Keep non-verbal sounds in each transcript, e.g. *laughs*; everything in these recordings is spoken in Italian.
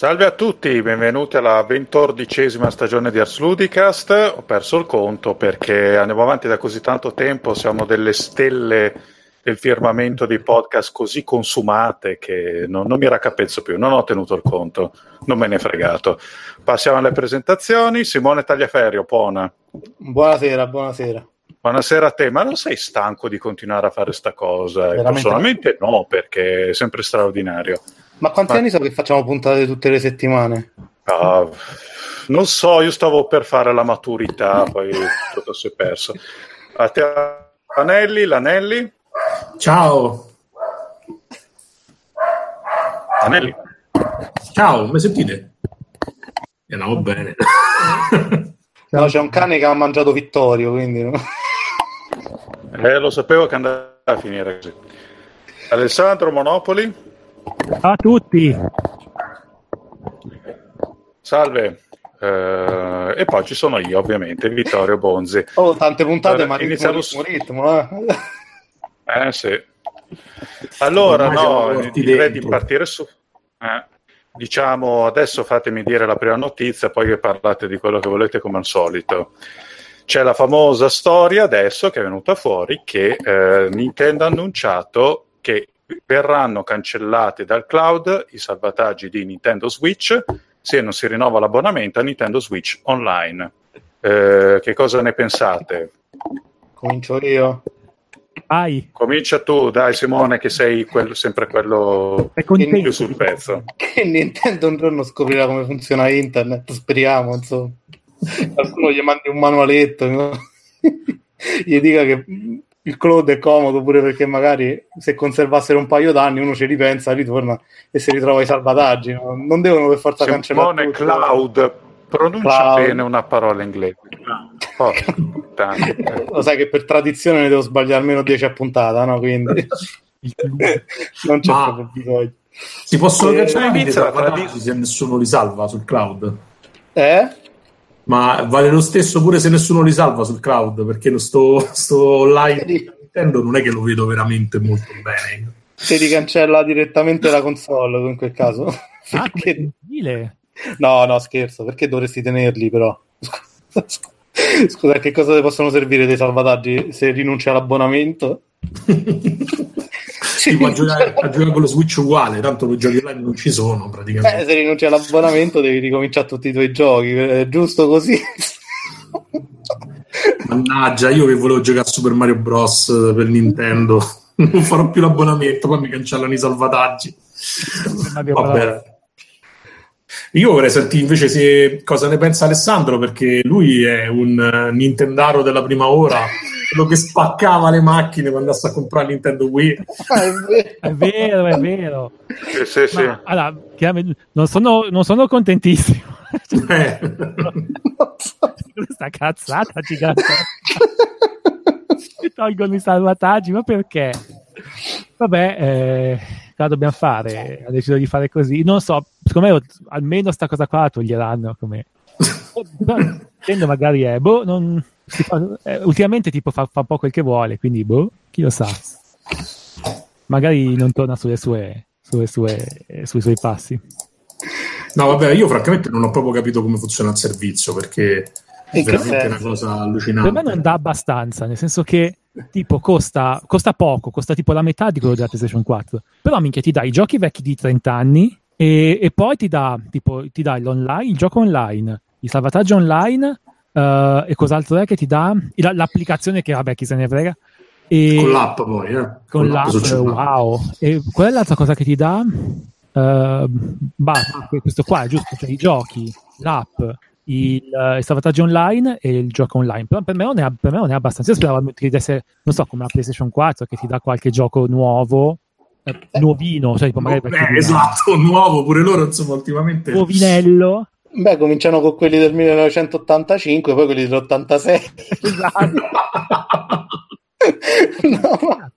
Salve a tutti, benvenuti alla ventordicesima stagione di Ars Ludicast. Ho perso il conto perché andiamo avanti da così tanto tempo, siamo delle stelle del firmamento di podcast così consumate che non, non mi raccapezzo più, non ho tenuto il conto, non me ne è fregato. Passiamo alle presentazioni. Simone Tagliaferrio, Pona. Buonasera, buonasera. Buonasera a te, ma non sei stanco di continuare a fare sta cosa? Veramente Personalmente no, perché è sempre straordinario. Ma quanti Ma- anni so che facciamo puntate tutte le settimane? Ah, non so, io stavo per fare la maturità, poi tutto si è perso. A te, Anelli, l'Anelli? Ciao, Anelli. ciao, mi sentite? No, va bene. No, c'è un cane che ha mangiato Vittorio, quindi no? Eh, lo sapevo che andava a finire così. Alessandro Monopoli, Ciao a tutti. salve. Eh, e poi ci sono io, ovviamente, Vittorio Bonzi. Oh, tante puntate, Allora, ma ritmo, iniziamo ritmo, ritmo, eh. Eh sì. Allora, no, direi di partire su. eh, diciamo, adesso fatemi dire la prima notizia, poi che parlate di quello che volete come al solito. C'è la famosa storia adesso che è venuta fuori che eh, Nintendo ha annunciato che verranno cancellati dal cloud i salvataggi di Nintendo Switch se non si rinnova l'abbonamento a Nintendo Switch Online. Eh, che cosa ne pensate? Comincio io. Vai. Comincia tu, dai Simone, che sei quello- sempre quello più sul pezzo. Che Nintendo un giorno scoprirà come funziona internet, speriamo, insomma. Qualcuno gli mandi un manualetto, no? *laughs* gli dica che il cloud è comodo pure perché magari se conservassero un paio d'anni uno ci ripensa, ritorna e si ritrova i salvataggi. no? Non devono per forza cancellare Simone tutto. Cloud, pronuncia Cloud. bene una parola inglese. Porca puttana. *laughs* Lo sai che per tradizione ne devo sbagliare almeno 10 a puntata, no? Quindi *laughs* non c'è Ma- proprio bisogno. Si possono Eh, cancellare i tradi- se nessuno li salva sul cloud. Eh? Ma vale lo stesso pure se nessuno li salva sul cloud, perché lo sto, sto online di Nintendo non è che lo vedo veramente molto bene. Se ricancella direttamente la console in quel caso. *laughs* Ah, Perché-. No, no, scherzo, perché dovresti tenerli però? Scusa, *laughs* a che cosa ti possono servire dei salvataggi se rinunci all'abbonamento? Tipo a giocare, a giocare con lo Switch uguale, tanto i giochi online non ci sono Eh, praticamente. se rinunci all'abbonamento devi ricominciare tutti i tuoi giochi, è giusto così? Mannaggia, io che volevo giocare a Super Mario Bros. per Nintendo, *laughs* non farò più l'abbonamento, poi mi cancellano i salvataggi. Vabbè. Io vorrei sentire invece se, cosa ne pensa Alessandro, perché lui è un eh, Nintendaro della prima ora, quello che spaccava le macchine quando andasse a comprare Nintendo Wii. Ah, è vero. È vero, è vero. Sì, sì, sì. Ma, allora, non sono, non sono contentissimo. Eh. Non so. Questa cazzata gigante. Mi tolgono i salvataggi, ma perché? Vabbè, eh, cosa dobbiamo fare? Ha deciso di fare così. Non so, secondo me almeno sta cosa qua la toglieranno. Come... *laughs* Nintendo magari è, boh, non, fa- eh, ultimamente tipo fa, fa un po' quel che vuole, quindi boh, chi lo sa. Magari non torna sulle sue, sulle sue, eh, sui suoi passi. No, vabbè, io francamente non ho proprio capito come funziona il servizio, perché è veramente una cosa Per me allucinante. non dà abbastanza, nel senso che tipo costa, costa poco, costa tipo la metà di quello della PlayStation 4. Però minchia ti dà i giochi vecchi di 30 anni e, e poi ti dà, tipo, ti dà l'online, il gioco online, il salvataggio online eh, e cos'altro è che ti dà? La- l'applicazione che vabbè chi se ne frega. E, Con l'app poi, eh. con l'app, sul cellulare. wow. E qual è l'altra cosa che ti dà? Eh, basta, questo qua è giusto, cioè i giochi, l'app, il, eh, il salvataggio online e il gioco online. Però per me non è, per me non è abbastanza. Io speravo che desse, non so, come la PlayStation 4 che ti dà qualche gioco nuovo, eh, nuovino, cioè tipo magari per Eh, esatto, nuovo pure loro, insomma, ultimamente. nuovinello. Beh, cominciano con quelli del 1985, poi quelli dell'86. Esatto. *laughs* no, ma-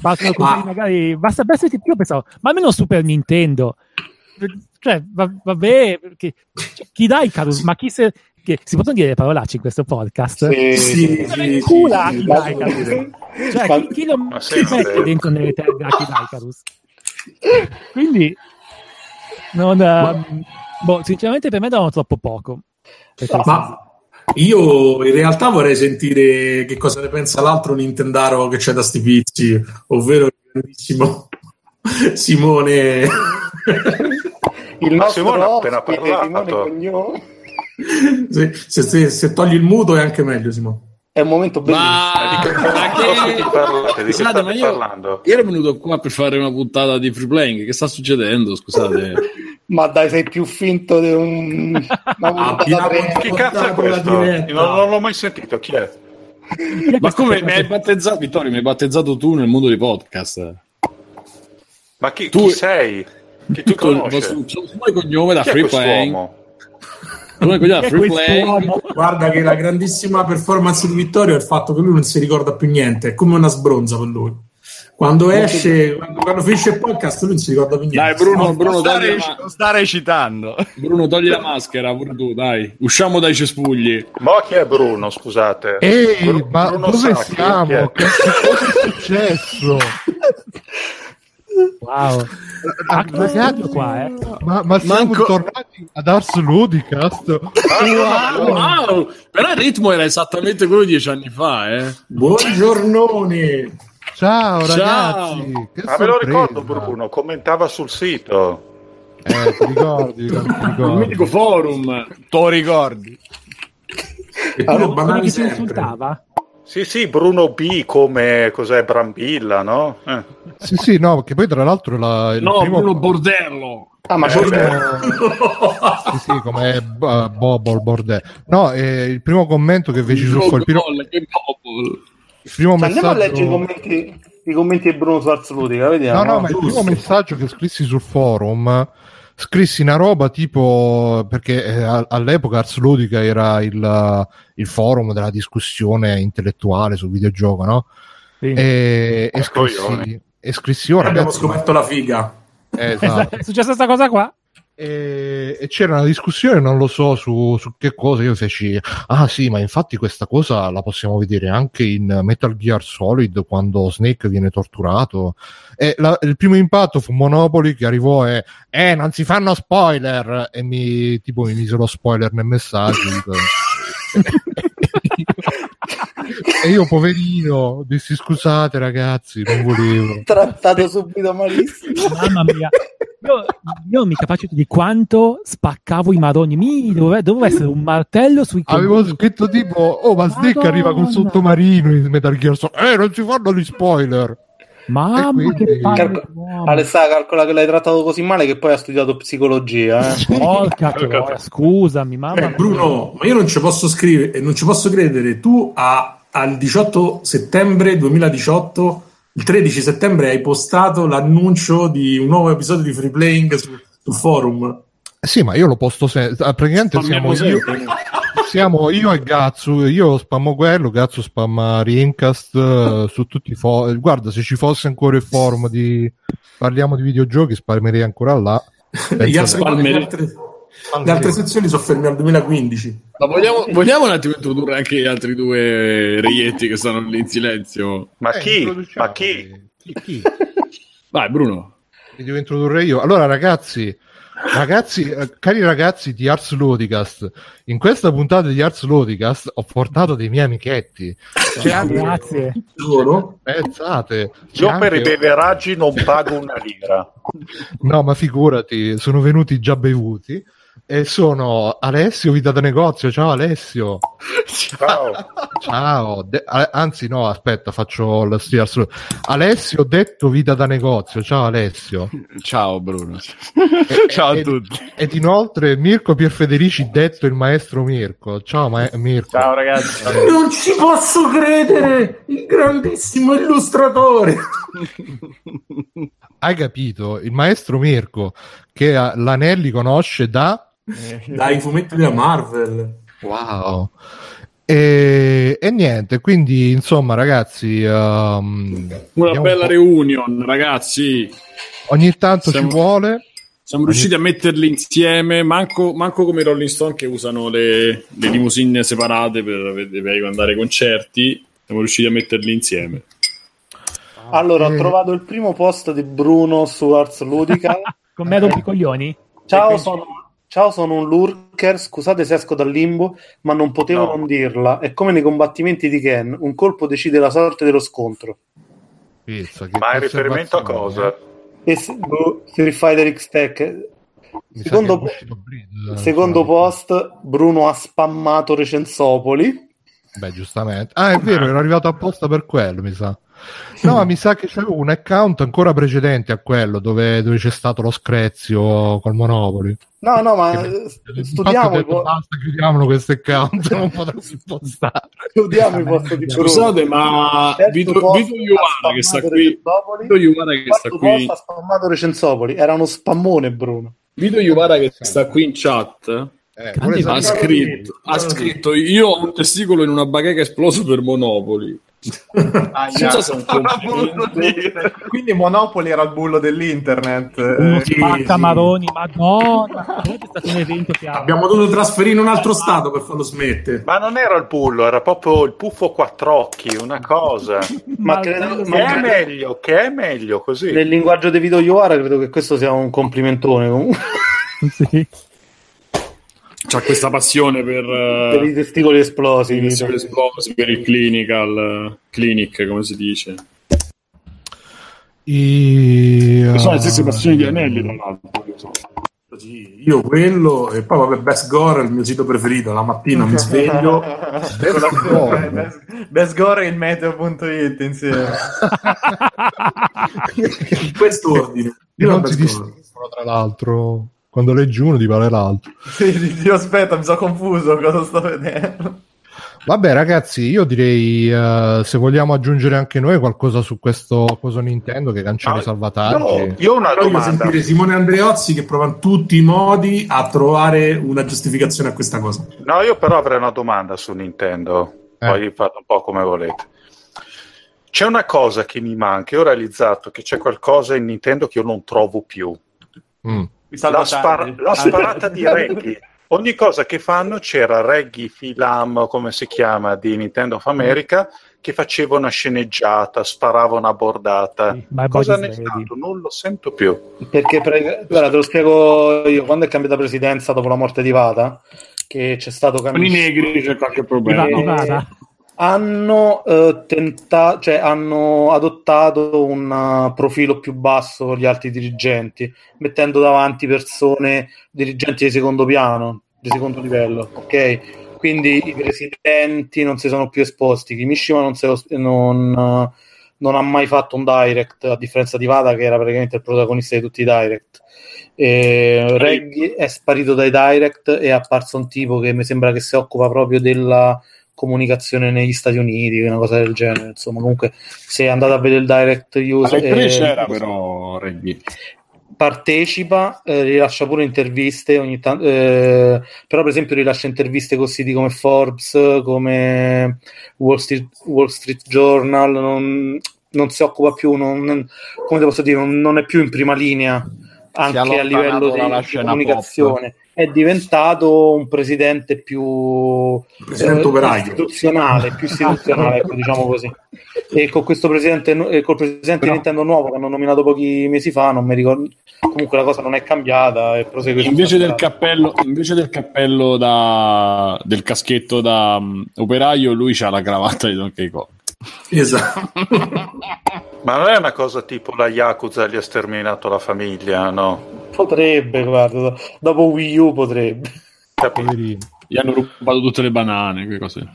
Partono così, Ma- magari basta basta tipo, io pensavo, ma almeno Super Nintendo. Cioè, va- vabbè, perché cioè, chi dà i Carus? Ma chi se che si possono dire le parolacce in questo podcast? Sì, Sì, sì. sì, Cula, sì, chi sì, Carus? sì. Cioè, Ma- chi, chi lo Ma mette dentro nelle terre a chi dai, Carus? Quindi non, ehm, Boh, sinceramente per me davano troppo poco. Ma io in realtà vorrei sentire che cosa ne pensa l'altro Nintendaro che c'è da sti pizzi, ovvero il grandissimo *laughs* Simone. Il nostro Simone ha appena parlato. Se, se- se- se togli il muto è anche meglio, Simone. È un momento bellissimo. Di che Ma, ma che... Scusate, ma io, parlando? io ero venuto qua per fare una puntata di free playing. Che sta succedendo? Scusate. Ma dai, sei più finto di un... *laughs* tre. Chi cazzo è questo? diretta. Non, non l'ho mai sentito, chi è? ma come mi hai battezzato, Vittorio? Mi hai battezzato tu nel mondo dei podcast. Ma chi, Tu- chi sei? Chi ti Tutto il conosce? vostro sono come cognome da Chi è free playing. Guarda che la grandissima performance di Vittorio è il fatto che lui non si ricorda più niente, è come una sbronza per lui. Quando esce, quando, quando finisce il podcast, lui non si ricorda più niente. Dai, Bruno, Bruno, non, sta togli la rec- ma- non sta recitando. Bruno, togli la maschera, pure tu, dai. Usciamo dai cespugli. Ma chi è Bruno, scusate? Ehi, Bru- ma Bruno dove Sacchi, chi siamo? è? Che cosa è successo? Wow. Ah, Ragazzi, qua, eh. ma, ma siamo Manco- tornati ad Ars Ludicast? Wow! Però il ritmo era esattamente quello di dieci anni fa, eh. Buongiornone! Ciao Ciao. ragazzi, che Ah, me lo sorpresa. ricordo Bruno, commentava sul sito. Eh, ti ricordi, ti Il ricordi. mitico forum. Te lo ricordi? E tu Allora, banali che ti insultava? Sì, sì, Bruno B come cos'è Brambilla, no? Eh. Sì, sì, no, perché poi tra l'altro la, il No, primo... Bruno Bordello. Ah, ma Eh, beh. *laughs* Sì, sì, come uh, Bobo il bordello. No, eh, il primo commento che feci sul il primo, Gol, che. Il primo Andiamo a messaggio... leggere i commenti, i commenti di Bruno su Ars Ludica, vediamo. No, no, ma il primo messaggio che scrissi sul forum scrissi una roba tipo perché eh, all'epoca Ars Ludica era il, il forum della discussione intellettuale sul videogioco, no? Sì. E, e scrissi, e scrissi oh, Abbiamo ragazzi, scoperto la figa. esatto. *laughs* È successa questa cosa qua? E, e c'era una discussione, non lo so su, su che cosa. Io feci, ah sì, ma infatti questa cosa la possiamo vedere anche in Metal Gear Solid quando Snake viene torturato. E la- il primo impatto fu Monopoly che arrivò e, eh, non si fanno spoiler. E mi, tipo, mi mise lo spoiler nel messaggio. *laughs* e io, poverino, dissi scusate ragazzi, non volevo. *laughs* Trattato subito malissimo. Mamma mia. Io, io non mi capacito di quanto spaccavo i maroni. Mi doveva, dovevo essere un martello sui Avevo coglioni. scritto tipo, oh ma Snake arriva col sottomarino in Metal Gear Solid. Eh, non si fanno gli spoiler. Mamma quindi- che palle. Alessà, calcola che l'hai trattato così male che poi ha studiato psicologia. Eh. Porca troia, scusami, mamma Eh. Bruno, ma io non ci posso scrivere e non ci posso credere. Tu a- al 18 settembre 2018, il 13 settembre, hai postato l'annuncio di un nuovo episodio di Free Playing su, sul forum. Sì, ma io lo posto sempre. Praticamente siamo io, siamo io e Gazzu. Io spammo quello, Gazzu spamma Rincast eh, su tutti i forum. Guarda, se ci fosse ancora il forum di parliamo di videogiochi, spalmerei ancora là. *laughs* Gli Penso- altri- Spalmere- le, altre, le altre sezioni sono ferme al 2015. Ma vogliamo, vogliamo un attimo introdurre anche gli altri due reietti che stanno lì in silenzio? Ma Eh, chi? Ma chi? Chi? chi? Vai, Bruno. Li devo introdurre io. Allora, ragazzi, ragazzi, eh, cari ragazzi di Ars Ludicast, in questa puntata di Ars Ludicast ho portato dei miei amichetti. C'è anche, Grazie. Giuro. pensate, Io per i anche- beveraggi non pago una lira. no, ma figurati, sono venuti già bevuti. E sono Alessio, vita da negozio. Ciao Alessio. Ciao. Ciao. De- a- anzi, no, aspetta, faccio lo stile Ludicast. Alessio, detto vita da negozio. Ciao Alessio. Ciao Bruno. E- *laughs* Ciao a e- tutti. Ed inoltre Mirko Pierfederici, detto il maestro Mirko. Ciao ma- Mirko. Ciao ragazzi. Non ci posso credere! Il grandissimo illustratore! Hai capito? Il maestro Mirko che eh, l'Anelli conosce da... Dai fumetti della Marvel. Wow. E, e niente, quindi insomma ragazzi... ehm, Una bella un reunion, ragazzi. Ogni tanto Siamo- ci vuole. Siamo riusciti a metterli insieme, manco, manco come i Rolling Stone che usano le, le limousine separate per, per andare ai concerti. Siamo riusciti a metterli insieme. Allora, ho Eh. trovato il primo post di Bruno su Ars Ludica. *laughs* Con me rompi i coglioni? Ciao, sono, Ciao, sono un lurker. Scusate se esco dal limbo, ma non potevo No. non dirla. È come nei combattimenti di Ken: un colpo decide la sorte dello scontro. Pizza, che Ma in riferimento a cosa? E se- boh, Street Fighter X Tech. eh. Secondo, è Breed, secondo eh, post, Bruno ha spammato Recensopoli. Beh, giustamente. Ah, è vero, ero arrivato apposta per quello, mi sa. No, mi sa che c'avevo un account ancora precedente a quello dove, dove c'è stato lo screzio col Monopoli. No, no, ma Che- eh, studiamo, po- basta, chiudiamolo questo account, *laughs* non potrò più postare. studiamo i posti di. Scusate, ma Vito, Vito che sta spammato qui, Recensopoli. Vito Iuvara che sta qui, ha spammato Recensopoli. Era uno spammone, Bruno. Vito Iuvara che sta qui in chat Eh, ha scritto, ha scritto io ho un testicolo in una bacheca esploso per Monopoli. Aia. Non so se è un complimento. Quindi Monopoli era il bullo dell'internet. Eh, spacca Maroni, madonna. È stato un evento che ha... Abbiamo dovuto trasferire in un altro stato per farlo smettere. Ma non era il pullo, era proprio il puffo quattr'occhi, una cosa. *laughs* Ma credo- Che ma è meglio, che è meglio così. Nel linguaggio di Vito Iovara credo che questo sia un complimentone comunque Sì. C'ha questa passione per, per i eh, testicoli esplosi. per il esplosi, per il clinical, eh, clinic, come si dice. I... Che sono le stesse passioni di Anelli, tra l'altro. Sì, io quello e poi vabbè Best Gore è il mio sito preferito la mattina mi sveglio *laughs* Best Gore. Best- Best Gore e il meteo.it insieme. *laughs* in quest'ordine Io io non Gore. distinguono tra l'altro. Quando leggi uno ti pare l'altro. *laughs* Sì, io aspetta, mi sono confuso cosa sto vedendo. Vabbè, ragazzi, io direi eh, se vogliamo aggiungere anche noi qualcosa su questo coso Nintendo che cancella Ah, i salvataggi. No, io ho una Voglio domanda. sentire Simone Andreozzi che prova in tutti i modi a trovare una giustificazione a questa cosa. No, io però avrei una domanda su Nintendo. Eh. Poi fate un po' come volete. C'è una cosa che mi manca. Io ho realizzato che c'è qualcosa in Nintendo che io non trovo più. Mm. La, spara- la sparata di *laughs* Reggie. Ogni cosa che fanno c'era Reggie Filam, come si chiama, di Nintendo of America, che faceva una sceneggiata, sparava una bordata. Sì, ma cosa ne è stato? Non lo sento più. Perché pre- guarda, te lo spiego io. Quando è cambiata presidenza dopo la morte di Vata, che c'è stato Con i negri c'è qualche problema. Iva- Ivana. Hanno, eh, tenta- cioè, hanno adottato un uh, profilo più basso con gli altri dirigenti, mettendo davanti persone dirigenti di secondo piano, di secondo livello, ok? Quindi i presidenti non si sono più esposti. Kimishima non, lo- non, uh, non ha mai fatto un direct, a differenza di Vada, che era praticamente il protagonista di tutti i direct. E Reggie è sparito dai direct e è apparso un tipo che mi sembra che si occupa proprio della comunicazione negli Stati Uniti, una cosa del genere. Insomma, comunque, se andate a vedere il direct use, Alle tre eh, c'era però Reggie. partecipa, eh, rilascia pure interviste ogni tanto, eh, però per esempio rilascia interviste con siti come Forbes, come Wall Street, Wall Street Journal, non, non si occupa più, non, come te posso dire, non, non è più in prima linea anche a livello di, di comunicazione. È diventato un presidente più Presidente eh, operaio. istituzionale, più istituzionale, ecco, *laughs* diciamo così. E con questo presidente, e col presidente Però- Nintendo nuovo che hanno nominato pochi mesi fa, non mi ricordo. Comunque la cosa non è cambiata e prosegue. Invece del cappello, invece del cappello da, del caschetto da um, operaio, lui c'ha la cravatta di Donkey Kong. esatto *laughs* Ma non è una cosa tipo la Yakuza gli ha sterminato la famiglia, no? Potrebbe, guarda, dopo Wii U potrebbe. Poverino. Gli hanno rubato tutte le banane, quelle cose.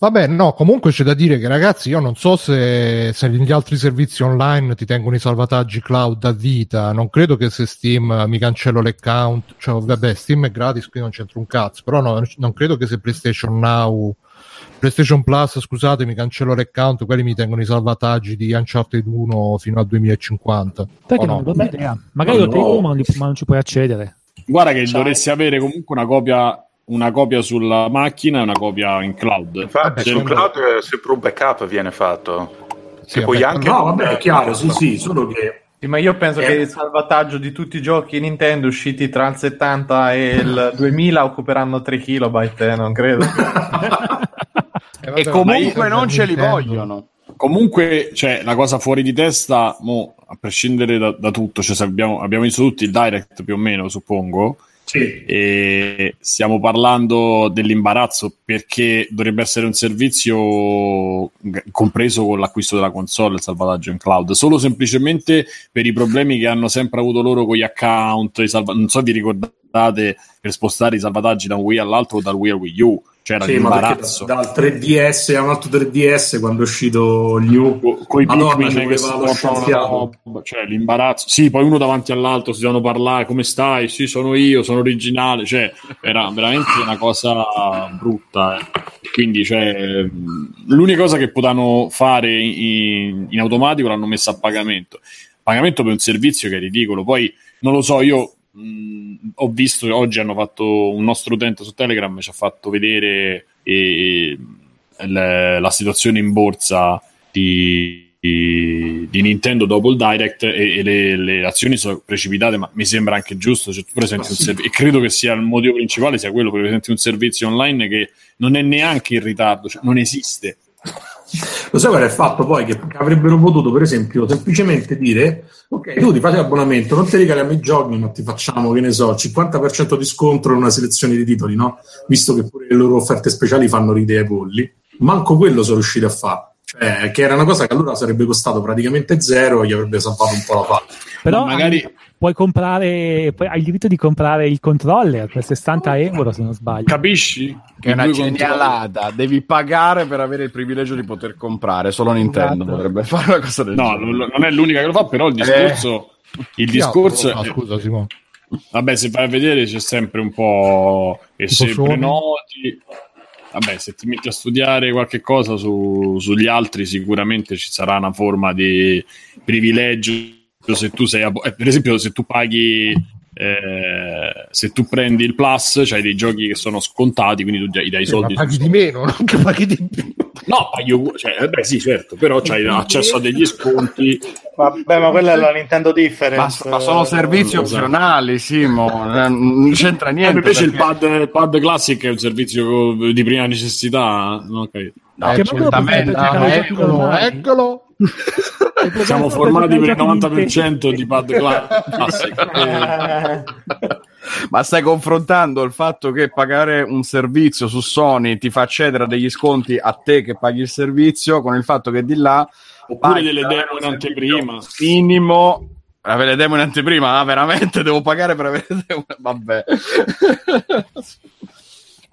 Vabbè, no, comunque c'è da dire che ragazzi, io non so se, se negli altri servizi online ti tengono i salvataggi cloud a vita, non credo che se Steam mi cancello l'account, cioè vabbè, Steam è gratis, qui non c'entra un cazzo, però no, non credo che se PlayStation Now, PlayStation Plus, scusate, mi cancello l'account, quelli mi tengono i salvataggi di Uncharted 1 fino al 2050. Sai che O non no? idea. Magari Ma lo no. tengo, ma non, li- ma non ci puoi accedere. Guarda che Ciao. dovresti avere comunque una copia, una copia sulla macchina e una copia in cloud. Infatti, sul cloud eh, sempre un backup viene fatto. Sì, vabbè, anche no vabbè è chiaro sì sì solo che Sì, ma io penso Eh. che il salvataggio di tutti i giochi Nintendo usciti tra il 70 e il 2000 occuperanno 3 kilobyte, eh, non credo. *laughs* *laughs* Eh, vabbè, E comunque non ce li vogliono. Comunque, cioè, la cosa fuori di testa, mo, a prescindere da, da tutto, cioè, se abbiamo, abbiamo visto tutti il direct più o meno, suppongo. Sì. E stiamo parlando dell'imbarazzo perché dovrebbe essere un servizio g- compreso con l'acquisto della console, il salvataggio in cloud, solo semplicemente per i problemi che hanno sempre avuto loro con gli account, i salva- non so vi ricordate per spostare i salvataggi da un Wii all'altro o dal Wii al Wii U, c'era Sì, ma perché l'imbarazzo. da- dal 3DS a un altro 3DS quando è uscito il New con i Madonna, Pikmin ci che voleva si lo portano scienziato. la roba, cioè l'imbarazzo sì poi uno davanti all'altro si devono parlare come stai sì sono io sono originale cioè era veramente una cosa brutta eh. quindi cioè, l'unica cosa che potevano fare in, in automatico l'hanno messa a pagamento pagamento per un servizio che è ridicolo poi non lo so io mh, ho visto oggi hanno fatto un nostro utente su Telegram ci ha fatto vedere eh, le- la situazione in borsa di, di- di Nintendo dopo il Direct e, e le, le azioni sono precipitate, ma mi sembra anche giusto. Cioè, servi- e credo che sia il motivo principale sia quello, perché presenti un servizio online che non è neanche in ritardo, cioè non esiste. Lo sai qual è il fatto poi? Che avrebbero potuto, per esempio, semplicemente dire: Ok, tu ti fai l'abbonamento, non ti regaliamo i giochi, ma ti facciamo, che ne so, 50% di scontro in una selezione di titoli, no? Visto che pure le loro offerte speciali fanno ridere ai polli. Manco quello sono riusciti a fare. Cioè, che era una cosa che allora sarebbe costato praticamente zero e gli avrebbe salvato un po' la faccia. Però Ma magari- puoi comprare, hai il diritto di comprare il controller per 60 euro se non sbaglio. Capisci? Che è una controlli. genialata. Devi pagare per avere il privilegio di poter comprare. Solo Nintendo Esatto. potrebbe fare una cosa del No, genere. non non è l'unica che lo fa, però il discorso, il discorso è, scusa, Simone. Vabbè, se vai a vedere c'è sempre un po'. E Tipo se Sony? prenoti. Vabbè, se ti metti a studiare qualche cosa su- sugli altri, sicuramente ci sarà una forma di privilegio. Se tu sei, abo- eh, per esempio, se tu paghi, eh, se tu prendi il Plus, c'hai dei giochi che sono scontati, quindi tu gli dai i ma soldi. paghi su- di meno, *laughs* non che paghi di più. No, paghi cioè, eh, beh, sì, certo, però c'hai accesso a degli sconti. Vabbè, ma quella è la Nintendo Difference. Ma, ma sono servizi so. opzionali, Simo. eh, Non c'entra Eh, niente. invece il perché- pad, il pad Classic è un servizio di prima necessità. Ho capito. No, Che giochi Eccolo, eccolo. Siamo formati per il 90% di pad cla- classic. *laughs* Ma stai confrontando il fatto che pagare un servizio su Sony ti fa accedere a degli sconti a te che paghi il servizio con il fatto che di là Oppure delle per demo in anteprima. minimo avere le demo in anteprima ah veramente devo pagare per avere le demo vabbè *laughs*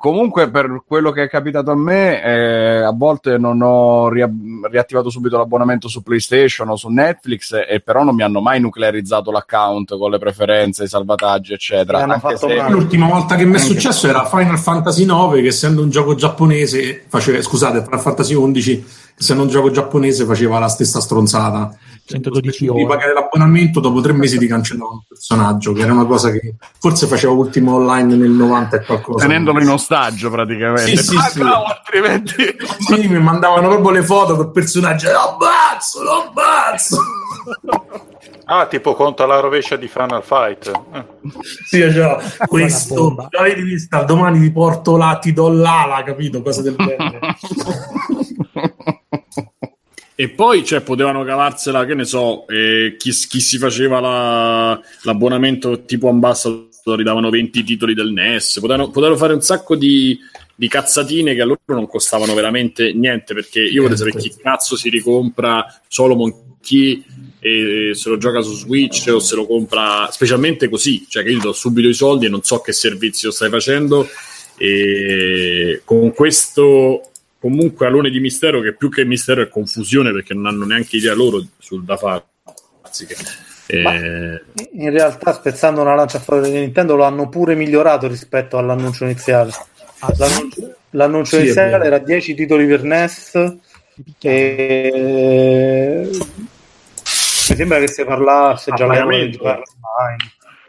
Comunque, per quello che è capitato a me, eh, a volte non ho ria- riattivato subito l'abbonamento su PlayStation o su Netflix, e però non mi hanno mai nuclearizzato l'account con le preferenze, i salvataggi, eccetera. Se-. L'ultima volta che mi è successo era Final Fantasy 9, che essendo un gioco giapponese, faceva, scusate, Final Fantasy 11, essendo un gioco giapponese, faceva la stessa stronzata. 112 Di ore. pagare l'abbonamento dopo tre mesi ti cancellavano il personaggio, che era una cosa che forse faceva ultimo online nel 90 e qualcosa. tenendolo in ostaggio praticamente. Sì, sì, Ah, sì. no, altrimenti Sì, mi mandavano proprio le foto col personaggio. Lo ammazzo, lo ammazzo. Ah, tipo conto alla rovescia di Final Fight. Eh. Sì, cioè, questo l'avete vista? Domani ti porto là, ti do l'ala, capito? Cose del genere. *laughs* E poi cioè, potevano cavarsela, che ne so, eh, chi, chi si faceva la- l'abbonamento tipo ambassador, davano 20 titoli del NES, potevano, potevano fare un sacco di, di cazzatine che a loro non costavano veramente niente, perché io vorrei sapere chi cazzo si ricompra Solomon Key e se lo gioca su Switch o se lo compra specialmente così, cioè che io do subito i soldi e non so che servizio stai facendo. E con questo comunque alone di mistero che più che mistero è confusione perché non hanno neanche idea loro sul da farsi che, eh, In realtà, spezzando una lancia a favore di Nintendo, lo hanno pure migliorato rispetto all'annuncio iniziale. L'annuncio, l'annuncio Sì, iniziale era 10 titoli per NES e mi sembra che si parlasse già l'epoca di.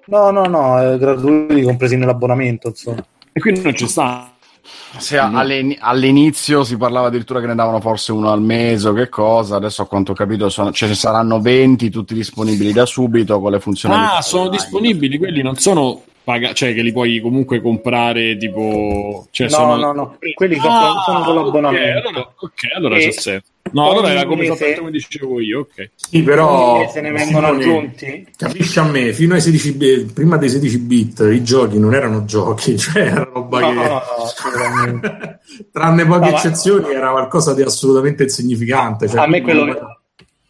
No, no, no, è gratuiti compresi nell'abbonamento, insomma. e quindi non ci sta Se alle- all'inizio si parlava addirittura che ne davano forse uno al mese o che cosa, adesso a quanto ho capito sono- ce ne saranno 20 tutti disponibili da subito con le funzionalità. ah sono online. disponibili quelli non sono paga- cioè che li puoi comunque comprare tipo cioè No, sono... no, no, quelli sono- sono con l'abbonamento. ok allora, ok, allora E- c'è senso No, allora era come esattamente come dicevo io, ok. Sì, però mese ne vengono Simone, aggiunti? Capisci a me, fino ai 16 bit, prima dei 16 bit i giochi non erano giochi, *laughs* cioè era roba No, che no, no, *laughs* tranne poche eccezioni era qualcosa di assolutamente insignificante. Cioè, a, me quello, non-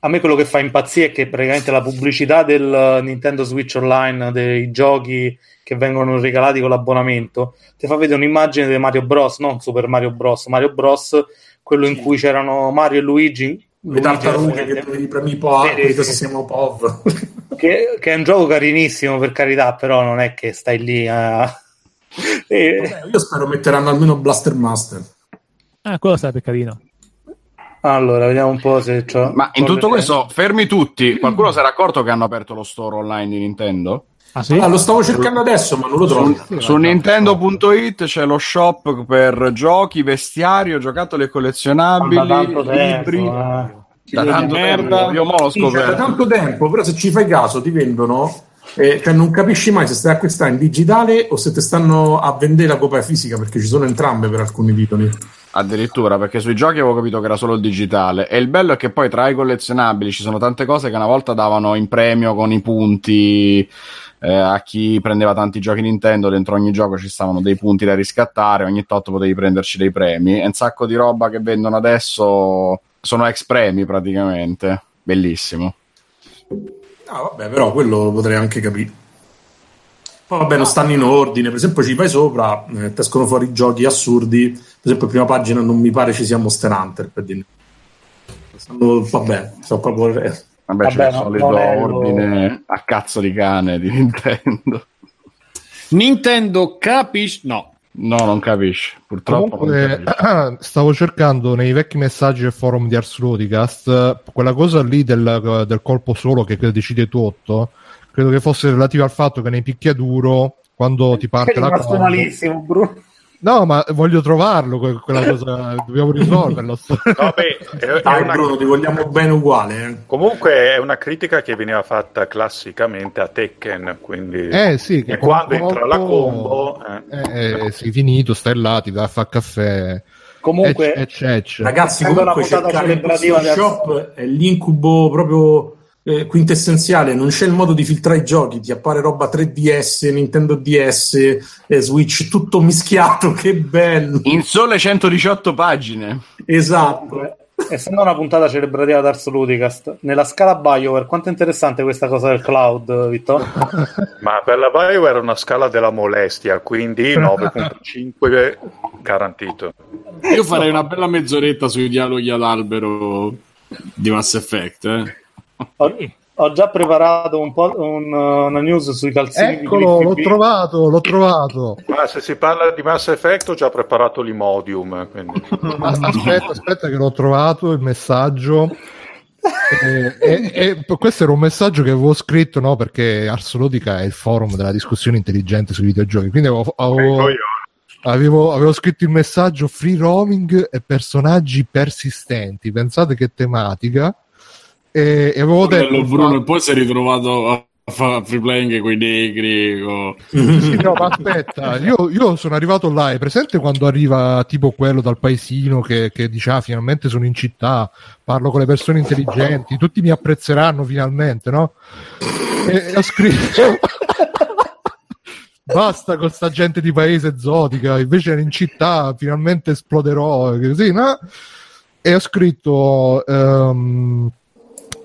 a me quello che fa impazzire è che praticamente la pubblicità del Nintendo Switch Online, dei giochi che vengono regalati con l'abbonamento, ti fa vedere un'immagine di Mario Bros, non Super Mario Bros, Mario Bros, quello in cui c'erano Mario e Luigi. le Luigi, tartarughe che dovevi premi po', Sì, quelli sì, sì. siamo POV. *laughs* che, che è un gioco carinissimo per carità, però non è che stai lì a... E- Vabbè, io spero metteranno almeno Blaster Master. Ah, quello sarebbe carino. Allora, vediamo un po' se c'ho... Ma in tutto questo, fermi tutti. Qualcuno si era accorto che hanno aperto lo store online di Nintendo? Ah, sì? Ah, lo stavo cercando adesso, ma non lo trovo. Su, su Nintendo.it c'è lo shop per giochi, vestiario, giocattoli collezionabili, tempo, libri. eh. Da tanto merda. tempo, io mo l'ho Sì, da tanto tempo, però se ci fai caso ti vendono, eh, cioè non capisci mai se stai acquistando in digitale o se ti stanno a vendere la copia fisica, perché ci sono entrambe per alcuni titoli. Addirittura, perché sui giochi avevo capito che era solo il digitale. E il bello è che poi tra i collezionabili ci sono tante cose che una volta davano in premio con i punti eh, a chi prendeva tanti giochi Nintendo. Dentro ogni gioco ci stavano dei punti da riscattare, ogni tot potevi prenderci dei premi. E un sacco di roba che vendono adesso sono ex premi praticamente. Bellissimo. Ah, vabbè, però quello lo potrei anche capire. Poi vabbè, non stanno in ordine, per esempio ci vai sopra, eh, escono fuori giochi assurdi, per esempio prima pagina non mi pare ci sia Monster Hunter, per dire. Vabbè, sono proprio... Vabbè, Vabbè, c'è il no, solito non è lo- ordine a cazzo di cane di *laughs* Nintendo. Nintendo capisci? No. No, non capisci. Purtroppo. non Comunque, capisci. *clears throat* stavo cercando nei vecchi messaggi del forum di Ars Ludicast quella cosa lì del, del colpo solo che decide tutto. Credo che fosse relativa al fatto che nei picchiaduro, quando ti È parte la malissimo, Bruno. No, ma voglio trovarlo que- quella *laughs* cosa, dobbiamo risolverlo. No, beh, Dai una- Bruno, ti vogliamo bene uguale. eh. comunque è una critica che veniva fatta classicamente a Tekken, quindi Eh sì, che e quando entra la combo... eh. Eh, eh, sei finito, stai là, ti vai a fare caffè. Comunque, Ecc, ecc, ecc. Ragazzi, comunque cercare di shop è l'incubo proprio eh, quintessenziale. Non c'è il modo di filtrare i giochi. Ti appare roba 3DS, Nintendo DS, eh, Switch, tutto mischiato. *laughs* Che bello! In sole 118 pagine. Esatto. essendo una puntata celebrativa di Ars Ludicast, nella scala BioWare, quanto è interessante questa cosa del cloud, Vittorio? *laughs* Ma per la Bio era una scala della molestia, quindi 9.5 garantito. Io farei una bella mezz'oretta sui dialoghi ad albero di Mass Effect. Eh. Ho, ho già preparato un po' un, una news sui calzini Eccolo, di l'ho trovato, l'ho trovato. Ma se si parla di Mass Effect ho già preparato l'Imodium, quindi... *laughs* Aspetta, aspetta che l'ho trovato il messaggio. Eh, e, e questo era un messaggio che avevo scritto no, perché Arsolotica è il forum della discussione intelligente sui videogiochi. Quindi avevo, avevo- avevo- avevo scritto il messaggio free roaming e personaggi persistenti. Pensate che tematica e, e avevo detto Bello Bruno, e poi si è ritrovato a fare free playing con i negri. con- Sì, no, ma aspetta, io, io sono arrivato là. È presente quando arriva tipo quello dal paesino che, che dice: Ah, finalmente sono in città, parlo con le persone intelligenti, tutti mi apprezzeranno finalmente, no? E, e ho scritto. Basta con sta gente di paese esotica, invece in città finalmente esploderò, così, no? E ho scritto. ehm,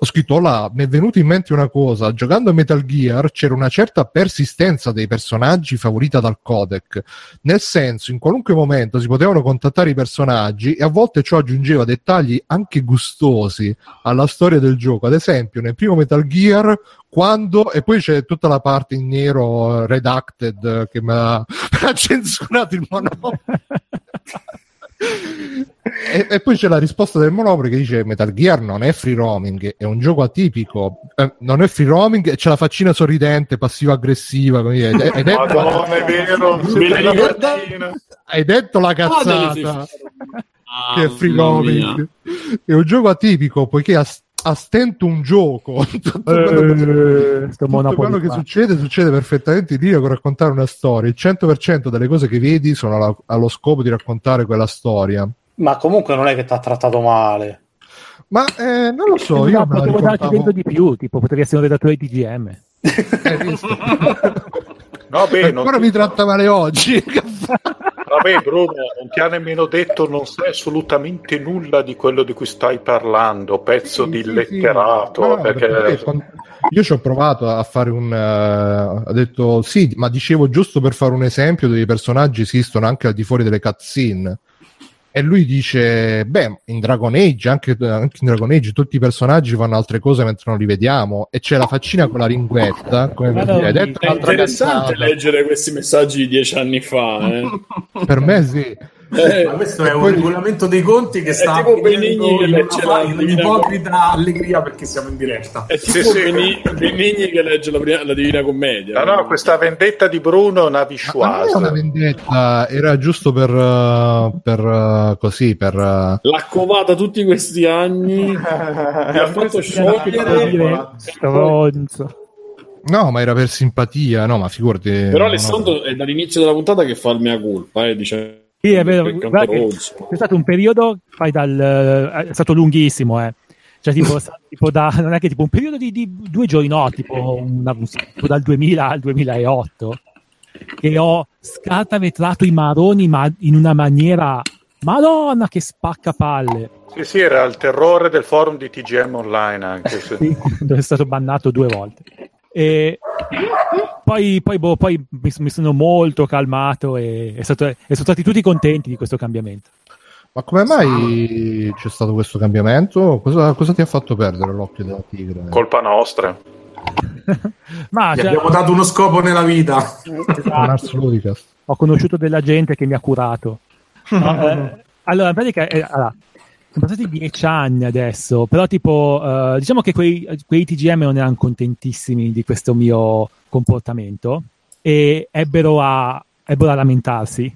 ho scritto là, mi è venuta in mente una cosa, giocando a Metal Gear c'era una certa persistenza dei personaggi favorita dal codec, nel senso in qualunque momento si potevano contattare i personaggi e a volte ciò aggiungeva dettagli anche gustosi alla storia del gioco, ad esempio nel primo Metal Gear quando, e poi c'è tutta la parte in nero eh, redacted che mi ha, *laughs* mi censurato il monopolo. *laughs* E, e poi c'è la risposta del Monopoli che dice Metal Gear non è free roaming, è un gioco atipico, Eh, non è free roaming, e c'è la faccina sorridente, passiva-aggressiva. quindi Hai, hai detto, Madonna, è vero, *laughs* hai detto la Ah, cazzata delle- che è free roaming. È un gioco atipico poiché ha, ha stento un gioco. *laughs* Tutto quello che- Eh, tutto quello che succede succede perfettamente in linea con raccontare una storia. Il 100% delle cose che vedi sono alla- allo scopo di raccontare quella storia. Ma comunque non è che ti ha trattato male. Ma eh, non lo so, No, io la potevo darti ricordavo- dentro di più, tipo potrei essere un redattore di. Hai visto? *laughs* No, beh, Ancora mi tratta male oggi. *laughs* Vabbè, Bruno, non ti ha nemmeno detto, non sai assolutamente nulla di quello di cui stai parlando, pezzo Sì, di sì, sì. letterato. No, perché... Io ci ho provato a fare un. eh, ho detto sì, ma dicevo giusto per fare un esempio dei personaggi esistono anche al di fuori delle cutscene. E lui dice: Beh, in Dragon Age, anche, anche in Dragon Age, tutti i personaggi fanno altre cose mentre non li vediamo. E c'è la faccina con la linguetta. Come per dire, no, "Hai detto È interessante cazzata." leggere questi messaggi di dieci anni fa. Eh. Per me sì. Eh, Ma questo è un poi- regolamento dei conti che sta tipo Benigni che legge la- in un'ipocrita allegria perché siamo in diretta. È tipo Sì, sì. Beni- Benigni che legge la, prima- la Divina Commedia. No, no, questa vendetta di Bruno Ma non è una vendetta, era giusto per, eh, per eh, così, per eh, L'ha covata tutti questi anni, *laughs* mi ha fatto sciogliere. Stronzo. No, ma era per simpatia, no, ma figurati. Però no, Alessandro è dall'inizio della puntata che fa il mea colpa, eh, dice Sì, è vero. Guarda c'è stato un periodo, fai dal, eh, è stato lunghissimo, eh. Cioè, tipo, *laughs* tipo da, non è che tipo un periodo di, di due giorni, no, tipo, una- tipo dal 2000 al 2008, che ho scartavetrato i maroni, ma in una maniera, madonna, che spacca palle. Sì, sì, era il terrore del forum di TGM Online anche. se- *laughs* Sì, dove è stato bannato due volte. E poi, poi, boh, poi mi, mi sono molto calmato e, è stato- e sono stati tutti contenti di questo cambiamento. Ma come mai c'è stato questo cambiamento? Cosa, cosa ti ha fatto perdere l'occhio della tigre? Colpa nostra. *laughs* Ma cioè, abbiamo dato uno scopo nella vita. Esatto, ho conosciuto della gente che mi ha curato. *laughs* No, eh, allora, in pratica, eh, allora, sono passati dieci anni adesso, però tipo, eh, diciamo che quei, quei TGM non erano contentissimi di questo mio comportamento e ebbero a, ebbero a lamentarsi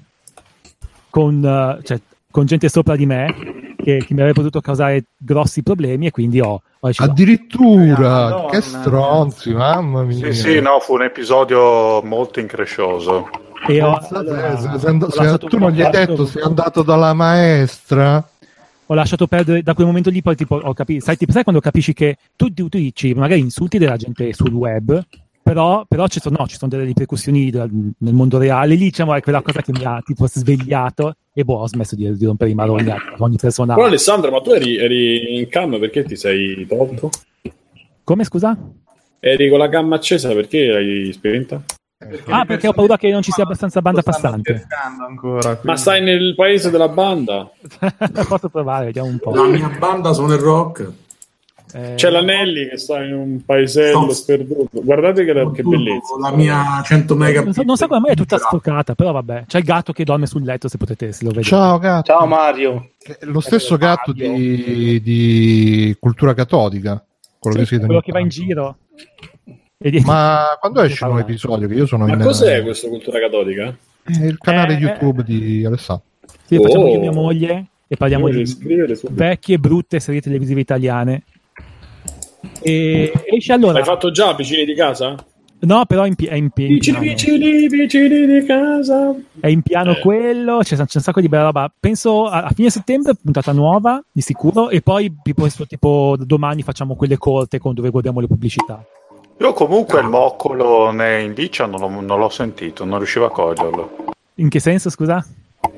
con, eh, cioè, con gente sopra di me che, che mi avrebbe potuto causare grossi problemi e quindi ho, ho deciso, Addirittura, Madonna. che stronzi, mamma mia. Sì, sì, no, fu un episodio molto increscioso. e ho, allora, se- se se- tu non gli hai detto, sei andato dalla maestra. Ho lasciato perdere da quel momento lì poi tipo ho capito sai, tipo, sai quando capisci che tu, tu- tu dici magari insulti della gente sul web però, però ci, sono, no, ci sono delle ripercussioni da- nel mondo reale lì diciamo è quella cosa che mi ha tipo svegliato e boh ho smesso di, di rompere i maroni a ogni persona Però Alessandro, ma tu eri, eri in cam perché ti sei tolto? come scusa? Eri con la cam accesa perché l'hai spenta? Ah perché ho paura che non ci sia abbastanza banda passante ancora. Ma stai nel paese della banda? *laughs* posso provare vediamo un po' La mia banda suona il rock. Eh, C'è l'Anelli che sta in un paesello No. sperduto. Guardate che, che bellezza. La mia 100 mega. non so, non so come mai è tutta stoccata però vabbè c'è il gatto che dorme sul letto se potete se lo vedete Ciao, gatto. Ciao Mario. Lo stesso gatto di, di cultura cattolica. Quello Sì, che, siete quello che va in giro Ma *laughs* quando esce un nuovo episodio? Che io sono Ma in cos'è questa cultura cattolica? È il canale Eh, YouTube di Alessandro. Sì, facciamo Oh. io e mia moglie e parliamo di vecchie brutte serie televisive italiane. E esce allora. L'hai fatto già vicini di casa? No, però è in, pi- è in, pi- in Vicini, vicini, vicini di casa. È in piano Eh. quello, c'è, c'è un sacco di bella roba. Penso a, a fine settembre, puntata nuova, di sicuro, e poi tipo, tipo domani facciamo quelle corte con dove guardiamo le pubblicità. Io comunque il moccolo ne indicia non, l'ho- non l'ho sentito, non riuscivo a coglierlo. In che senso, scusa?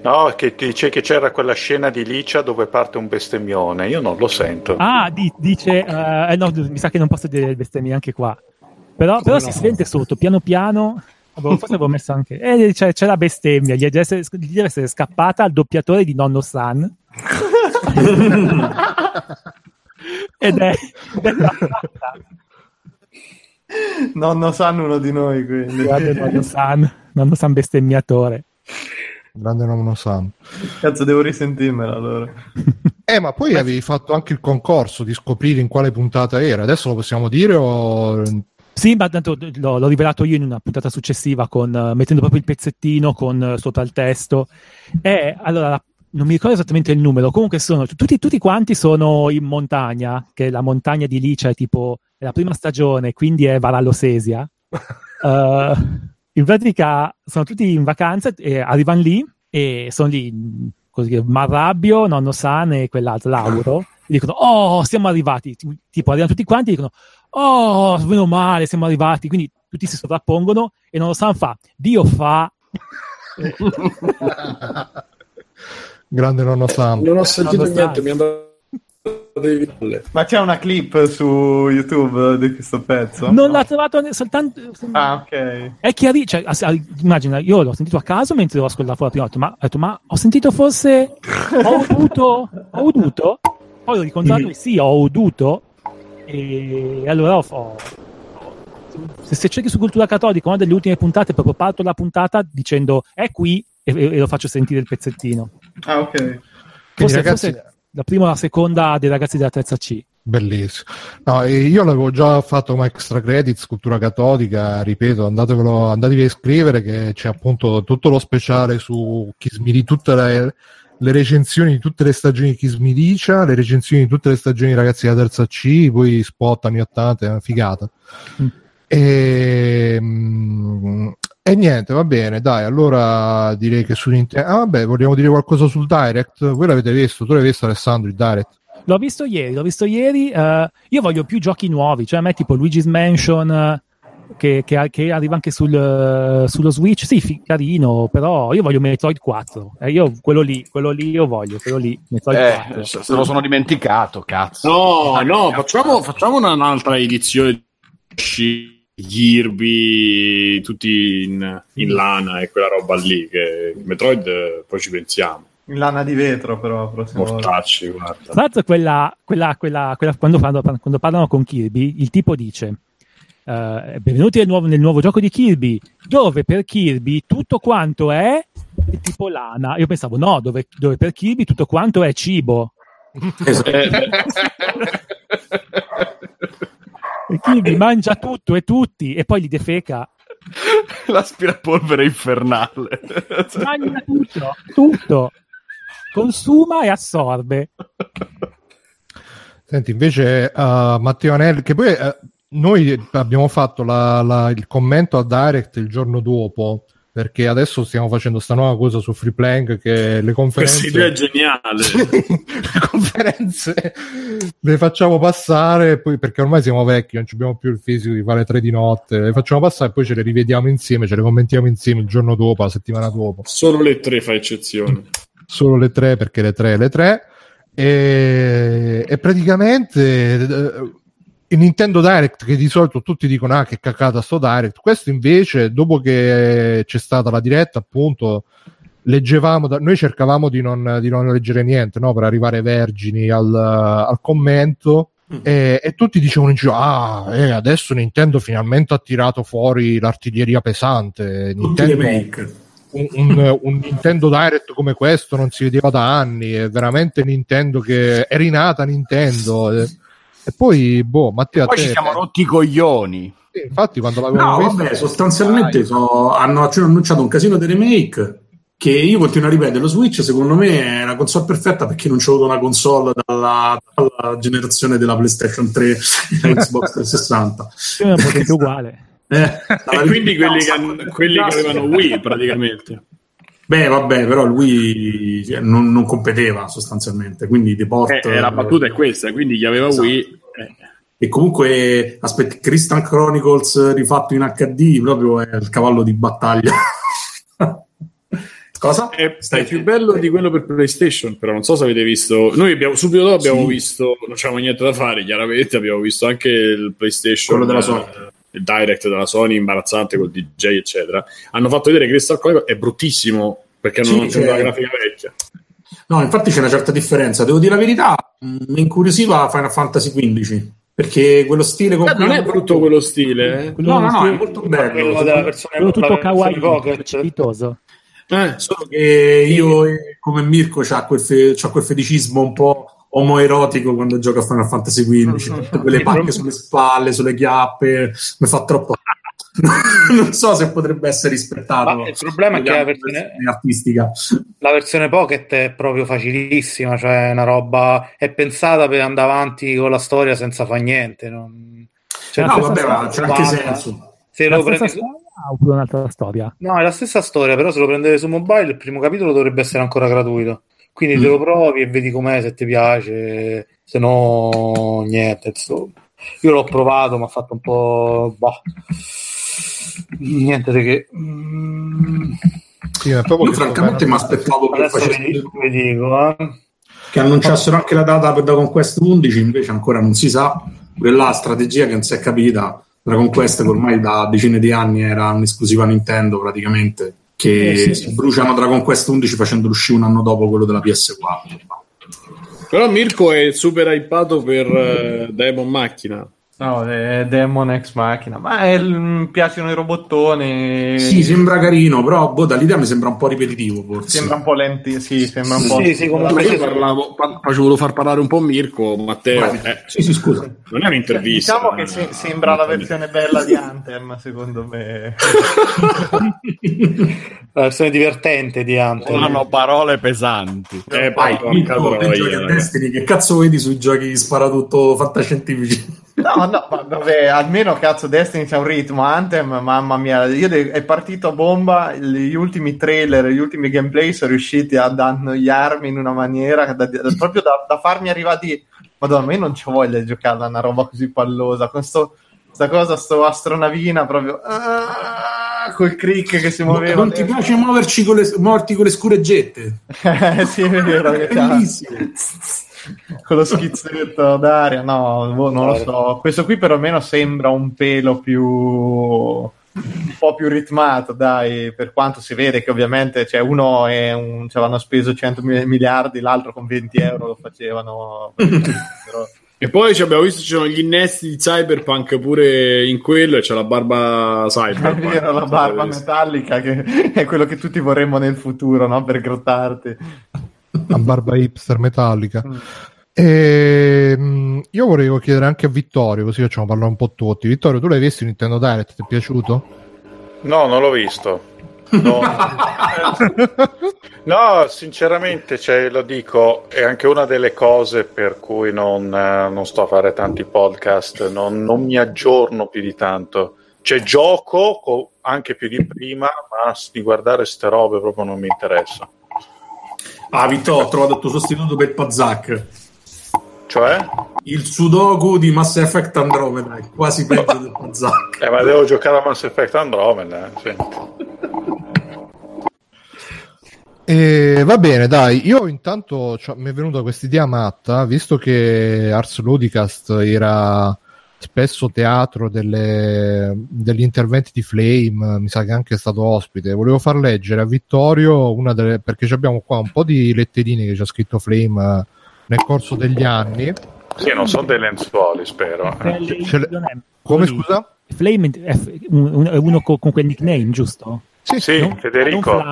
No, che dice che c'era quella scena di Licia dove parte un bestemmione, io non lo sento. Ah, di- dice, eh, no, mi sa che non posso dire le bestemmie anche qua. Però, però si sente sotto, piano piano. Avevo- forse avevo messo anche. Eh, c'è, c'è la bestemmia, gli deve, essere, gli deve essere scappata al doppiatore di nonno San. *laughs* ed è. ed è la- *laughs* Nonno sanno uno di noi, quindi. Grande nonno San, nonno San bestemmiatore. Grande nonno Sam. Cazzo, devo risentirmela allora. *laughs* Eh, ma poi avevi fatto anche il concorso di scoprire in quale puntata era. Adesso lo possiamo dire o... Sì, ma tanto l'ho, l'ho rivelato io in una puntata successiva con, eh, mettendo proprio il pezzettino con eh, sopra il testo. E allora, non mi ricordo esattamente il numero, comunque sono tutti, tutti quanti sono in montagna, che la montagna di Licia è tipo è la prima stagione, quindi è Varallo Sesia. *laughs* Eh, in pratica sono tutti in vacanza e arrivano lì e sono lì così, Marrabbio, Nonno San e quell'altro, Lauro. dicono, oh, siamo arrivati. Tipo, arrivano tutti quanti e dicono, oh, meno male, siamo arrivati. Quindi tutti si sovrappongono e non lo sanno fa. Dio fa. *laughs* Grande nonno Sam. Non ho sentito niente, mi palle. Ma c'è una clip su YouTube di questo pezzo? Non l'ha trovato ne- soltanto. Ah, ok. È chiarissimo. Cioè, as- immagina, io l'ho sentito a caso mentre lo ascoltavo la prima volta, ma ho detto, ma ho sentito forse. Ho uduto? Ho uduto? Poi l'ho ricontrollato e sì, ho uduto. E allora ho. ho- se, se cerchi su cultura cattolica, una delle ultime puntate, proprio parto la puntata dicendo è qui e, e- e lo faccio sentire il pezzettino. Ah, ok. Quindi, Forse, ragazzi, forse la prima o la seconda dei ragazzi della terza C. Bellissimo. No, e io l'avevo già fatto come extra credits, cultura cattolica, ripeto, andatevelo, andatevi a iscrivere che c'è appunto tutto lo speciale su Kiss Me di tutte le, le recensioni di tutte le stagioni di Kiss Me Dicia, le recensioni di tutte le stagioni ragazzi della terza C, poi spot anni 80, è una figata. Mm. E, mm, e niente, va bene, dai, allora direi che su Nintendo... Ah vabbè, vogliamo dire qualcosa sul Direct? Voi l'avete visto? Tu l'hai visto Alessandro il Direct? L'ho visto ieri, l'ho visto ieri. eh, io voglio più giochi nuovi, cioè a me tipo Luigi's Mansion eh, che, che- che arriva anche sul, eh, sullo Switch. Sì, fi- carino, però io voglio Metroid 4. Eh, io quello lì, quello lì io voglio, quello lì, Metroid Eh, 4. se lo sono dimenticato, cazzo. No, no, facciamo, facciamo una- un'altra edizione Kirby, tutti in, in lana e quella roba lì. Che Metroid poi ci pensiamo. In lana di vetro, però, volta. Mortacci, guarda. Tra l'altro, quella, quella, quella, quella- quando, parlano, quando parlano con Kirby, il tipo dice: eh, Benvenuti nel nuovo, nel nuovo gioco di Kirby, dove per Kirby tutto quanto è tipo lana. Io pensavo, no, dove, dove per Kirby tutto quanto è cibo. Eh, *laughs* *laughs* E Kirby mangia tutto e tutti, e poi li defeca. L'aspirapolvere infernale. Mangia tutto, tutto. Consuma e assorbe. Senti, invece uh, Matteo Anelli, che poi eh, noi abbiamo fatto la- la- il commento a Direct il giorno dopo, perché adesso stiamo facendo sta nuova cosa su Free Playing che le questa idea è conferenze, geniale. le conferenze le facciamo passare, poi, perché ormai siamo vecchi, non ci abbiamo più il fisico di fare tre di notte, le facciamo passare e poi ce le rivediamo insieme, ce le commentiamo insieme il giorno dopo, la settimana dopo Solo le tre fa eccezione. solo le tre perché le tre le tre e, e praticamente eh, il Nintendo Direct che di solito tutti dicono ah che cacata sto Direct questo invece dopo che c'è stata la diretta appunto leggevamo da- noi cercavamo di non, di non leggere niente no, per arrivare vergini al, al commento e, e tutti dicevano in giro ah eh, adesso Nintendo finalmente ha tirato fuori l'artiglieria pesante Nintendo un, un- un Nintendo Direct come questo non si vedeva da anni. È veramente Nintendo che è rinata Nintendo. Eh. E poi, boh, Matteo, a Poi te- ci siamo rotti i coglioni. sì, infatti, quando l'avevo No, visto, vabbè, sostanzialmente so- hanno cioè, annunciato un casino di remake che io continuo a ripetere. Lo Switch, secondo me, è la console perfetta perché non c'è avuto una console dalla, dalla generazione della PlayStation 3 e la *laughs* Xbox 360. È una potenza uguale. *laughs* Eh, E quindi quelli che, hanno- quelli che avevano Wii praticamente. Beh, vabbè, però lui cioè, non, non competeva sostanzialmente, quindi The Port... Eh, eh, la battuta è questa, quindi chi aveva Esatto. Wii... eh, E comunque, aspetti, Crystal Chronicles rifatto in HD proprio è il cavallo di battaglia. *laughs* Cosa? È, è più bello di quello per PlayStation, però non so se avete visto. Noi abbiamo subito dopo abbiamo Sì. visto, non c'avevamo niente da fare, chiaramente. Abbiamo visto anche il PlayStation, Quello della Sony. eh, il direct della Sony, imbarazzante col DJ, eccetera. Hanno fatto vedere Crystal Chronicles, è bruttissimo perché Sì, non c'è cioè- la grafica vecchia. No, infatti c'è una certa differenza. Devo dire la verità, mh, mi incuriosiva Final Fantasy XV perché quello stile con Eh, non è brutto fatto- quello stile, eh. Quello No, no, no, è molto bello. quello della versione, quello tutto kawaii, precipitoso. Eh, Solo che io, come Mirko, c'ha quel, fe- c'ha quel feticismo un po' omoerotico quando gioca a Final Fantasy XV. Tutte *laughs* quelle pacche sulle spalle, sulle chiappe, mi fa troppo. *laughs* non so se potrebbe essere rispettato. Ma il problema è che la versione- versione artistica. La versione Pocket è proprio facilissima, cioè è una roba è pensata per andare avanti con la storia senza fare niente. non- cioè, No, vabbè, ma c'è anche senso. Se La lo prendi su... oppure un'altra storia? No, è la stessa storia, però se lo prendete su mobile il primo capitolo dovrebbe essere ancora gratuito. Quindi te Mm. lo provi e vedi com'è, se ti piace. se no niente. insomma. Io l'ho provato, ma ha fatto un po'. boh. Niente di che. Mm, Sì, ma proprio Io che- francamente mi aspettavo che, facessero- vi dico, eh. che annunciassero anche la data per Dragon Quest 11, invece ancora non si sa. Là, strategia che non si è capita. Dragon Quest che ormai da decine di anni era un'esclusiva Nintendo praticamente, che Eh, sì. bruciano Dragon Quest 11 facendolo uscire un anno dopo quello della PS4. Però Mirko è super hypato per eh, Demon Macchina. No, è Demon Ex Machina. Ma è- mi piacciono i robottoni. Sì, sembra carino, però boh, dall'idea mi sembra un po' ripetitivo forse. Sembra un po' lenti. Sì, sembra un po'. Sì, sì, comunque Ma sì, io parlavo, pa- facevo far parlare un po' Mirko, Matteo. Eh, Sì, sì, scusa. non è un'intervista. Diciamo che eh, se- sembra la versione bella di Anthem, secondo me. *laughs* la versione divertente di Anthem. Hanno parole pesanti. Eh, Vai, porca Mirko, te troia, giochi a ragazzi. Destiny, che cazzo vedi sui giochi sparatutto fantascientifici? No, no, ma vabbè, almeno cazzo Destiny c'ha un ritmo, Anthem, mamma mia, io de- è partito a bomba, gli ultimi trailer, gli ultimi gameplay sono riusciti ad annoiarmi in una maniera da- da- proprio da, da farmi arrivare di madonna, ma io non c'ho voglia di giocarla a una roba così pallosa, con sto, sta cosa, sto astronavina proprio ah, col crick che si muoveva. non ti piace muoverci con le, muoverti con le scureggette? *laughs* Sì, è vero, c'ha- Bellissimo. *laughs* *laughs* con lo schizzetto d'aria, no, boh, non lo so. Questo qui perlomeno sembra un pelo più un po' più ritmato, dai, per quanto si vede che ovviamente cioè, uno è un, ci avevano speso 100 mi- miliardi, l'altro con 20 euro lo facevano. *laughs* Però- E poi ci abbiamo visto ci sono gli innesti di Cyberpunk pure in quello e c'è la barba È Cyberpunk. *laughs* vero, la barba metallica che è quello che tutti vorremmo nel futuro, no? Per grottarti. *laughs* a barba hipster metallica. Mm. Ehm, io volevo chiedere anche a Vittorio, così facciamo parlare un po' tutti. Vittorio, tu l'hai visto Nintendo Direct? Ti è piaciuto? No, non l'ho visto. No, *laughs* No, sinceramente, cioè, lo dico, è anche una delle cose per cui non, eh, non sto a fare tanti podcast, non, non mi aggiorno più di tanto. Cioè, gioco co- anche più di prima, ma di guardare ste robe proprio non mi interessa. Ah, Vittorio, ho trovato il tuo sostituto per Pazak. Cioè? Il Sudoku di Mass Effect Andromeda è quasi peggio del Pazak. Eh, ma devo giocare a Mass Effect Andromeda. eh, sì. E va bene, dai, io intanto cioè, mi è venuta questa idea matta, visto che Ars Ludicast era spesso teatro delle- degli interventi di Flame, mi sa che anche è stato ospite, volevo far leggere a Vittorio una delle, perché abbiamo qua un po' di letterine che ci ha scritto Flame eh, nel corso degli anni. Sì, non sono dei lenzuoli, spero. eh. ce le- Come scusa? Flame è uno co- con quel nickname, giusto? Sì, Sì, Non- Federico.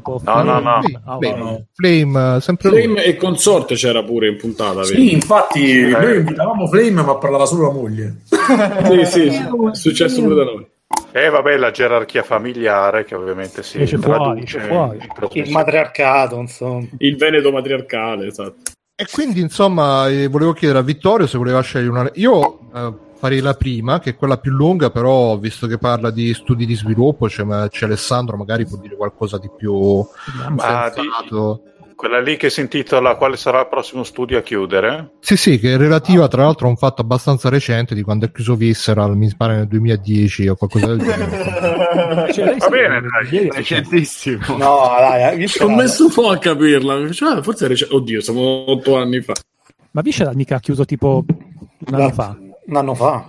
Flame, tipo No, no, no. Flame, Ah, Flame. Flame, eh, sempre lui. Flame e consorte c'era pure in puntata, vedi? Sì, infatti noi invitavamo Flame, ma parlava solo la moglie. Sì, sì, è successo pure da noi. E vabbè, la gerarchia familiare che ovviamente si fuori, traduce fuori. in Il trasmissione. matriarcato, insomma. Il Veneto matriarcale, esatto. E quindi, insomma, eh, volevo chiedere a Vittorio se voleva scegliere una. Io eh, farei la prima, che è quella più lunga, però visto che parla di studi di sviluppo, c'è, ma- c'è Alessandro, magari può dire qualcosa di più Ma di- sensato. quella lì che si intitola Quale sarà il prossimo studio a chiudere? Sì, sì, che è relativa tra l'altro a un fatto abbastanza recente di quando è chiuso Visceral, mi pare nel 2010 o qualcosa del genere. *laughs* Cioè, Va bene, dai. Recentissimo. No, dai? Ci ho messo un po' a capirla. Cioè, forse è recente. Oddio, siamo otto anni fa. Ma Visceral mica ha chiuso tipo un anno fa. Un anno fa.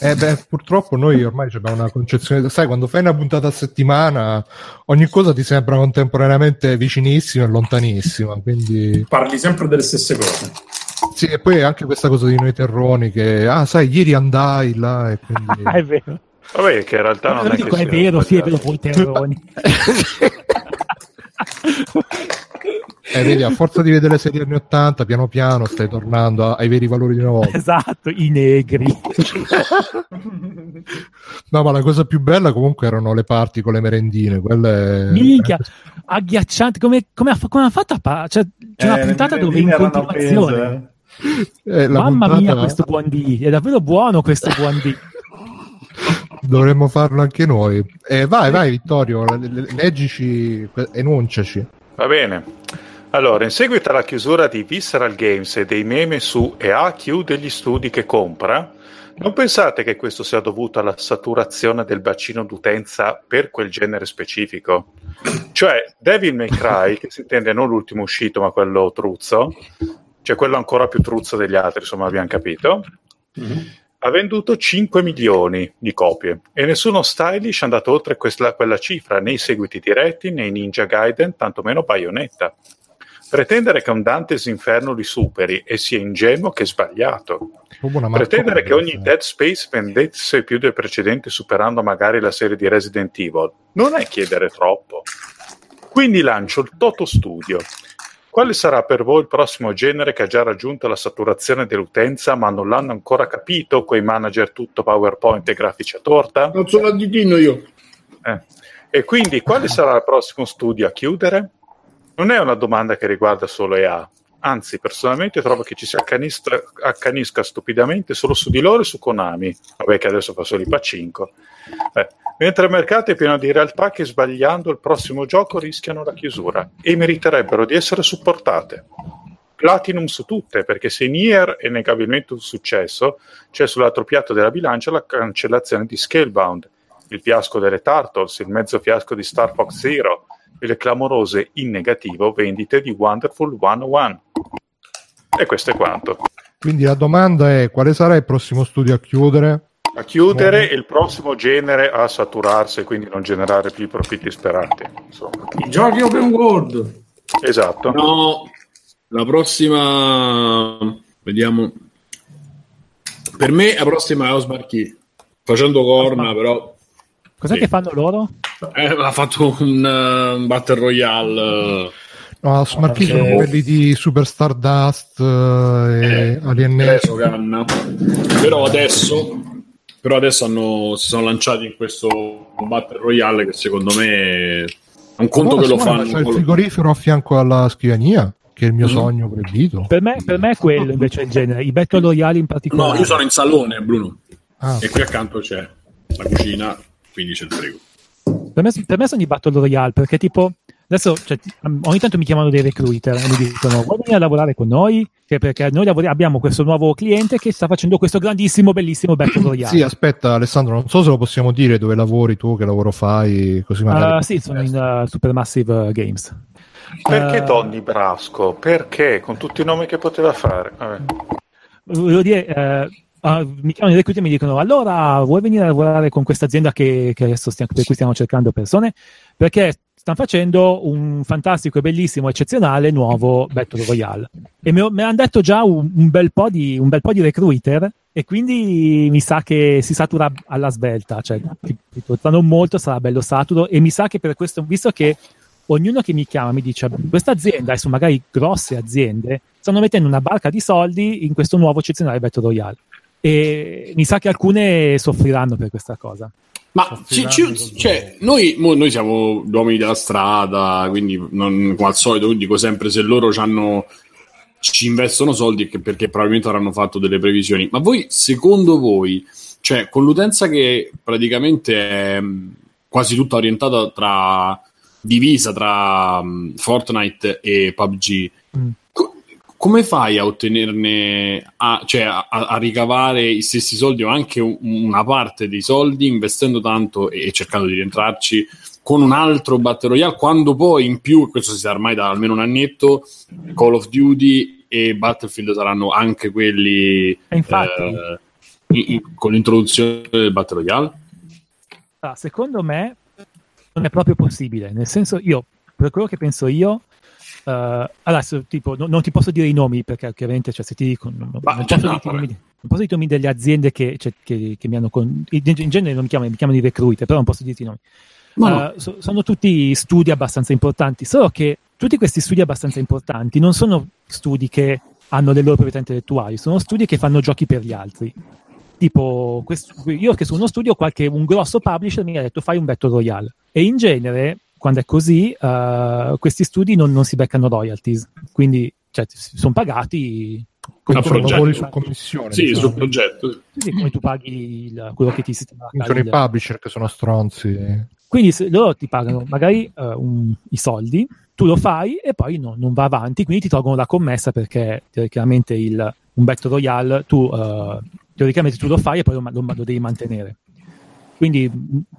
Eh beh, purtroppo noi ormai abbiamo una concezione, sai, quando fai una puntata a settimana, ogni cosa ti sembra contemporaneamente vicinissima e lontanissima, quindi Parli sempre delle stesse cose. sì, e poi anche questa cosa di noi terroni che, ah, sai, ieri andai là e quindi... *laughs* Ah, è vero. Vabbè, che in realtà non Lo è dico, che è vero, sì, è vero, voi terroni. *laughs* *laughs* Eh, vedi, a forza di vedere le serie anni 80, piano piano stai tornando ai veri valori di una volta. esatto, i negri. No, ma la cosa più bella comunque erano le parti con le merendine, quelle... Minchia, agghiacciante. Come, come ha, come ha fatto a pa- cioè, c'è una Eh, puntata le dove in continuazione. Eh, la Mamma puntata- mia, questo buon D. È davvero buono questo buon D. Dovremmo farlo anche noi. Eh, vai, vai, Vittorio, le- le- leggici, enunciaci. Va bene. Allora, in seguito alla chiusura di Visceral Games e dei meme su EA chiude gli studi che compra, non pensate che questo sia dovuto alla saturazione del bacino d'utenza per quel genere specifico? Cioè, Devil May Cry, che si intende non l'ultimo uscito, ma quello truzzo, cioè quello ancora più truzzo degli altri, insomma, abbiamo capito, ha venduto 5 milioni di copie e nessuno stylish è andato oltre questa- quella cifra nei seguiti diretti, nei Ninja Gaiden, tantomeno Bayonetta. Pretendere che un Dante's Inferno li superi e sia ingenuo che sbagliato. Una Pretendere che ogni Dead Space vendesse più del precedente superando magari la serie di Resident Evil non è chiedere troppo. Quindi lancio il Toto Studio. Quale sarà per voi il prossimo genere che ha già raggiunto la saturazione dell'utenza ma non l'hanno ancora capito quei manager tutto PowerPoint e grafici a torta? Non sono additino io. Eh. E quindi quale sarà il prossimo studio a chiudere? Non è una domanda che riguarda solo EA, anzi personalmente trovo che ci si accanisca, stupidamente solo su di loro e su Konami, vabbè che adesso fa solo i pacinco, Eh, mentre il mercato è pieno di realtà che sbagliando il prossimo gioco rischiano la chiusura e meriterebbero di essere supportate. Platinum su tutte, perché se Nier è negabilmente un successo, c'è sull'altro piatto della bilancia la cancellazione di Scalebound, il fiasco delle Turtles, il mezzo fiasco di Star Fox Zero e le clamorose in negativo vendite di Wonderful 101. E questo è quanto. Quindi la domanda è quale sarà il prossimo studio a chiudere? A chiudere il prossimo genere a saturarsi e quindi non generare più i profitti sperati. Insomma. I giochi open world. Esatto. No, la prossima... Vediamo. Per me la prossima è Osmar Key. Facendo corna, però... Cos'è Sì. che fanno loro? Eh, ha fatto un eh, Battle Royale... No, Smart Key sono quelli di Super Stardust eh, e Eh, Alien preso canna. Però adesso, però adesso hanno, si sono lanciati in questo Battle Royale che secondo me è un conto che lo fanno. C'è il frigorifero a fianco alla scrivania, che è il mio Mm. sogno proibito. Per me, per me è quello invece il genere, i Battle Royale in particolare. No, io sono in salone, Bruno. Ah, E qui accanto c'è la cucina, quindi c'è il frigo. Per me, per me sono i Battle Royale perché tipo adesso cioè, ti- ogni tanto mi chiamano dei recruiter e mi dicono vuoi venire a lavorare con noi? Che perché noi lavori- abbiamo questo nuovo cliente che sta facendo questo grandissimo, bellissimo Battle *clears throat* Royale. Sì, aspetta Alessandro, non so se lo possiamo dire dove lavori tu, che lavoro fai, così magari... Ah, sì, sono in uh, Supermassive uh, Games. Perché Eh, Donny Brasco? Perché? Con tutti i nomi che poteva fare. Vabbè. volevo dire, ah, mi chiamano i recruiter e mi dicono allora vuoi venire a lavorare con questa azienda che, che adesso stiamo, per cui stiamo cercando persone? Perché stanno facendo un fantastico e bellissimo, eccezionale nuovo Battle Royale. E me, me l'hanno detto già un, un bel po' di, un bel po' di recruiter e quindi mi sa che si satura alla svelta, cioè tra non molto sarà bello saturo e mi sa che per questo, visto che ognuno che mi chiama mi dice questa azienda, sono magari grosse aziende, stanno mettendo una barca di soldi in questo nuovo eccezionale Battle Royale. E mi sa che alcune soffriranno per questa cosa. Ma ci- ci- cioè, noi, mo- noi siamo uomini della strada, quindi non, come al solito dico sempre se loro ci investono soldi perché probabilmente avranno fatto delle previsioni. Ma voi, secondo voi, cioè, con l'utenza che praticamente è mh, quasi tutta orientata tra divisa tra mh, Fortnite e PUBG, Mm. Co- come fai a ottenerne, a, cioè a, a ricavare i stessi soldi o anche un- una parte dei soldi investendo tanto e, e cercando di rientrarci con un altro Battle Royale quando poi in più, questo si sa ormai da almeno un annetto, Call of Duty e Battlefield saranno anche quelli E infatti, eh, in- in- con l'introduzione del Battle Royale? Ah, secondo me non è proprio possibile, nel senso io, per quello che penso io, eh, adesso tipo, no- non ti posso dire i nomi perché ovviamente cioè, se ti dico, non, Ma- non posso no, dirti nomi, non posso dirti nomi delle aziende che, cioè, che- che mi hanno con- in, genere non mi chiamano, mi chiamano i recruiter, però non posso dirti i nomi. No. Eh, so- sono tutti studi abbastanza importanti, solo che tutti questi studi abbastanza importanti non sono studi che hanno le loro proprietà intellettuali, sono studi che fanno giochi per gli altri. Tipo, questo- io che su uno studio, qualche, un grosso publisher mi ha detto fai un Battle Royale. E in genere, quando è così, eh, questi studi non, non si beccano royalties. Quindi, cioè, sono pagati come, progetto. lavori su commissione. Sì, diciamo. sul progetto. sì, come tu paghi il- quello che ti sistema sono i publisher che sono stronzi. Quindi se loro ti pagano magari eh, un- i soldi, tu lo fai e poi no- non va avanti, quindi ti tolgono la commessa perché teoricamente il, un Battle Royale tu, eh, teoricamente tu lo fai e poi lo, lo- lo devi mantenere. Quindi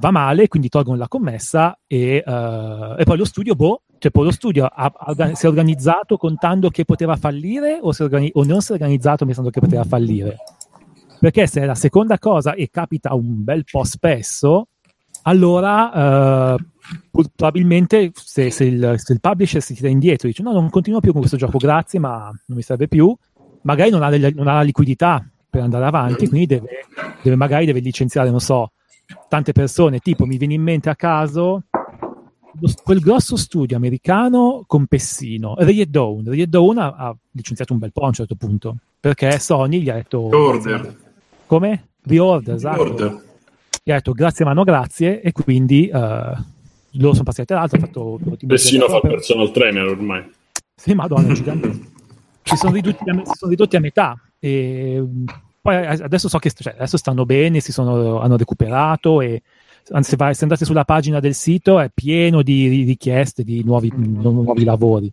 va male, quindi tolgono la commessa e, eh, e poi lo studio, boh, cioè poi lo studio ha- ha si è organizzato contando che poteva fallire o, organi- o non si è organizzato pensando che poteva fallire? Perché se è la seconda cosa e capita un bel po' spesso, allora eh, probabilmente se, se il, se il publisher si tira indietro e dice no, non continuo più con questo gioco, grazie, ma non mi serve più, magari non ha, delle- non ha la liquidità per andare avanti, quindi deve, deve- magari deve licenziare, non so, tante persone, tipo mi viene in mente a caso lo- quel grosso studio americano con Pessino, Red Dawn. Ha, ha licenziato un bel po' a un certo punto, perché Sony gli ha detto... Order. Come? The Order, esatto. Order. Gli ha detto grazie ma no grazie e quindi eh, loro sono passati all'altro, ha fatto... Persino fa il personal trainer ormai. Sì, madonna, è gigante. *clears throat* Si sono ridotti a, si sono ridotti a metà. E poi adesso so che cioè, adesso stanno bene, si sono, hanno recuperato e anzi, se, vai- se andate sulla pagina del sito è pieno di ri- richieste di nuovi, nuovi lavori.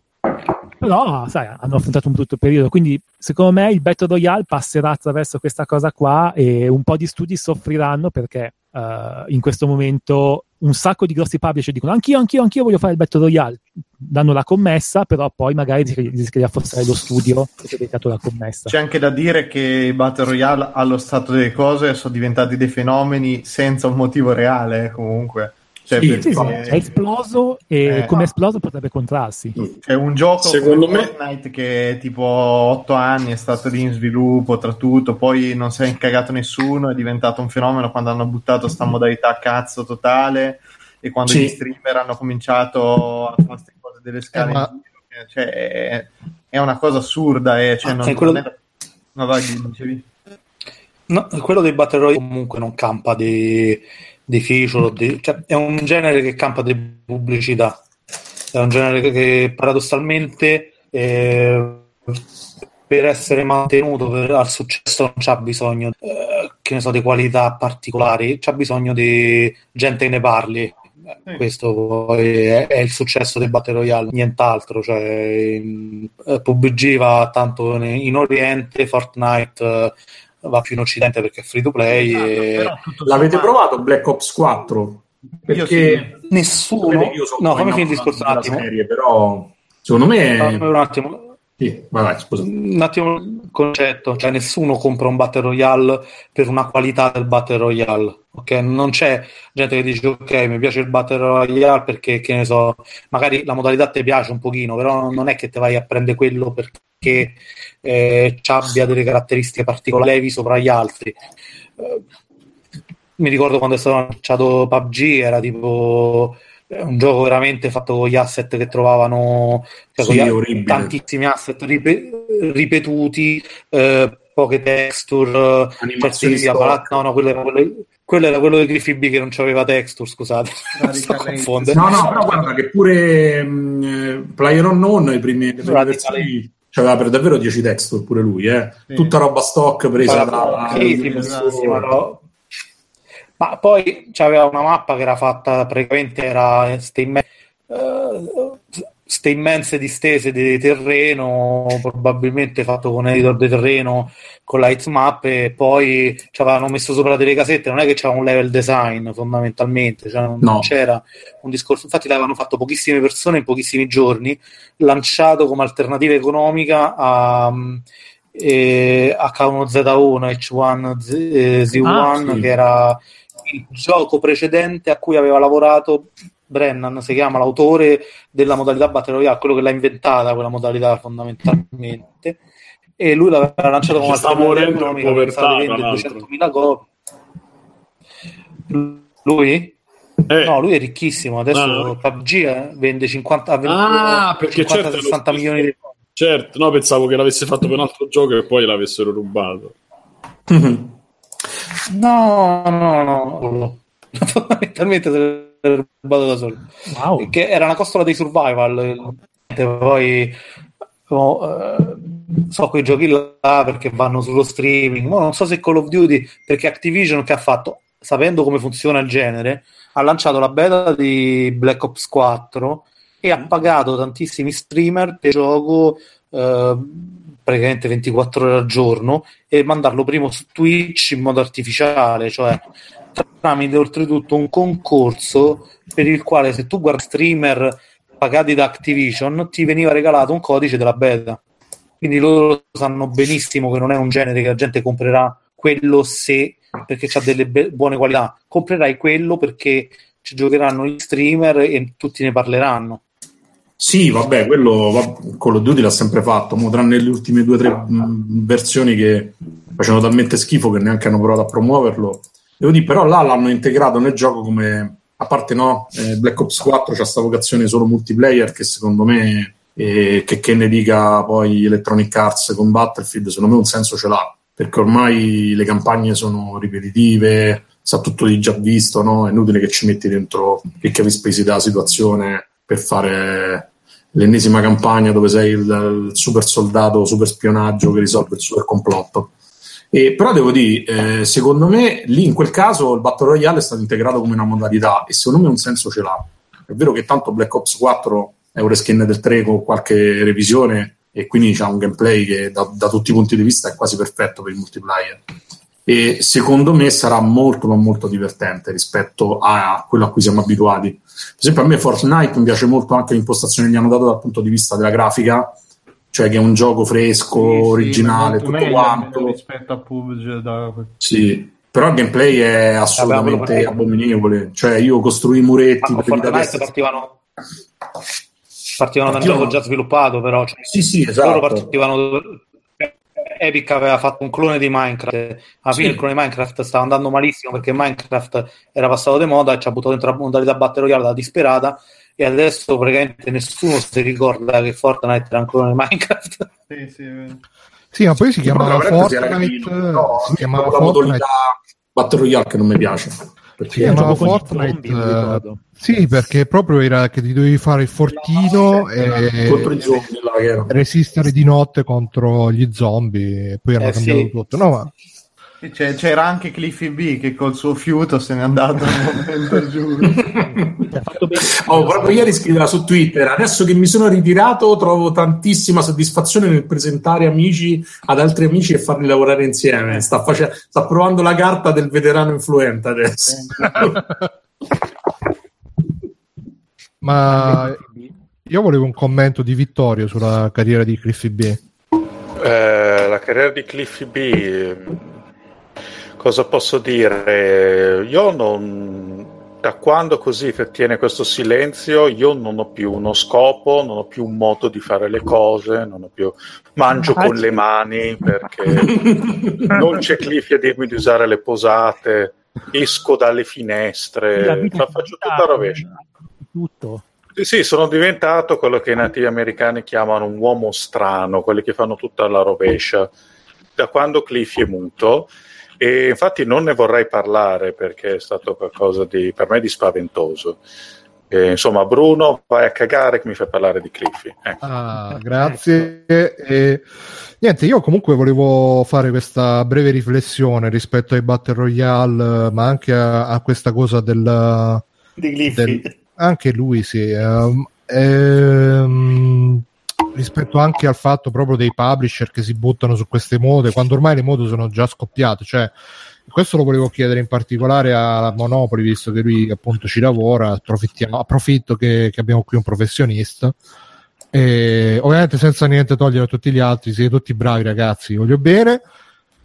Però, sai, hanno affrontato un brutto periodo, quindi secondo me il Battle Royale passerà attraverso questa cosa qua e un po' di studi soffriranno perché eh, in questo momento un sacco di grossi publisher dicono anch'io, anch'io, anch'io voglio fare il Battle Royale, danno la commessa, però poi magari rischia di affossare lo studio che ha dedicato la commessa. C'è anche da dire che i Battle Royale allo stato delle cose sono diventati dei fenomeni senza un motivo reale comunque. Cioè, Sì, Sì, sì, è esploso e Eh. come è esploso potrebbe contrarsi. c'è un gioco Secondo come me- Fortnite che tipo 8 anni è stato lì in sviluppo tra tutto, poi non si è incagato nessuno, è diventato un fenomeno quando hanno buttato sta modalità a cazzo totale e quando Sì. gli streamer hanno cominciato a fare queste cose delle scale Eh, ma- in giro, cioè, è, è una cosa assurda e cioè, Ah, non, è quello- non è- No, vai, dicevi. No, quello dei Battle Royale comunque non campa dei, dei feature, o dei- cioè è un genere che campa di pubblicità, è un genere che, paradossalmente eh, per essere mantenuto per- al successo non c'ha bisogno eh, che ne so, di qualità particolari, c'ha bisogno di gente che ne parli. Eh. Questo poi è, è il successo dei Battle Royale, nient'altro. Cioè, eh, PUBG va tanto in, in Oriente, Fortnite va più in Occidente perché è free to play. Esatto, e- L'avete provato Black Ops 4? Perché sì. Nessuno, no, fammi finire il discorso un attimo. serie, però secondo me Fammi un attimo. sì, vai, vai, scusa. Un attimo il concetto, cioè nessuno compra un Battle Royale per una qualità del Battle Royale, ok? Non c'è gente che dice ok, mi piace il Battle Royale perché, che ne so, magari la modalità ti piace un pochino, però non è che te vai a prendere quello perché eh, ci abbia delle caratteristiche particolari sopra gli altri. Eh, mi ricordo quando è stato lanciato PUBG, era tipo eh, un gioco veramente fatto con gli asset che trovavano, cioè Sì, gli- tantissimi asset ripe- ripetuti, eh, poche texture, Animazioni stock. no, no, quello era quello, era quello di Griffy B che non aveva texture, scusate. *laughs* No, no, però guarda che pure mh, eh, Player Unknown, i primi, versioni, c'aveva per davvero 10 texture pure lui, eh. Sì. Tutta roba stock presa da... Allora, sì, sì, bellissima, no? Ma poi c'aveva una mappa che era fatta praticamente era ste, imme- eh, ste immense distese di terreno, probabilmente fatto con editor di terreno, con la map e poi ci avevano messo sopra delle casette, non è che c'era un level design fondamentalmente, cioè non No. c'era un discorso, infatti l'avevano fatto pochissime persone in pochissimi giorni, lanciato come alternativa economica a eh, H1Z1 H1 Z- eh, Z1 Ah, sì. che era il gioco precedente a cui aveva lavorato Brennan, si chiama l'autore della modalità Battle Royale, quello che l'ha inventata quella modalità fondamentalmente e lui l'aveva lanciato come sta morendo in povertà, vende l'altro. 200.000 copie lui? Eh, No, lui è ricchissimo. Adesso Ah, no. PUBG eh, vende 50 ha venduto Ah, perché 50 certo, 60 lo- milioni di certo, no, pensavo che l'avesse fatto per un altro gioco e poi l'avessero rubato. No, no, no. *laughs* Fondamentalmente rubato da solo. Wow. Che era una costola dei survival. Poi oh, eh, so quei giochi là perché vanno sullo streaming. Ma non so se Call of Duty, perché Activision che ha fatto, sapendo come funziona il genere, ha lanciato la beta di Black Ops 4 e ha pagato tantissimi streamer per gioco eh, praticamente 24 ore al giorno e mandarlo prima su Twitch in modo artificiale, cioè tramite oltretutto un concorso per il quale se tu guardi streamer pagati da Activision ti veniva regalato un codice della beta. Quindi loro sanno benissimo che non è un genere che la gente comprerà quello se perché ha delle be- buone qualità, comprerai quello perché ci giocheranno gli streamer e tutti ne parleranno. Sì, vabbè, quello va- Call of Duty l'ha sempre fatto, mo, tranne le ultime due o tre mh, versioni che facevano talmente schifo che neanche hanno provato a promuoverlo. Devo dire, però là l'hanno integrato nel gioco come, a parte no, eh, Black Ops 4 c'ha questa vocazione solo multiplayer che secondo me, eh, che, che ne dica poi Electronic Arts con Battlefield, secondo me un senso ce l'ha, perché ormai le campagne sono ripetitive, sa tutto di già visto, no? È inutile che ci metti dentro che capisci della situazione per fare l'ennesima campagna dove sei il, il super soldato, super spionaggio che risolve il super complotto. E, però devo dire, eh, secondo me lì in quel caso il Battle Royale è stato integrato come una modalità e secondo me un senso ce l'ha. È vero che tanto Black Ops 4 è un reskin del 3 con qualche revisione e quindi c'ha un gameplay che da, da tutti i punti di vista è quasi perfetto per il multiplayer. E secondo me sarà molto ma molto divertente rispetto a quello a cui siamo abituati. Per esempio, a me Fortnite mi piace molto anche l'impostazione che gli hanno dato dal punto di vista della grafica, cioè che è un gioco fresco, originale, molto tutto quanto. rispetto a PUBG da... Sì, però il gameplay è assolutamente Vabbè, abominevole. Cioè, io costruì i muretti Ma Fortnite partivano partivano da un gioco già sviluppato però cioè, Sì, sì, loro esatto. partivano Epic aveva fatto un clone di Minecraft alla fine Sì. il clone di Minecraft stava andando malissimo perché Minecraft era passato di moda e ci ha buttato dentro la modalità Battle Royale da disperata e adesso praticamente nessuno si ricorda che Fortnite era un clone di Minecraft Sì, sì. Sì, ma poi si chiamava si Fortnite. No, si chiamava la Fortnite. modalità Battle Royale che non mi piace. Perché con i Fortnite. zombie, eh, sì, perché proprio era che ti dovevi fare il fortino e contro i zombie resistere di notte contro gli zombie e poi hanno Eh, cambiato sì. tutto. No, ma Sì, c'era anche Cliffy B che col suo fiuto se n'è andato un momento *laughs* bene. Oh, proprio ieri scriveva su Twitter adesso che mi sono ritirato trovo tantissima soddisfazione nel presentare amici ad altri amici e farli lavorare insieme sta, face- sta provando la carta del veterano influente adesso *laughs* ma io volevo un commento di Vittorio sulla carriera di Cliffy B. Eh, la carriera di Cliffy B, cosa posso dire? Io non, da quando così tiene questo silenzio, io non ho più uno scopo, non ho più un modo di fare le cose, non ho più... mangio con le mani perché *laughs* non c'è Cliffy a dirmi di usare le posate, esco dalle La finestre, faccio digitale, tutta rovescia. Tutto. Sì, sì, sono diventato quello che i nativi americani chiamano un uomo strano, quelli che fanno tutta alla rovescia, da quando Cliffy è muto. E infatti non ne vorrei parlare perché è stato qualcosa di, per me di spaventoso. E, insomma, Bruno, vai a cagare che mi fai parlare di Cliffy. Ecco. Ah, grazie. E, niente, io comunque volevo fare questa breve riflessione rispetto ai Battle Royale, ma anche a, a questa cosa del, di Cliffy del- anche lui sì ehm, ehm, rispetto anche al fatto proprio dei publisher che si buttano su queste mode quando ormai le mode sono già scoppiate cioè questo lo volevo chiedere in particolare a Monopoli visto che lui appunto ci lavora approfitto che, che abbiamo qui un professionista. E ovviamente senza niente togliere a tutti gli altri siete tutti bravi ragazzi voglio bene.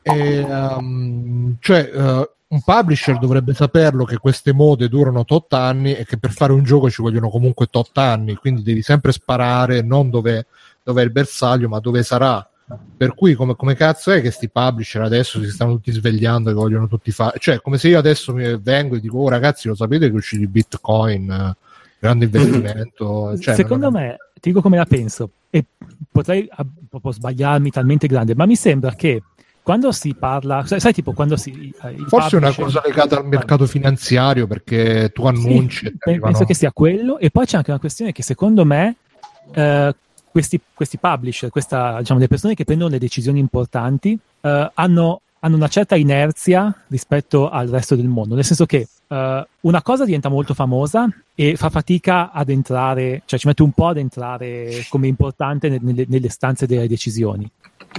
E, ehm, cioè eh, un publisher dovrebbe saperlo che queste mode durano tot anni e che per fare un gioco ci vogliono comunque tot anni, quindi devi sempre sparare non dove, dove è il bersaglio, ma dove sarà. Per cui, come, come cazzo è che sti publisher adesso si stanno tutti svegliando e vogliono tutti fare? Cioè, come se io adesso mi vengo e dico, oh ragazzi, lo sapete che uscito il Bitcoin, grande investimento. *laughs* Cioè, Secondo non- me, ti dico come la penso, e potrei ah, proprio sbagliarmi talmente grande, ma mi sembra che quando si parla, sai, sai, tipo quando si... eh, Forse è una cosa legata al mercato finanziario perché tu annunci Sì, e ti pe- arrivano- penso che sia quello e poi c'è anche una questione che secondo me eh, questi, questi publisher, questa, diciamo, le persone che prendono le decisioni importanti eh, hanno, hanno una certa inerzia rispetto al resto del mondo, nel senso che eh, una cosa diventa molto famosa e fa fatica ad entrare, cioè ci mette un po' ad entrare come importante ne- nelle, nelle stanze delle decisioni.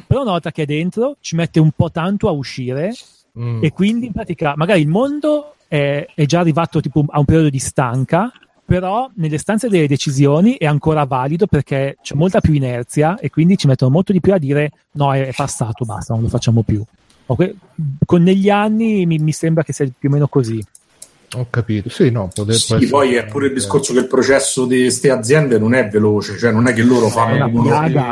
Però una volta che è dentro ci mette un po' tanto a uscire Mm. e quindi in pratica magari il mondo è, è già arrivato tipo a un periodo di stanca, però nelle stanze delle decisioni è ancora valido perché c'è molta più inerzia e quindi ci mettono molto di più a dire no è, passato, basta, non lo facciamo più. Con negli anni mi, mi sembra che sia più o meno così. Ho capito. Sì, no, può- Sì, essere- poi è pure il discorso che il processo di queste aziende non è veloce, cioè non è che loro fanno una uno,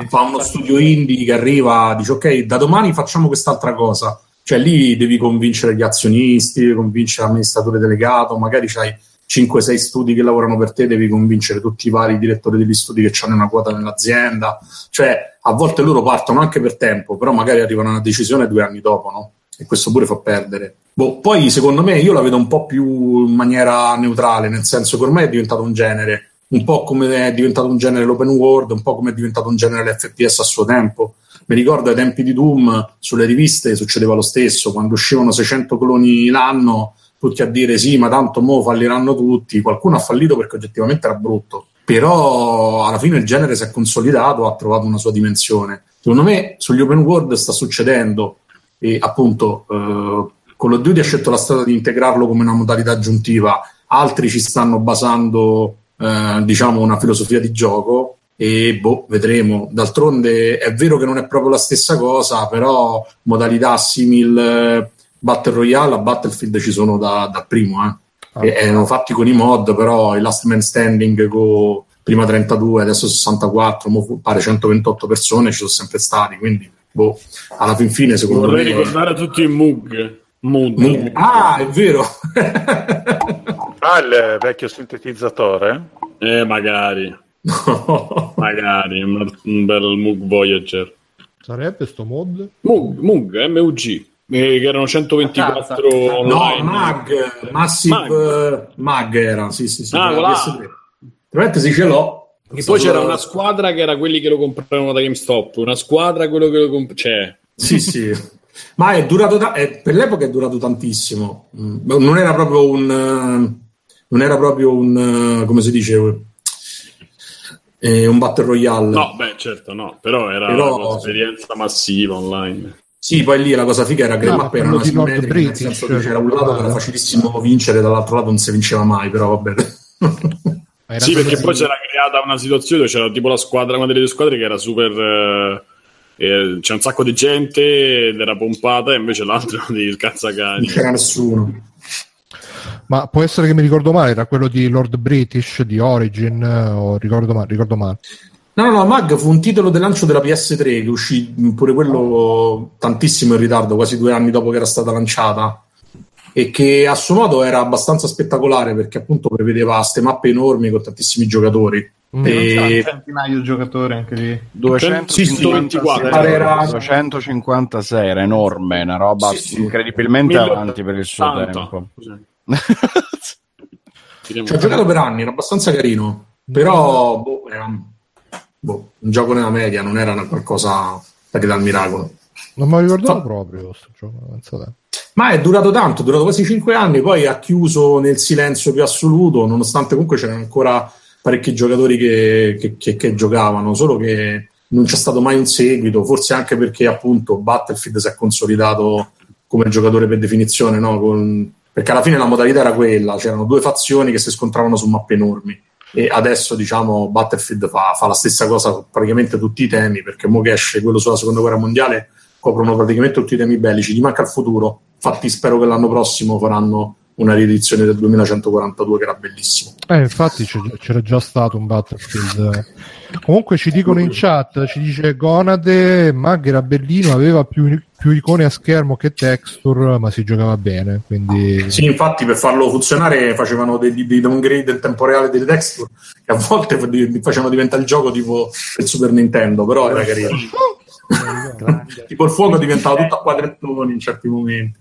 fa uno studio indie che arriva, dice ok, da domani facciamo quest'altra cosa. Cioè lì devi convincere gli azionisti, devi convincere l'amministratore delegato, magari c'hai 5-6 studi che lavorano per te, devi convincere tutti i vari direttori degli studi che hanno una quota nell'azienda. Cioè a volte loro partono anche per tempo, però magari arrivano a una decisione due anni dopo, no? E questo pure fa perdere. Boh, poi secondo me io la vedo un po' più in maniera neutrale, nel senso che ormai è diventato un genere, un po' come è diventato un genere l'open world, un po' come è diventato un genere l'FPS a suo tempo. Mi ricordo ai tempi di Doom sulle riviste succedeva lo stesso, quando uscivano 600 cloni l'anno, tutti a dire sì, ma tanto mo falliranno tutti. Qualcuno ha fallito perché oggettivamente era brutto, però alla fine il genere si è consolidato, ha trovato una sua dimensione. Secondo me sugli open world sta succedendo e appunto eh, Call of Duty ha scelto la strada di integrarlo come una modalità aggiuntiva, altri ci stanno basando eh, diciamo una filosofia di gioco e boh, vedremo. D'altronde è vero che non è proprio la stessa cosa, però modalità simil eh, Battle Royale a Battlefield ci sono da, da primo, eh. E- erano fatti con i mod, però il Last Man Standing con prima 32, adesso 64, mo fu- pare 128 persone ci sono sempre stati, quindi boh, alla fin fine secondo Vorrei me ricordare a tutti i Mug. Mood. Ah, è vero. Ah, il vecchio sintetizzatore? Eh, magari. No. *laughs* Magari. Un, bel Mug Voyager. Sarebbe sto mod? Mug, Mug, MUG. eh, che erano 124 No, online. Mag, Massive Mag. Mag era, sì, sì, sì. Ah, per la voilà. PS3. Tra l'altro sì, ce l'ho. E poi c'era una squadra che era quelli che lo compravano da GameStop, una squadra quello che lo comp- cioè, Sì, sì. *laughs* Ma è durato ta- è- per l'epoca è durato tantissimo. Mm, Non era proprio un eh, non era proprio un eh, come si dice eh, un battle royale. no, beh, certo, no, però era Però- un'esperienza massiva online. Sì, poi lì la cosa figa era che No, le ma mappe erano quello di Lord asimmetriche, nel senso che c'era un lato che era facilissimo vincere, dall'altro lato non si vinceva mai, però vabbè. Era sì, perché quello poi c'era creata una situazione dove c'era tipo la squadra, una delle due squadre che era super eh, eh, c'è un sacco di gente ed era pompata e invece l'altro *laughs* di non cazzacani. c'era nessuno. Ma può essere che mi ricordo male, era quello di Lord British, di Origin, eh, o ricordo male, ricordo male. No, no, no, Mag fu un titolo del lancio della PS3 che uscì pure quello tantissimo in ritardo, quasi due anni dopo che era stata lanciata. E che a suo modo era abbastanza spettacolare perché appunto prevedeva ste mappe enormi con tantissimi giocatori. Mm. E- un centinaio di giocatori anche lì. 124. 256 Era- 256 era enorme, una roba Sì, sì. incredibilmente avanti per il suo 1080. tempo. *laughs* Ci ho giocato per anni, era abbastanza carino, però boh, era boh, un gioco nella media, non era una qualcosa da che dal miracolo. Non me lo ricordavo Fa- proprio sto gioco. Ma è durato tanto, è durato quasi cinque anni, poi ha chiuso nel silenzio più assoluto, nonostante comunque c'erano ancora parecchi giocatori che, che- che- che giocavano, solo che non c'è stato mai un seguito, forse anche perché appunto Battlefield si è consolidato come giocatore per definizione, no? Con- perché alla fine la modalità era quella, c'erano due fazioni che si scontravano su mappe enormi e adesso diciamo Battlefield fa, fa la stessa cosa su praticamente tutti i temi, perché mo che esce quello sulla seconda guerra mondiale coprono praticamente tutti i temi bellici, gli manca il futuro. Infatti, spero che l'anno prossimo faranno una riedizione del 2142 che era bellissimo. Eh, infatti c'era già stato un Battlefield. Comunque ci dicono in chat, ci dice Gonade, Mag era bellino, aveva più, più icone a schermo che texture, ma si giocava bene, quindi... Sì, infatti, per farlo funzionare facevano dei, dei downgrade in tempo reale delle texture che a volte fa- facevano diventare il gioco tipo il Super Nintendo, però era carino. *laughs* tipo il fuoco diventava tutto a quadrettoni in certi momenti.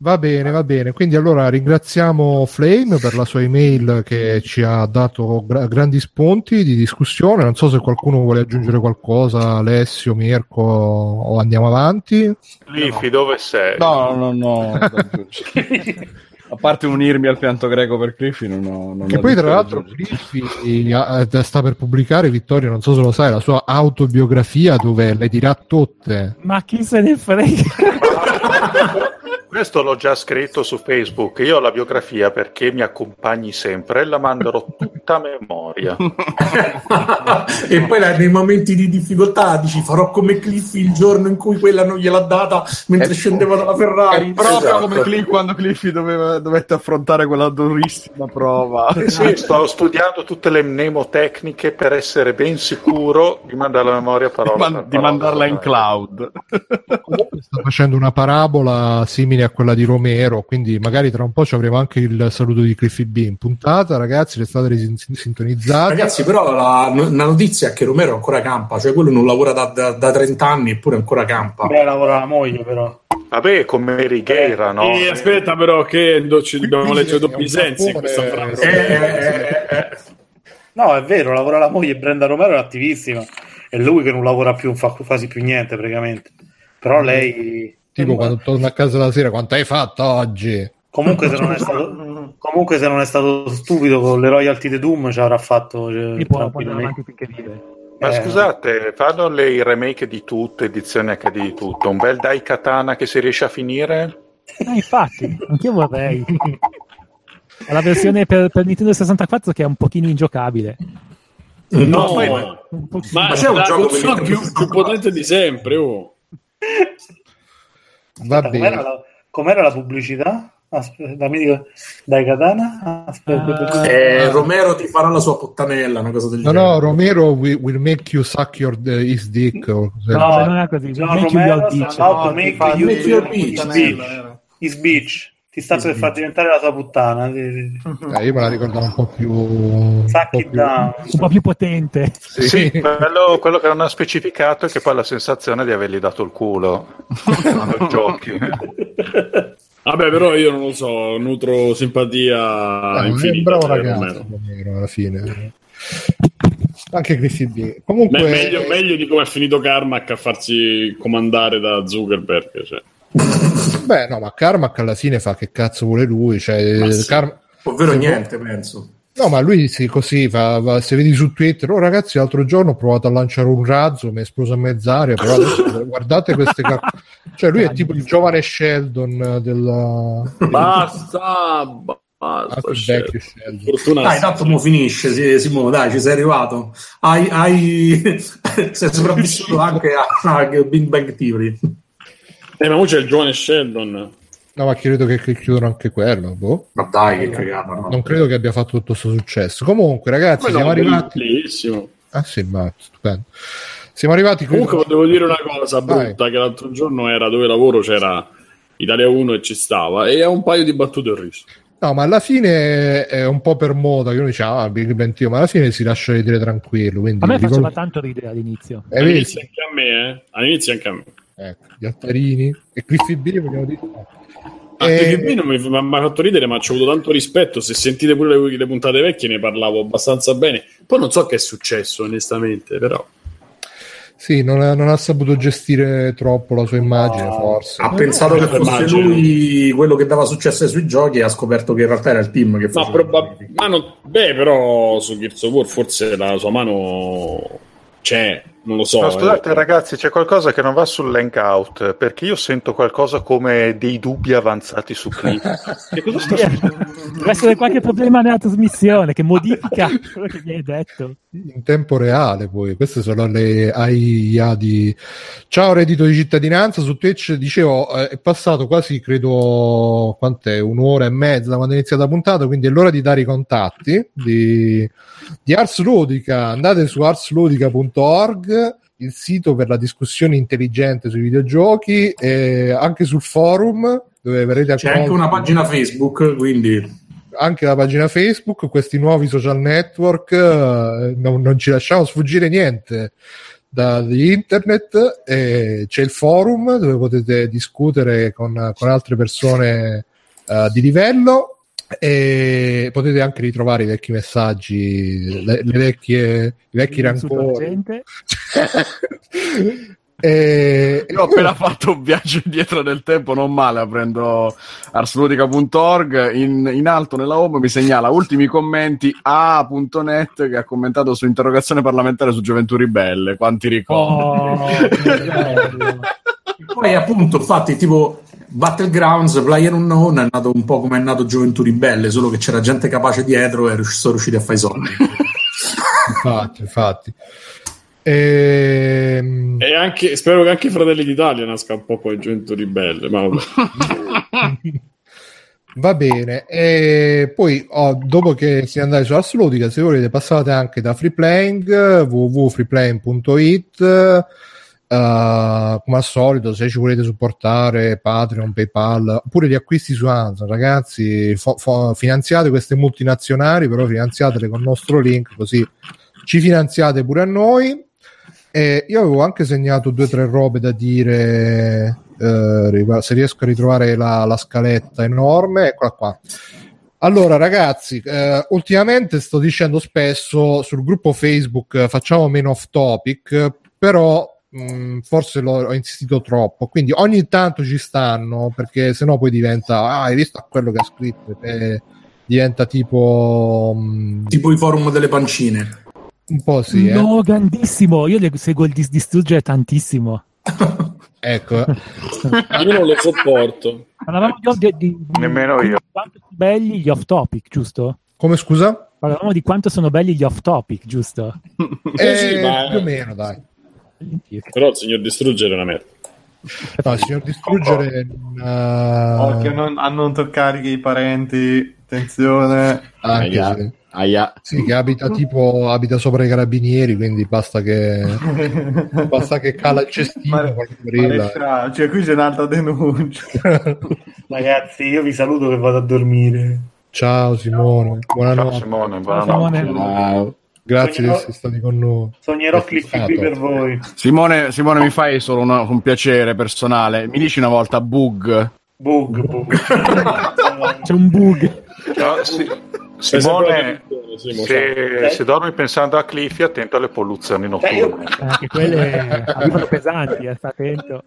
Va bene, va bene. Quindi allora ringraziamo Flame per la sua email che ci ha dato gra- grandi spunti di discussione. Non so se qualcuno vuole aggiungere qualcosa, Alessio, Mirko, o andiamo avanti. Lifi, dove sei? No, no, no. *laughs* A parte unirmi al pianto greco per Cliffy, non ho. Non Che poi, tra l'altro. Cliffy eh, sta per pubblicare, Vittorio, non so se lo sai, la sua autobiografia dove le dirà tutte. Ma chi se ne frega? *laughs* Questo l'ho già scritto su Facebook. Io ho la biografia perché mi accompagni sempre e la manderò tutta a memoria. *laughs* e poi nei momenti di difficoltà dici farò come Cliffy il giorno in cui quella non gliel'ha data mentre È- scendeva dalla Ferrari. Proprio Esatto. come Cliff quando Cliffy doveva, dovette affrontare quella durissima prova. Sì, *laughs* sto studiando tutte le mnemotecniche per essere ben sicuro di mandare la memoria parola di, man- di parola. mandarla in cloud. Sta facendo una parabola simile a quella di Romero, quindi magari tra un po' ci avremo anche il saluto di Cliffy B in puntata, ragazzi, restate sintonizzati. Ragazzi, però la, la notizia è che Romero ancora campa, cioè quello non lavora da, da- da 30 anni eppure ancora campa. Beh, lavora la moglie, però. Vabbè, come Righeira, no? Eh, aspetta, però, che ci dobbiamo leggere doppi sensi in questa frase. Eh, eh, eh, eh. No, è vero, lavora la moglie. Brenda Romero è attivissima. È lui che non lavora più, non fa quasi più niente praticamente. Però lei. Tipo quando torna a casa la sera, quanto hai fatto oggi? Comunque se, non è *laughs* stato, comunque, se non è stato stupido con le royalty di Doom, ci avrà fatto. eh, può, può andare tranquillamente. avanti finché vive. Ma Eh. scusate, fanno le remake di tutto, edizioni HD di tutto. Un bel Dai Katana che si riesce a finire? Ah, infatti, anch'io vorrei. *laughs* La versione per, per Nintendo 64 che è un pochino ingiocabile. No, poi- Un po' ma, Ma c'è un la gioco più, più potente di sempre. Oh. *laughs* Va Aspetta, com'era, bene. la, com'era la pubblicità? Aspetta, dammi dico- dai Katana? Aspetta, Eh, Romero ti farà la sua puttanella, una cosa del No, genere. no, Romero will, will make you suck your uh, his dick. No, Cioè, non è così. John Make you Romero your sta bitch. about to make you make your bitch. His bitch. Ti sta per far diventare la tua puttana. Sì, sì, sì. Eh, io me la ricordavo un po' più. un po' it più-. Un po' più potente. Sì. quello, quello che non ha specificato è che poi ha la sensazione di avergli dato il culo quando *laughs* giochi. Vabbè, però io non lo so, nutro simpatia Eh, è un infinita. bravo per ragazzo alla fine. Anche Griffy B. Comunque, Me- meglio, meglio di come è finito Carmack a farsi comandare da Zuckerberg. Cioè. Beh, no, ma Carmack alla fine fa che cazzo vuole lui. Cioè, sì. Car- Ovvero niente, penso. No, ma lui sì, così fa, va- se vedi su Twitter, oh ragazzi, l'altro giorno ho provato a lanciare un razzo, mi è esploso a mezz'aria, però adesso *laughs* guardate queste car- Cioè, lui è tipo il giovane Sheldon della... *laughs* Basta, basta. Sheldon. vecchio Sheldon. Fortuna Dai, tanto mo finisce, sì, Simone, dai, ci sei arrivato. Hai, hai... *laughs* sei sopravvissuto anche a, a Big Bang Theory. Eh, ma ora c'è il giovane Sheldon. No, ma credo che, che chiudono anche quello, boh. Ma dai, che cagata, no? Non credo che abbia fatto tutto questo successo. Comunque, ragazzi, no, siamo arrivati... bellissimo. Ah sì, ma stupendo. Siamo arrivati... credo- Comunque volevo dire una cosa Vai. brutta, che l'altro giorno era dove lavoro, c'era Italia 1 e ci stava, e a un paio di battute ho riso. No, ma alla fine è un po' per moda, che uno dice, ah, Big Bang Theory, ma alla fine si lascia vedere tranquillo. Quindi A me ricor- faceva tanto ridere all'inizio. Eh, All'inizio anche a me, eh? All'inizio anche a me. Ecco, gli altarini e Cliffy B, vogliamo dire. A Eh, TVB non mi mi ha fatto ridere, ma ci ho avuto tanto rispetto. Se sentite pure le, le puntate vecchie, ne parlavo abbastanza bene. Poi non so che è successo, onestamente, però. Sì, non ha, non ha saputo gestire troppo la sua immagine, No. forse. Ha pensato che fosse Immagino. lui quello che dava successo sui giochi e ha scoperto che in realtà era il team che Ma faceva ma non- beh, però su Gears of War forse la sua mano c'è, non lo so. No, scusate eh. ragazzi, c'è qualcosa che non va sul hangout perché io sento qualcosa come dei dubbi avanzati su *laughs* Cliff. che cosa sta succedendo? Deve essere qualche problema nella trasmissione che modifica quello che mi hai detto. in tempo reale poi queste sono le AIA di ciao reddito di cittadinanza su Twitch dicevo eh, è passato quasi credo quant'è un'ora e mezza da quando è iniziata la puntata quindi è l'ora di dare i contatti di, di Ars Ludica andate su arsludica.org il sito per la discussione intelligente sui videogiochi e anche sul forum dove verrete C'è anche una pagina Facebook, quindi anche la pagina Facebook, questi nuovi social network, eh, non, non ci lasciamo sfuggire niente da, internet. e c'è il forum dove potete discutere con, con altre persone eh, di livello e potete anche ritrovare i vecchi messaggi, le, le vecchie, i vecchi rancori. *laughs* E... Io ho appena fatto un viaggio indietro nel tempo, non male, aprendo arsludica.org, in, in alto nella home mi segnala ultimi commenti a.net che ha commentato su interrogazione parlamentare su Gioventù Ribelle, quanti ricordi. Oh. *laughs* Poi appunto, infatti, tipo Battlegrounds, Player Unknown è nato un po' come è nato Gioventù Ribelle, solo che c'era gente capace dietro e sono riusciti a fare i soldi. *laughs* infatti, infatti. Ehm, E anche, spero che anche i Fratelli d'Italia nasca un po' poi Gioventù Ribelle. Ma vabbè. *laughs* Va bene, e poi oh, dopo che si è andati su Assolutica, se volete passate anche da Freeplaying, www.freeplaying.it, eh, come al solito, se ci volete supportare Patreon, PayPal, oppure gli acquisti su Amazon, ragazzi, fo- fo- finanziate queste multinazionali, però finanziatele con il nostro link, così ci finanziate pure a noi. E io avevo anche segnato due o tre robe da dire, eh, se riesco a ritrovare la, la scaletta enorme, eccola qua. Allora, ragazzi, eh, ultimamente sto dicendo spesso sul gruppo Facebook eh, facciamo meno off topic, però mh, forse l'ho, ho insistito troppo. Quindi ogni tanto ci stanno, perché sennò poi diventa, ah, hai visto quello che ha scritto? Eh, diventa tipo mh, tipo i forum delle pancine. un po' sì, eh. No, grandissimo. Io le- seguo il dis- distruggere tantissimo. *laughs* ecco. Io non lo sopporto. Parlavamo di, di, di- Nemmeno di io. quanto sono belli gli off topic, giusto? Come scusa? Parlavamo di quanto sono belli gli off topic, giusto? Eh, sì, ma- Più o meno, dai. Però il signor Distruggere è una merda. No, il signor Distruggere... eh, Occhio non- a non toccare i parenti, attenzione. anche Aia. Aia. Sì, che abita tipo abita sopra i carabinieri, quindi basta che *laughs* basta che cala il cestino Mare-. Maresciallo, cioè qui c'è un'altra denuncia. *laughs* Ragazzi, io vi saluto che vado a dormire. Ciao Simone, Ciao buonanotte. Simone, Ciao, buonanotte. Simone. Wow. Grazie di Sognerò- essere stati con noi. Sognerò Cliffy qui per voi. Simone, Simone, mi fai solo una- un piacere personale. Mi dici una volta bug? Bug, bug. *laughs* C'è un bug. No, sì. Simone, Simo, ciao. se, se dormi pensando a Cliffy, attento alle polluzioni io- notturne. Anche quelle arrivano pesanti, eh, sta attento.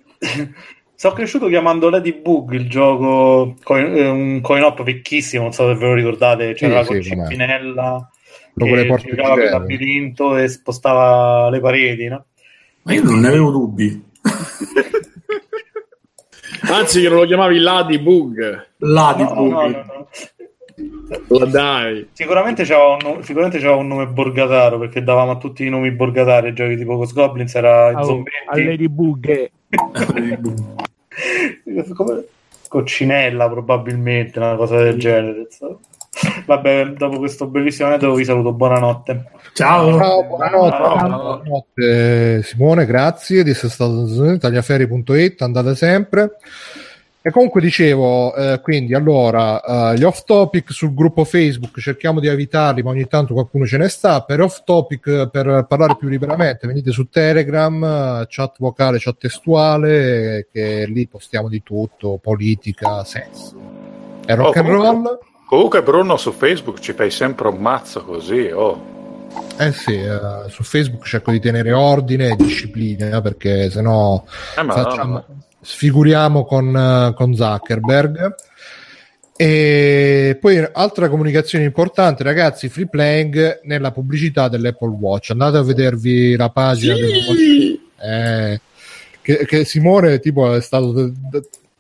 Sono cresciuto chiamando Lady Bug il gioco, coin- eh, un coin op vecchissimo, non so se ve lo ricordate, c'era Sì, la sì, Proprio le che porte giocava per labirinto e spostava le pareti, no? Ma io non ne avevo dubbi. *laughs* Anzi, che non lo chiamavi Lady Bug. Là di No, no, no. La dai. Sicuramente c'era un, sicuramente c'era un nome borgataro perché davamo a tutti i nomi borgatari ai giochi tipo Ghost Goblins era Oh, Zombetti a Ladybug. come Coccinella probabilmente una cosa del genere insomma. Vabbè dopo questo bellissimo aneddoto vi saluto buonanotte Ciao. Ciao, buonanotte, Ciao. buonanotte, Simone, grazie di essere stato su tagliaferri.it, andate sempre. E comunque dicevo, eh, quindi allora, eh, gli off topic sul gruppo Facebook cerchiamo di evitarli, ma ogni tanto qualcuno ce ne sta. Per off topic, per parlare più liberamente, venite su Telegram, eh, chat vocale, chat testuale, che lì postiamo di tutto, politica, sesso e rock Oh, and comunque- roll. Comunque, Bruno, su Facebook ci fai sempre un mazzo così. Oh. Eh sì, eh, su Facebook cerco di tenere ordine e disciplina eh, perché sennò Eh, facciamo, no, sfiguriamo con, eh, con Zuckerberg. E poi altra comunicazione importante, ragazzi, free playing nella pubblicità dell'Apple Watch. Andate a vedervi la pagina del eh, che, che Simone tipo è stato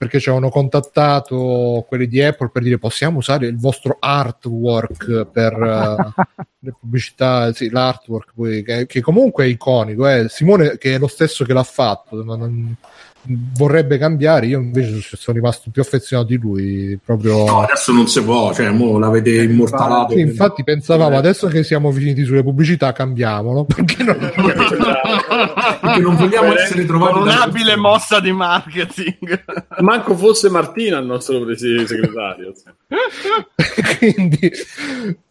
perché ci avevano contattato quelli di Apple per dire possiamo usare il vostro artwork per eh, le pubblicità, sì, l'artwork poi, che, che comunque è iconico. Eh. Simone, che è lo stesso che l'ha fatto, non- vorrebbe cambiare. Io invece sono rimasto più affezionato di lui. Proprio No, adesso non si può, cioè, mo l'avete immortalato. Sì, infatti, pensavamo adesso che siamo finiti sulle pubblicità, cambiamolo perché non *laughs* Perché non vogliamo essere trovati Con un'abile mossa di marketing. *laughs* Manco fosse Martina il nostro segretario. *laughs* quindi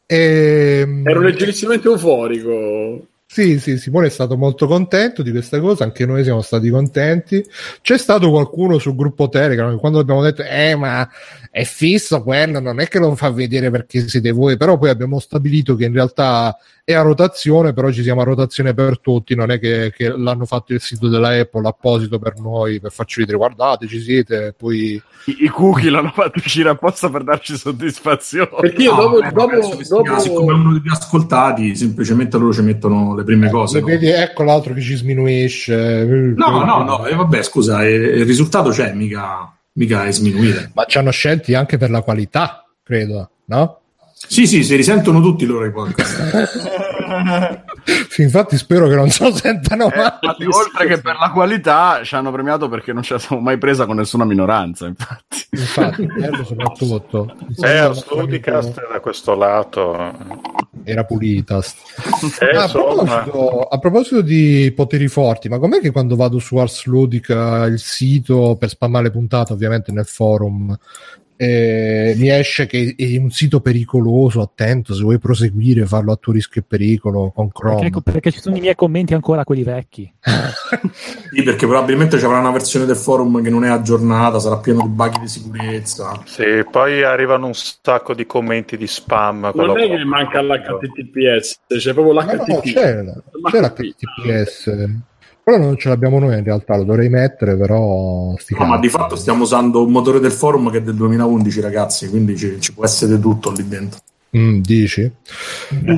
ehm, Ero leggerissimamente euforico. Sì, sì, Simone è stato molto contento di questa cosa, anche noi siamo stati contenti. C'è stato qualcuno sul gruppo Telegram che quando abbiamo detto, eh, ma è fisso quello, non è che lo fa vedere perché siete voi, però poi abbiamo stabilito che in realtà è a rotazione, però ci siamo a rotazione per tutti, non è che, che l'hanno fatto il sito della Apple apposito per noi, per farci vedere, guardate, ci siete, poi... I, i cookie l'hanno fatto uscire apposta per darci soddisfazione. Perché io No, dopo, eh, dopo, dopo- siccome è uno degli ascoltati, semplicemente loro ci mettono le prime cose. Eh, no? vedi, ecco l'altro che ci sminuisce. No, no, no, e vabbè, scusa, eh, il risultato c'è, mica, mica è sminuire. Ma ci hanno scelti anche per la qualità, credo, no? Sì, sì, si risentono tutti loro i podcast. *laughs* Sì, infatti spero che non se lo sentano Eh, infatti, oltre che per la qualità, ci hanno premiato perché non ce la siamo mai presa con nessuna minoranza. Infatti, Infatti, *laughs* soprattutto. Eh, Ars Ludicast da questo lato. Era pulita. Eh, Ah, a, proposito, a proposito di poteri forti, ma com'è che quando vado su Ars Ludica, il sito per spammare le puntate, ovviamente nel forum, eh, mi esce che è un sito pericoloso, attento, se vuoi proseguire, farlo a tuo rischio e pericolo con Chrome. Perché, perché ci sono i miei commenti ancora quelli vecchi. *laughs* Sì, perché probabilmente ci avrà una versione del forum che non è aggiornata, sarà pieno di bug di sicurezza. sì, poi arrivano un sacco di commenti di spam. non è che proprio. manca l'HTTPS, c'è proprio No, no, l'HTTP. c'è, c'è l'HTTPS. Però non ce l'abbiamo noi in realtà, lo dovrei mettere, però sti No, ma di fatto stiamo usando un motore del forum che è del 2011, ragazzi, quindi ci, ci può essere tutto lì dentro. Mm, dici?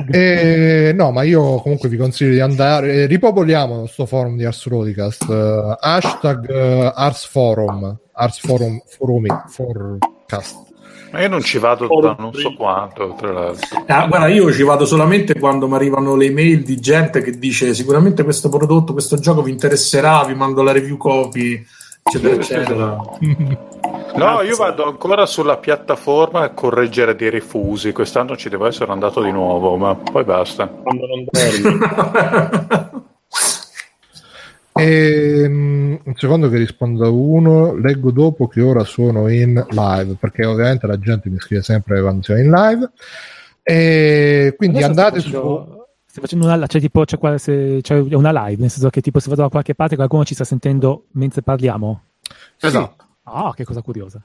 Eh, no, ma io comunque vi consiglio di andare. eh, ripopoliamo sto forum di Ars Rodicast. eh, hashtag eh, Ars Forum. Ars Forum Forumi, Forecast. Ma io non ci vado da non so quanto, tra l'altro. Ah, guarda, io ci vado solamente quando mi arrivano le mail di gente che dice sicuramente questo prodotto, questo gioco vi interesserà, vi mando la review copy, eccetera, eccetera. *laughs* No, io vado ancora sulla piattaforma a correggere dei rifusi. Quest'anno ci devo essere andato di nuovo, ma poi basta. Quando non dormi. *laughs* Ehm, un secondo che rispondo a uno. Leggo dopo che ora sono in live, perché ovviamente la gente mi scrive sempre quando siamo in live. E quindi Adesso andate stai su. facendo- Stai facendo una, cioè, tipo, c'è, qua- se- c'è una live, nel senso che tipo se vado da qualche parte qualcuno ci sta sentendo mentre parliamo. esatto. Ah, che cosa curiosa.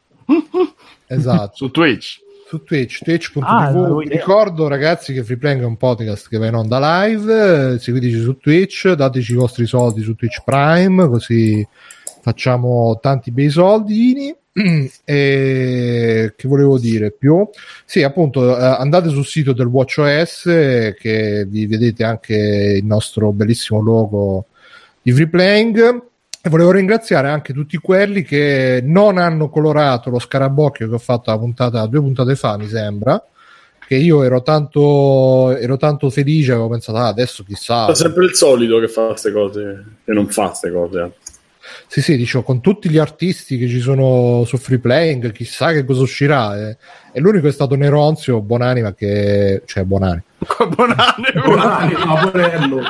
Esatto. Su Twitch. Su Twitch, twitch.tv. Ah, Vi ricordo, ragazzi, che Freeplaying è un podcast che va in onda live. eh, Seguiteci su Twitch, dateci i vostri soldi su Twitch Prime, così facciamo tanti bei soldini. *clears throat* E che volevo dire più? Sì, appunto, eh, andate sul sito del WatchOS che vi vedete anche il nostro bellissimo logo di Freeplaying. E volevo ringraziare anche tutti quelli che non hanno colorato lo scarabocchio che ho fatto la puntata, due puntate fa, mi sembra. Che io ero tanto, ero tanto felice, avevo pensato, ah, adesso chissà. È sempre il solito che fa queste cose e non fa queste cose. Sì, sì, dicevo, con tutti gli artisti che ci sono su Free Playing, chissà che cosa uscirà. eh. E l'unico è stato Neronzio, buonanima, che... cioè buonanima. Buonanno. Ah, porello.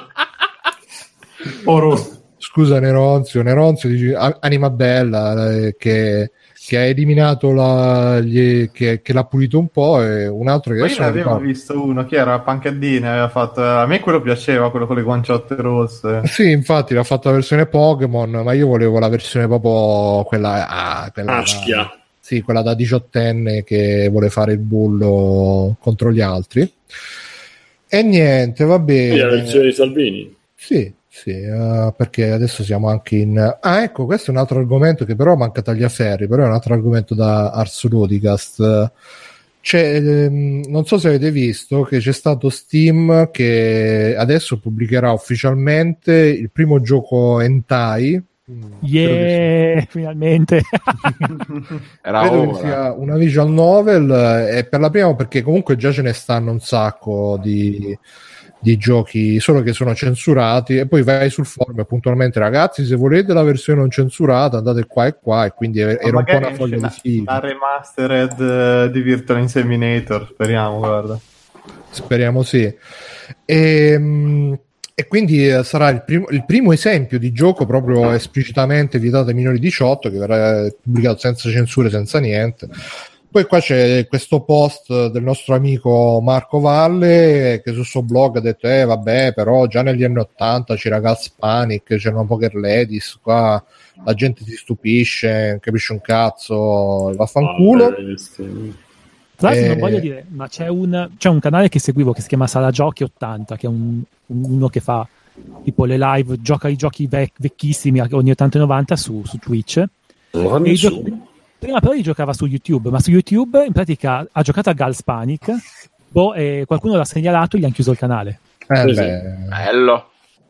Oro. Scusa Neronzio, Neronzio dice, anima bella, eh, che, che ha eliminato la... gli- che, che l'ha pulito un po' e un altro che Poi ne avevo ricordo. visto uno, chi era? Pancadini aveva fatto... A me quello piaceva, quello con le guanciotte rosse. Sì, infatti l'ha fatto la versione Pokémon, ma io volevo la versione proprio quella... ah, quella da- Aschia. sì, quella da diciottenne che vuole fare il bullo contro gli altri. E niente, va Quindi la bene. versione di Salvini. Sì, sì, eh, perché adesso siamo anche in... Ah, ecco, questo è un altro argomento che però manca Tagliaferri, però è un altro argomento da Ars Ludicast. C'è, ehm, non so se avete visto che c'è stato Steam che adesso pubblicherà ufficialmente il primo gioco hentai. Mm, che Yeah, *laughs* finalmente. *laughs* Era Credo che ora. sia una visual novel eh, e per la prima perché comunque già ce ne stanno un sacco di, di giochi solo che sono censurati e poi vai sul forum puntualmente ragazzi se volete la versione non censurata andate qua e qua e quindi era un po' una foglia di figo La remastered eh, di Virtual Inseminator, speriamo, guarda. speriamo sì. E, mm, e quindi eh, sarà il primo, il primo esempio di gioco proprio esplicitamente vietato ai minori 18 che verrà pubblicato senza censure senza niente Poi qua c'è questo post del nostro amico Marco Valle che sul suo blog ha detto eh vabbè però già negli anni 80 c'era Gas Panic, c'erano Poker Ladies, qua la gente si stupisce, non capisce un cazzo, vaffanculo. Ah, Tra l'altro, non Eh. voglio dire, ma c'è un, c'è un canale che seguivo che si chiama Sala Giochi 80, che è un- uno che fa tipo le live, gioca i giochi vec- vecchissimi ogni 80 e 90 su, su Twitch. Non E prima però giocava su YouTube, ma su YouTube in pratica ha giocato a Gals Panic, boh, e qualcuno l'ha segnalato e gli hanno chiuso il canale. Eh, Sì, sì. beh. Bello. Ha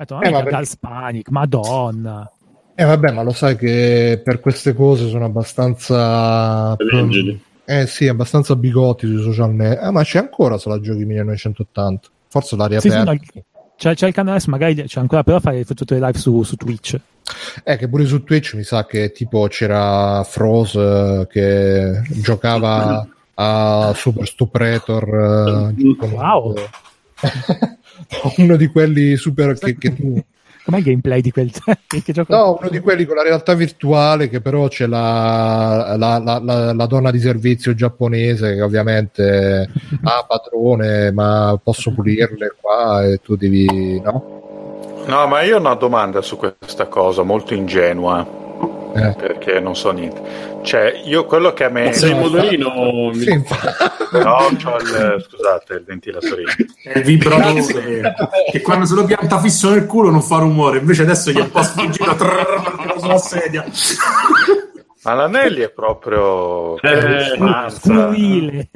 detto, Eh, perché- Gals Panic, madonna. Eh, vabbè, ma lo sai che per queste cose sono abbastanza... Angeli. Eh sì, abbastanza bigotti sui social network. Ah, ma c'è ancora se la giochi 1980. Forse l'ha Sì, sì, riaperta. no, c'è, c'è il canale, adesso magari c'è ancora però fare tutte le live su, su Twitch. Eh, che pure su Twitch mi sa che tipo c'era Froze eh, che giocava a Super Stuprator. con- Wow. *laughs* uno di quelli super che, che tu... *laughs* Com'è il gameplay di quel *laughs* che gioco? No, uno di quelli con la realtà virtuale che però c'è la, la, la, la- la donna di servizio giapponese che ovviamente ha padrone ma posso pulirle qua e tu devi... no? No, ma io ho una domanda su questa cosa, molto ingenua, Eh. perché non so niente. Cioè, io quello che a me... Ma sei in no, motorino? Sì. No, c'ho il, scusate, il ventilatorino. È il vibratore che quando se lo pianta fisso nel culo non fa rumore, invece adesso gli è un po' spingito trrr, sulla sedia. Ma l'anelli è proprio... Eh, Mazza. Scurrile.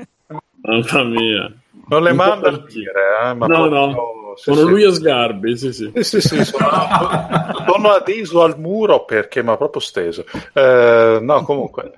Mamma mia. Non le manda a per- dire, eh, ma No, proprio- no. Sono sì. lui e Sgarbi, sì, sì. Sì, sì, sì, sono, *laughs* sono addiso al muro perché mi ha proprio steso. Eh, no, comunque,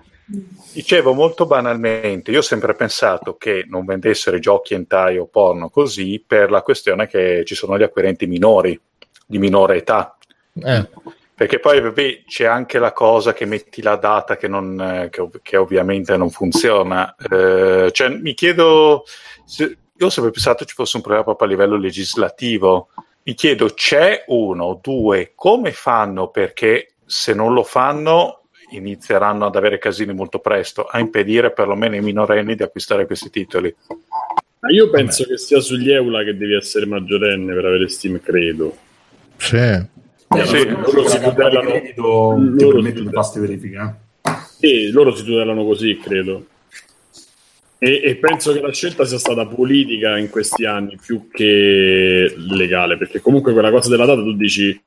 dicevo molto banalmente, io ho sempre pensato che non vendessero i giochi hentai o porno così per la questione che ci sono gli acquirenti minori, di minore età. Eh. Perché poi vabbè, c'è anche la cosa che metti la data che, non, eh, che, ov- che ovviamente non funziona. Eh, cioè, mi chiedo, se- io ho sempre pensato ci fosse un problema proprio a livello legislativo. Mi chiedo, c'è uno, due, come fanno? Perché se non lo fanno inizieranno ad avere casini molto presto, a impedire perlomeno ai minorenni di acquistare questi titoli. Ma io penso che sia sugli EULA che devi essere maggiorenne per avere Steam, credo. Sì. Eh, Sì. loro si tutelano credito, eh. Loro si tutelano così, credo. E, e penso che la scelta sia stata politica in questi anni più che legale, perché comunque quella cosa della data tu dici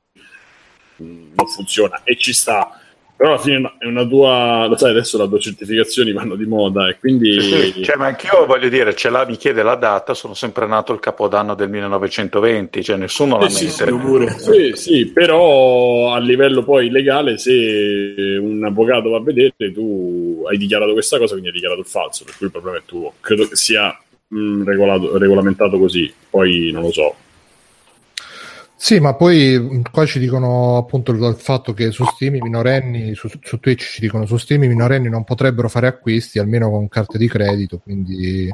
"Mm, non funziona e ci sta. Però alla fine è una tua, lo sai, adesso le tue certificazioni vanno di moda e quindi Sì, sì. Cioè, ma anch'io voglio dire, ce l'ha, mi chiede la data, sono sempre nato il capodanno del 1920, cioè nessuno la Eh sì, mette. sì, pure. Sì, sì, però a livello poi legale, se un avvocato va a vedere, tu hai dichiarato questa cosa, quindi hai dichiarato il falso, per cui il problema è tuo. Credo che sia mh, regolato- regolamentato così, poi non lo so. Sì, ma poi mh, qua ci dicono appunto il, il fatto che su Steam i minorenni, su, su Twitch ci dicono su Steam i minorenni non potrebbero fare acquisti almeno con carte di credito, quindi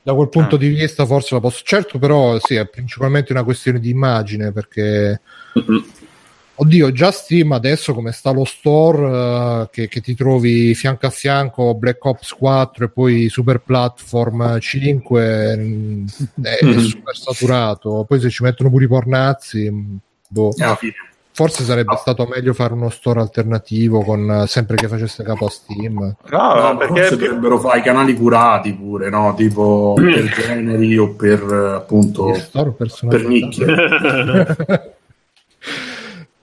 da quel punto Ah. di vista forse la posso... Certo però sì, è principalmente una questione di immagine perché... Oddio, già Steam adesso come sta lo store eh, che, che ti trovi fianco a fianco Black Ops 4 e poi Super Platform 5 mh, è, è super saturato. Poi se ci mettono pure i pornazzi, mh, boh. Alla fine. forse sarebbe stato meglio fare uno store alternativo con eh, sempre che facesse capo a Steam. No, No, perché forse dovrebbero fare i canali curati pure, no? Tipo per *clears throat* generi o per eh, appunto per nicchie. *laughs* *laughs*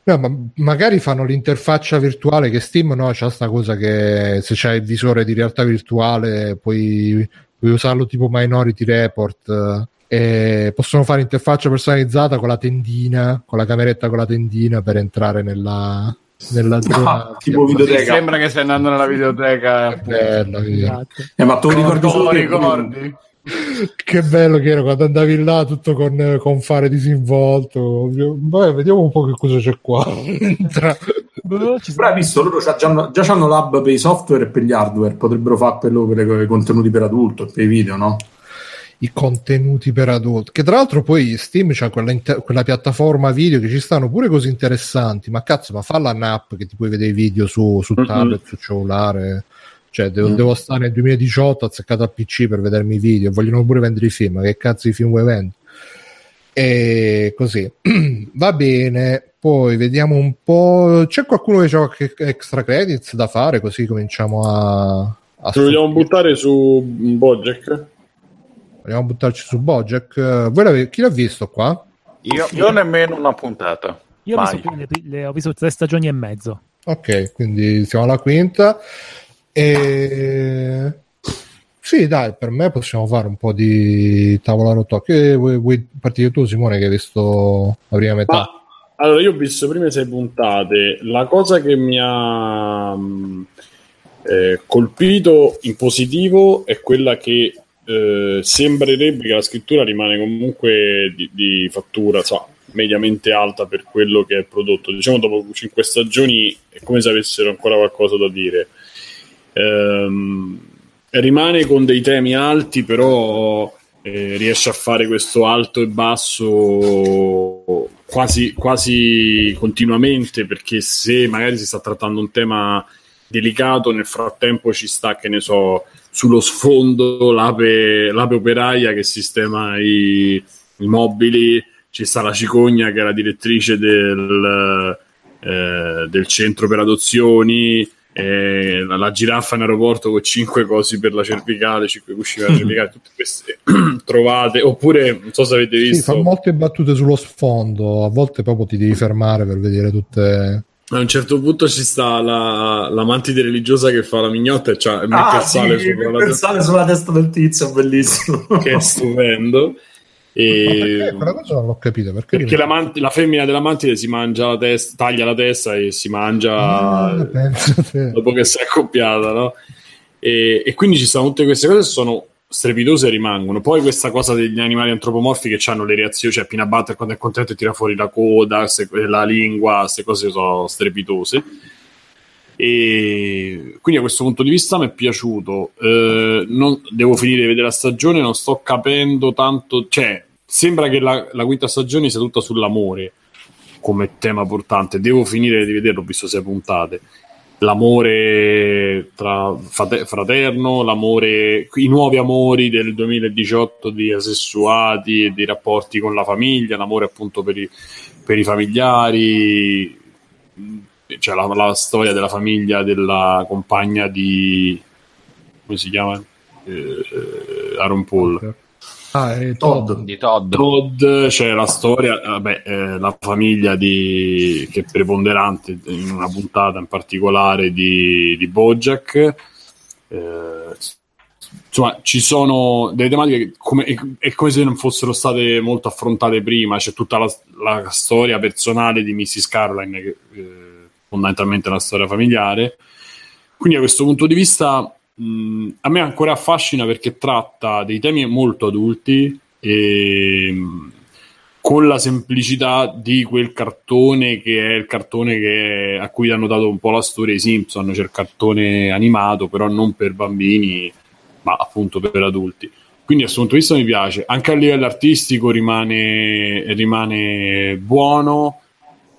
No, ma magari fanno l'interfaccia virtuale che Steam no, c'ha sta cosa che se c'hai il visore di realtà virtuale puoi, puoi usarlo tipo Minority Report eh, e possono fare interfaccia personalizzata con la tendina, con la cameretta con la tendina per entrare nella, nella zona. tipo Sì, videoteca. sembra che stai andando nella videoteca. Che bella, Esatto. Eh, ma lo ricordi ricordi? Che bello che era quando andavi là tutto con, con fare disinvolto. Vabbè, vediamo un po' che cosa c'è qua. Ci Però hai visto, loro già, già hanno l'hub per i software e per gli hardware, potrebbero fare quello per i contenuti per adulto e per i video, no? I contenuti per adulti. Che tra l'altro poi Steam c'ha quella, inter- quella piattaforma video che ci stanno pure cose interessanti. Ma cazzo, ma falla un'app che ti puoi vedere i video su, su tablet, su cellulare. Cioè, devo, Mm. devo stare nel 2018 azzeccato al PC per vedermi i video. Vogliono pure vendere i film. ma Che cazzo di film vuoi vendere? E così *clears throat* va bene. Poi vediamo un po'. C'è qualcuno che ha qualche extra credits da fare? Così cominciamo a. a Ce lo vogliamo buttare su Bojack? Vogliamo buttarci su Bojack. Voi chi l'ha visto qua? Io, Io nemmeno una puntata. Io ho Mai. visto, le, le- ho visto tre stagioni e mezzo. Ok, quindi siamo alla quinta. E... Sì, dai, per me possiamo fare un po' di tavola rotto. Che vuoi, vuoi partire tu, Simone, che hai visto la prima metà? Ma, allora, io ho visto prime sei puntate. La cosa che mi ha mh, eh, colpito in positivo è quella che eh, sembrerebbe che la scrittura rimane comunque di, di fattura, insomma, mediamente alta per quello che è prodotto. Diciamo, dopo cinque stagioni è come se avessero ancora qualcosa da dire. Ehm, rimane con dei temi alti, però eh, riesce a fare questo alto e basso quasi, quasi continuamente perché se magari si sta trattando un tema delicato nel frattempo ci sta che ne so sullo sfondo l'ape, l'ape operaia che sistema i, i mobili ci sta la cicogna che è la direttrice del, eh, del centro per adozioni eh, la, la giraffa in aeroporto con cinque cosi per la cervicale, cinque cuscini per la cervicale, *laughs* tutte queste *clears throat* trovate. Oppure, non so se avete Sì, visto, fa molte battute sullo sfondo. A volte proprio ti devi fermare per vedere tutte. a un certo punto ci sta la, la mantide religiosa che fa la mignotta e c'ha mette Ah, il sale sì, sopra la il testa, sale sulla testa del tizio, bellissimo. che è stupendo. E... quella cosa non l'ho capito. Perché, Perché la, man- la femmina della mantide si mangia la testa, taglia la testa e si mangia Ah, dopo che si è accoppiata, no? E, e quindi ci sono tutte queste cose che sono strepitose e rimangono. Poi questa cosa degli animali antropomorfi che hanno le reazioni, cioè Peanut Butter quando è contento e tira fuori la coda, se- la lingua, queste cose sono strepitose. E quindi a questo punto di vista mi è piaciuto. Eh, non- devo finire di vedere la stagione, non sto capendo tanto. Cioè, sembra che la, la quinta stagione sia tutta sull'amore come tema portante. Devo finire di vederlo, visto sei puntate. L'amore tra frate- fraterno, l'amore, i nuovi amori del 2018 di asessuati e dei rapporti con la famiglia, l'amore appunto per i, per i familiari, cioè la, la storia della famiglia della compagna di come si chiama? Eh, eh, Aaron Paul. Ah, è Todd. Todd. di Todd. Todd c'è la storia, vabbè, eh, la famiglia di, che è preponderante in una puntata in particolare di, di Bojack. Eh, insomma, ci sono delle tematiche che come, è, è come se non fossero state molto affrontate prima. C'è tutta la, la storia personale di Mrs. Caroline, che eh, fondamentalmente una storia familiare. Quindi, da questo punto di vista, mh, a me ancora affascina perché tratta dei temi molto adulti e mh, con la semplicità di quel cartone che è il cartone che a cui hanno dato un po' la storia i Simpson, cioè il cartone animato, però non per bambini, ma appunto per adulti. Quindi, a questo punto di vista, mi piace. Anche a livello artistico rimane, rimane buono.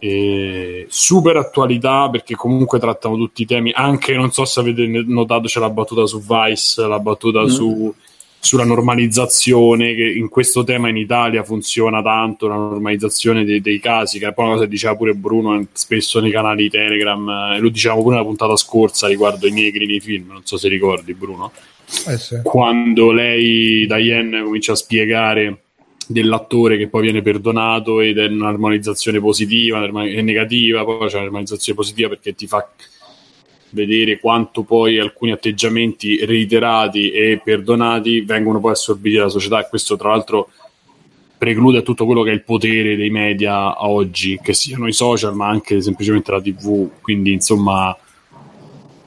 E super attualità perché comunque trattano tutti i temi anche non so se avete notato c'è la battuta su Vice la battuta Mm. su, sulla normalizzazione che in questo tema in Italia funziona tanto la normalizzazione dei, dei casi che è poi una cosa che diceva pure Bruno eh, spesso nei canali Telegram eh, e lo dicevamo pure nella puntata scorsa riguardo i negri nei film non so se ricordi Bruno Eh sì. quando lei, Diane, comincia a spiegare dell'attore che poi viene perdonato ed è un'armonizzazione positiva e negativa, poi c'è un'armonizzazione positiva perché ti fa vedere quanto poi alcuni atteggiamenti reiterati e perdonati vengono poi assorbiti dalla società. E questo tra l'altro preclude tutto quello che è il potere dei media oggi, che siano i social ma anche semplicemente la tv, quindi insomma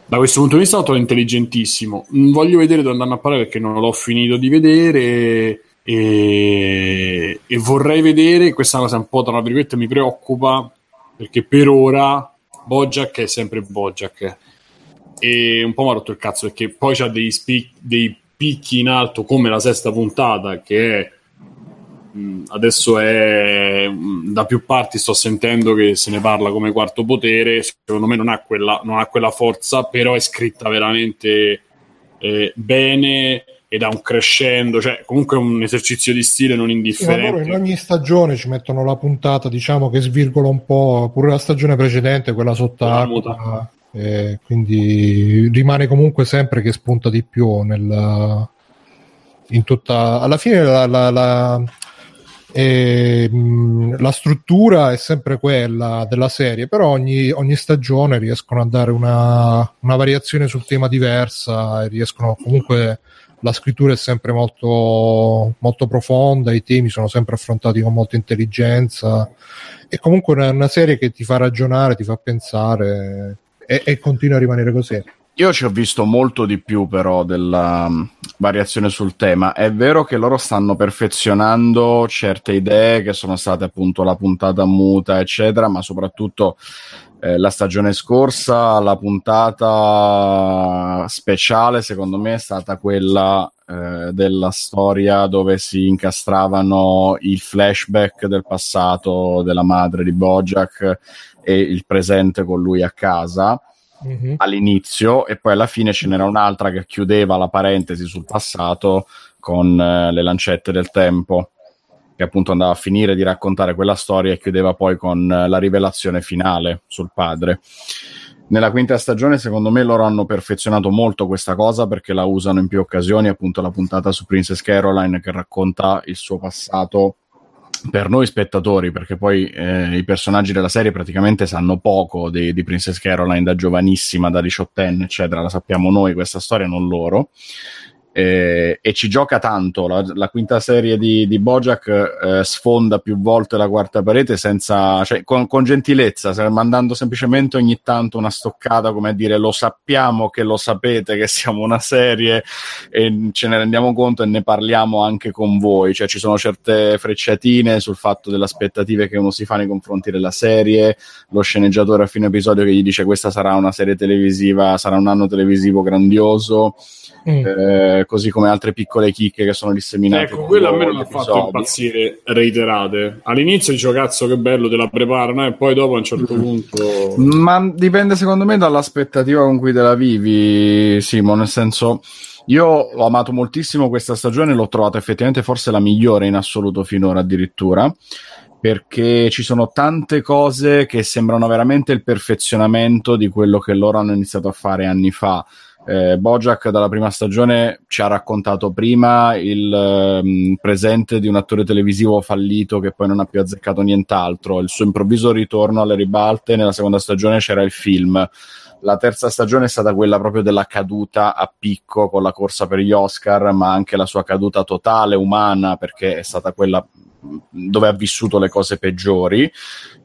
da questo punto di vista lo trovo intelligentissimo. Voglio vedere dove andranno a parlare perché non l'ho finito di vedere e, e vorrei vedere, questa cosa un po' tra virgolette mi preoccupa perché per ora Bojack è sempre Bojack. E un po' mi ha rotto il cazzo perché poi c'ha dei, spi- dei picchi in alto come la sesta puntata che è adesso è da più parti sto sentendo che se ne parla come quarto potere secondo me non ha quella, non ha quella forza però è scritta veramente eh, bene ed ha un crescendo cioè comunque è un esercizio di stile non indifferente in ogni stagione ci mettono la puntata, diciamo che svirgola un po', pure la stagione precedente, quella La sott'acqua, eh, quindi rimane comunque sempre che spunta di più nel, in tutta... Alla fine la, la- la- eh, la struttura è sempre quella della serie, però ogni, ogni stagione riescono a dare una, una variazione sul tema diversa e riescono comunque la scrittura è sempre molto, molto profonda, i temi sono sempre affrontati con molta intelligenza. È comunque una, una serie che ti fa ragionare, ti fa pensare e, e continua a rimanere così. Io ci ho visto molto di più però della mm, variazione sul tema. È vero che loro stanno perfezionando certe idee che sono state appunto la puntata muta, eccetera, ma soprattutto eh, la stagione scorsa, la puntata speciale, secondo me, è stata quella eh, della storia dove si incastravano il flashback del passato della madre di Bojack e il presente con lui a casa all'inizio e poi alla fine ce n'era un'altra che chiudeva la parentesi sul passato con eh, le lancette del tempo che appunto andava a finire di raccontare quella storia e chiudeva poi con eh, la rivelazione finale sul padre. Nella quinta stagione, secondo me, loro hanno perfezionato molto questa cosa perché la usano in più occasioni, appunto la puntata su Princess Caroline che racconta il suo passato per noi spettatori, perché poi eh, i personaggi della serie praticamente sanno poco di, di Princess Caroline da giovanissima, da diciottenne, eccetera, la sappiamo noi questa storia, non loro. Eh, e ci gioca tanto. La, la quinta serie di, di Bojack eh, sfonda più volte la quarta parete senza, cioè, con, con gentilezza, mandando semplicemente ogni tanto una stoccata come a dire lo sappiamo che lo sapete che siamo una serie e ce ne rendiamo conto e ne parliamo anche con voi. Cioè, ci sono certe frecciatine sul fatto delle aspettative che uno si fa nei confronti della serie, lo sceneggiatore a fine episodio che gli dice questa sarà una serie televisiva, sarà un anno televisivo grandioso. Mm. Eh, così come altre piccole chicche che sono disseminate. Ecco, quello a me non ha fatto impazzire reiterate. All'inizio dicevo cazzo che bello, te la preparano e poi dopo a un certo punto... Ma dipende secondo me dall'aspettativa con cui te la vivi, Simo, nel senso io ho amato moltissimo questa stagione, l'ho trovata effettivamente forse la migliore in assoluto finora addirittura, perché ci sono tante cose che sembrano veramente il perfezionamento di quello che loro hanno iniziato a fare anni fa. Eh, Bojack dalla prima stagione ci ha raccontato prima il ehm, presente di un attore televisivo fallito che poi non ha più azzeccato nient'altro, il suo improvviso ritorno alle ribalte, nella seconda stagione c'era il film. La terza stagione è stata quella proprio della caduta a picco con la corsa per gli Oscar, ma anche la sua caduta totale, umana, perché è stata quella dove ha vissuto le cose peggiori,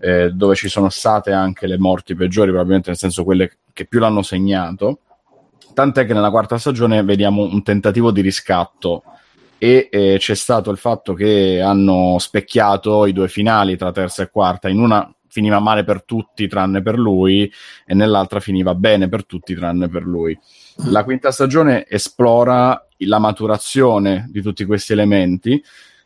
eh, dove ci sono state anche le morti peggiori, probabilmente nel senso quelle che più l'hanno segnato. Tant'è che nella quarta stagione vediamo un tentativo di riscatto e eh, c'è stato il fatto che hanno specchiato i due finali tra terza e quarta. In una finiva male per tutti tranne per lui e nell'altra finiva bene per tutti tranne per lui. La quinta stagione esplora la maturazione di tutti questi elementi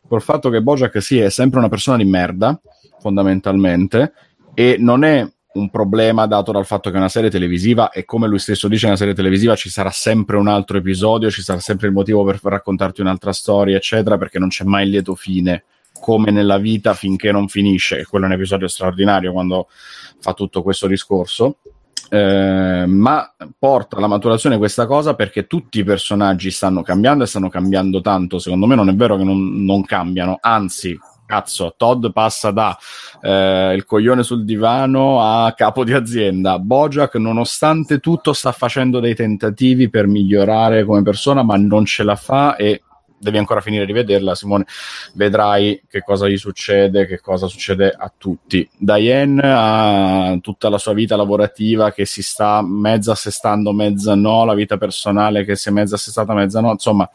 col fatto che Bojack sì è sempre una persona di merda fondamentalmente e non è un problema dato dal fatto che è una serie televisiva e come lui stesso dice una serie televisiva ci sarà sempre un altro episodio, ci sarà sempre il motivo per raccontarti un'altra storia eccetera perché non c'è mai il lieto fine come nella vita finché non finisce e quello è un episodio straordinario quando fa tutto questo discorso eh, ma porta alla maturazione questa cosa perché tutti i personaggi stanno cambiando e stanno cambiando tanto. Secondo me non è vero che non, non cambiano, anzi, cazzo, Todd passa da eh, il coglione sul divano a capo di azienda. Bojack, nonostante tutto, sta facendo dei tentativi per migliorare come persona, ma non ce la fa e devi ancora finire di vederla, Simone. Vedrai che cosa gli succede, che cosa succede a tutti. Diane ha tutta la sua vita lavorativa che si sta mezza assestando, mezza no, la vita personale che si è mezza assestata, mezza no, insomma,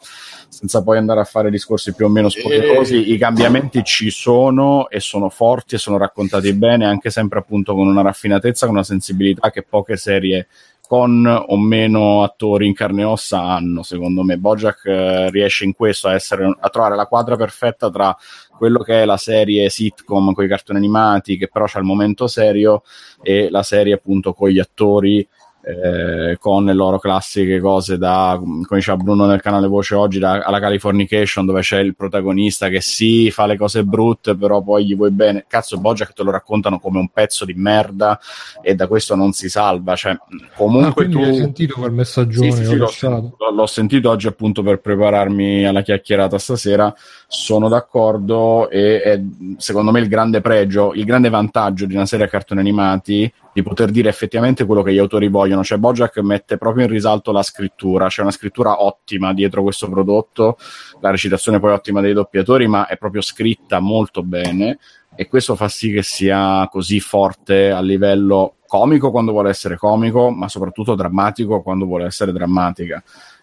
senza poi andare a fare discorsi più o meno spogliatosi, i cambiamenti ci sono e sono forti e sono raccontati bene, anche sempre appunto con una raffinatezza, con una sensibilità che poche serie con o meno attori in carne e ossa hanno, secondo me. Bojack eh, riesce in questo a, essere, a trovare la quadra perfetta tra quello che è la serie sitcom con i cartoni animati, che però c'ha il momento serio, e la serie appunto con gli attori eh, con le loro classiche cose da, come diceva Bruno nel canale Voce oggi, da, alla Californication dove c'è il protagonista che sì, fa le cose brutte però poi gli vuoi bene. Cazzo Bojack te lo raccontano come un pezzo di merda e da questo non si salva. Cioè, comunque Ah, tu hai sentito quel messaggio sì, sì, sì, l'ho, sentito, l'ho sentito oggi appunto per prepararmi alla chiacchierata stasera. Sono d'accordo e è secondo me il grande pregio, il grande vantaggio di una serie a cartoni animati di poter dire effettivamente quello che gli autori vogliono. Cioè, Bojack mette proprio in risalto la scrittura, c'è una scrittura ottima dietro questo prodotto, la recitazione poi ottima dei doppiatori, ma è proprio scritta molto bene e questo fa sì che sia così forte a livello comico quando vuole essere comico, ma soprattutto drammatico quando vuole essere drammatica.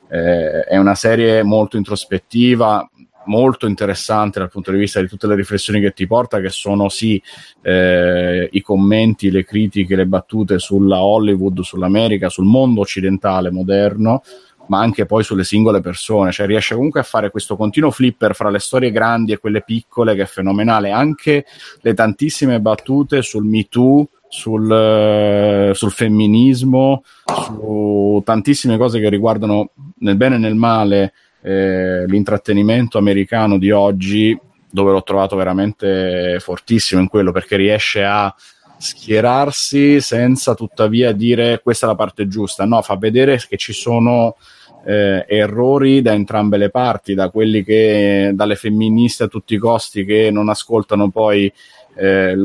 Eh, è una serie molto introspettiva, molto interessante dal punto di vista di tutte le riflessioni che ti porta, che sono sì eh, i commenti, le critiche, le battute sulla Hollywood, sull'America, sul mondo occidentale moderno, ma anche poi sulle singole persone, cioè riesce comunque a fare questo continuo flipper fra le storie grandi e quelle piccole che è fenomenale, anche le tantissime battute sul Me Too, sul, uh, sul femminismo, su tantissime cose che riguardano nel bene e nel male eh, l'intrattenimento americano di oggi, dove l'ho trovato veramente fortissimo in quello, perché riesce a schierarsi senza tuttavia dire questa è la parte giusta, no, fa vedere che ci sono eh, errori da entrambe le parti, da quelli che dalle femministe a tutti i costi che non ascoltano poi eh,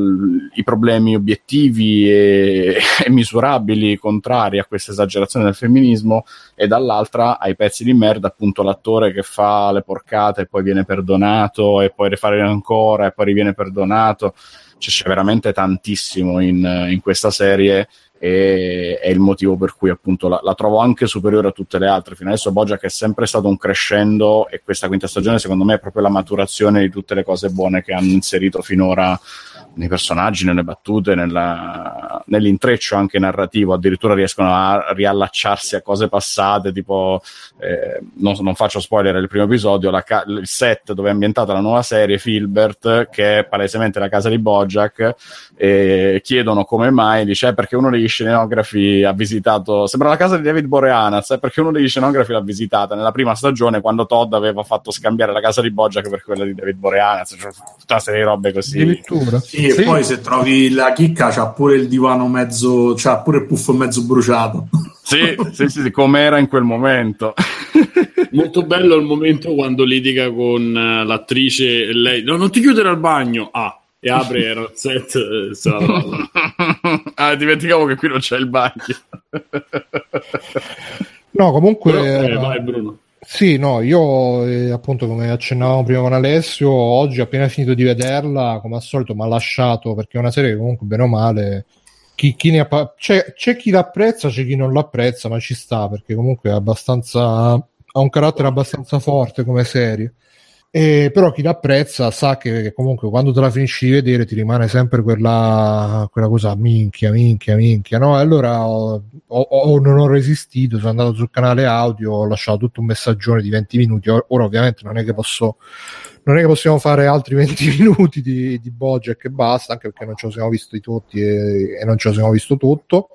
i problemi obiettivi e, *laughs* e, misurabili contrari a questa esagerazione del femminismo e dall'altra ai pezzi di merda appunto l'attore che fa le porcate e poi viene perdonato e poi rifare ancora e poi riviene perdonato. Cioè, c'è veramente tantissimo in, in questa serie e è il motivo per cui appunto la, la, trovo anche superiore a tutte le altre. Fino adesso Bojack è sempre stato un crescendo e questa quinta stagione secondo me è proprio la maturazione di tutte le cose buone che hanno inserito finora nei personaggi, nelle battute, nella, nell'intreccio anche narrativo, addirittura riescono a riallacciarsi a cose passate, tipo, eh, non, non, faccio spoiler, il primo episodio, la ca- il set dove è ambientata la nuova serie, Filbert, che è palesemente la casa di Bojack, e chiedono come mai, dice, eh, perché uno degli scenografi ha visitato, sembra la casa di David Boreanaz, eh, perché uno degli scenografi l'ha visitata nella prima stagione quando Todd aveva fatto scambiare la casa di Bojack per quella di David Boreanaz, cioè, tutta una serie di robe così. Addirittura. Sì, e sì. poi se trovi la chicca c'ha pure il divano mezzo, c'ha pure il puffo mezzo bruciato. Sì, *laughs* sì, sì, sì come era in quel momento. *laughs* Molto bello il momento quando litiga con uh, l'attrice e lei, no, non ti chiudere al bagno, ah, e apre il set. Eh, *laughs* ah, dimenticavo che qui non c'è il bagno. no, comunque... Però, eh, vai Bruno. Sì, no, io eh, appunto come accennavamo prima con Alessio, oggi appena finito di vederla, come al solito mi ha lasciato perché è una serie che comunque bene o male chi, chi appa- c'è, c'è, chi l'apprezza, c'è chi non l'apprezza, ma ci sta perché comunque è abbastanza ha un carattere abbastanza forte come serie. E, però chi l'apprezza sa che, comunque quando te la finisci di vedere ti rimane sempre quella, quella cosa minchia, minchia, minchia, no? E allora ho, ho, non ho resistito, sono andato sul canale audio, ho lasciato tutto un messaggione di 20 minuti. Ora ovviamente non è che posso non è che possiamo fare altri *laughs* 20 minuti di, di Bojack e basta, anche perché non ce lo siamo visti tutti e, e non ce lo siamo visto tutto.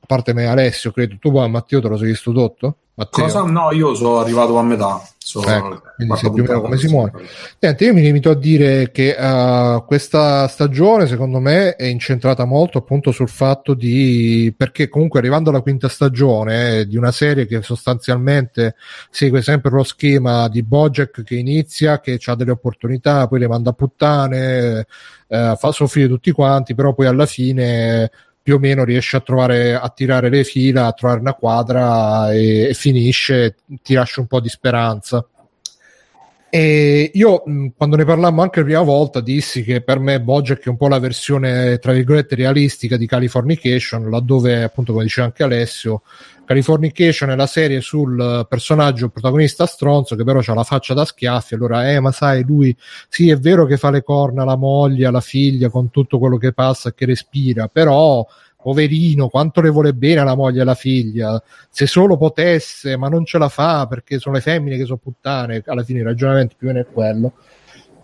A parte me, Alessio, credo tu, Matteo, te lo sei visto tutto? Matteo? Cosa? No, io sono arrivato a metà. Ecco, quindi sei più o meno come si muore. Niente, io mi limito a dire che uh, questa stagione, secondo me, è incentrata molto appunto sul fatto di perché comunque arrivando alla quinta stagione eh, di una serie che sostanzialmente segue sempre lo schema di Bojack che inizia, che ha delle opportunità, poi le manda a puttane, eh, fa soffrire tutti quanti, però poi alla fine più o meno riesce a trovare a tirare le fila, a trovare una quadra e, e finisce, ti lascia un po' di speranza. E io quando ne parlammo anche la prima volta dissi che per me Bojack è un po' la versione tra virgolette realistica di Californication, laddove appunto come diceva anche Alessio, Californication è la serie sul personaggio protagonista stronzo che però ha la faccia da schiaffi, allora eh ma sai lui sì è vero che fa le corna alla moglie, alla figlia con tutto quello che passa che respira, però poverino, quanto le vuole bene alla moglie e alla figlia, se solo potesse, ma non ce la fa perché sono le femmine che sono puttane, alla fine il ragionamento più o meno è quello.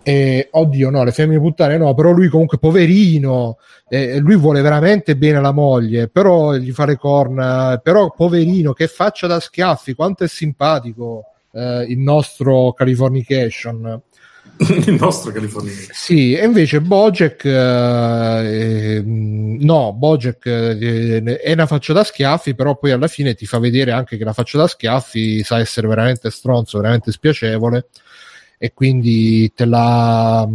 E, oddio, no, le femmine puttane no, però lui comunque poverino, eh, lui vuole veramente bene alla moglie, però gli fa le corna, però poverino, che faccia da schiaffi, quanto è simpatico eh, il nostro Californication. il nostro California. Sì, e invece Bojack eh, no, Bojack eh, è una faccia da schiaffi, però poi alla fine ti fa vedere anche che la faccia da schiaffi sa essere veramente stronzo, veramente spiacevole e quindi te la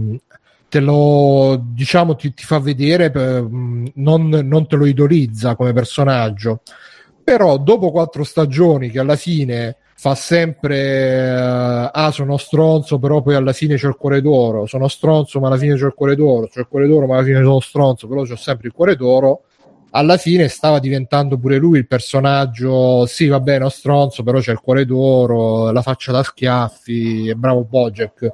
te lo diciamo ti, ti fa vedere eh, non, non te lo idolizza come personaggio. Però dopo quattro stagioni che alla fine fa sempre uh, ah sono stronzo però poi alla fine c'è il cuore d'oro sono stronzo ma alla fine c'è il cuore d'oro c'è il cuore d'oro ma alla fine sono stronzo però c'ho sempre il cuore d'oro alla fine stava diventando pure lui il personaggio sì va bene stronzo però c'è il cuore d'oro la faccia da schiaffi è bravo Bojack.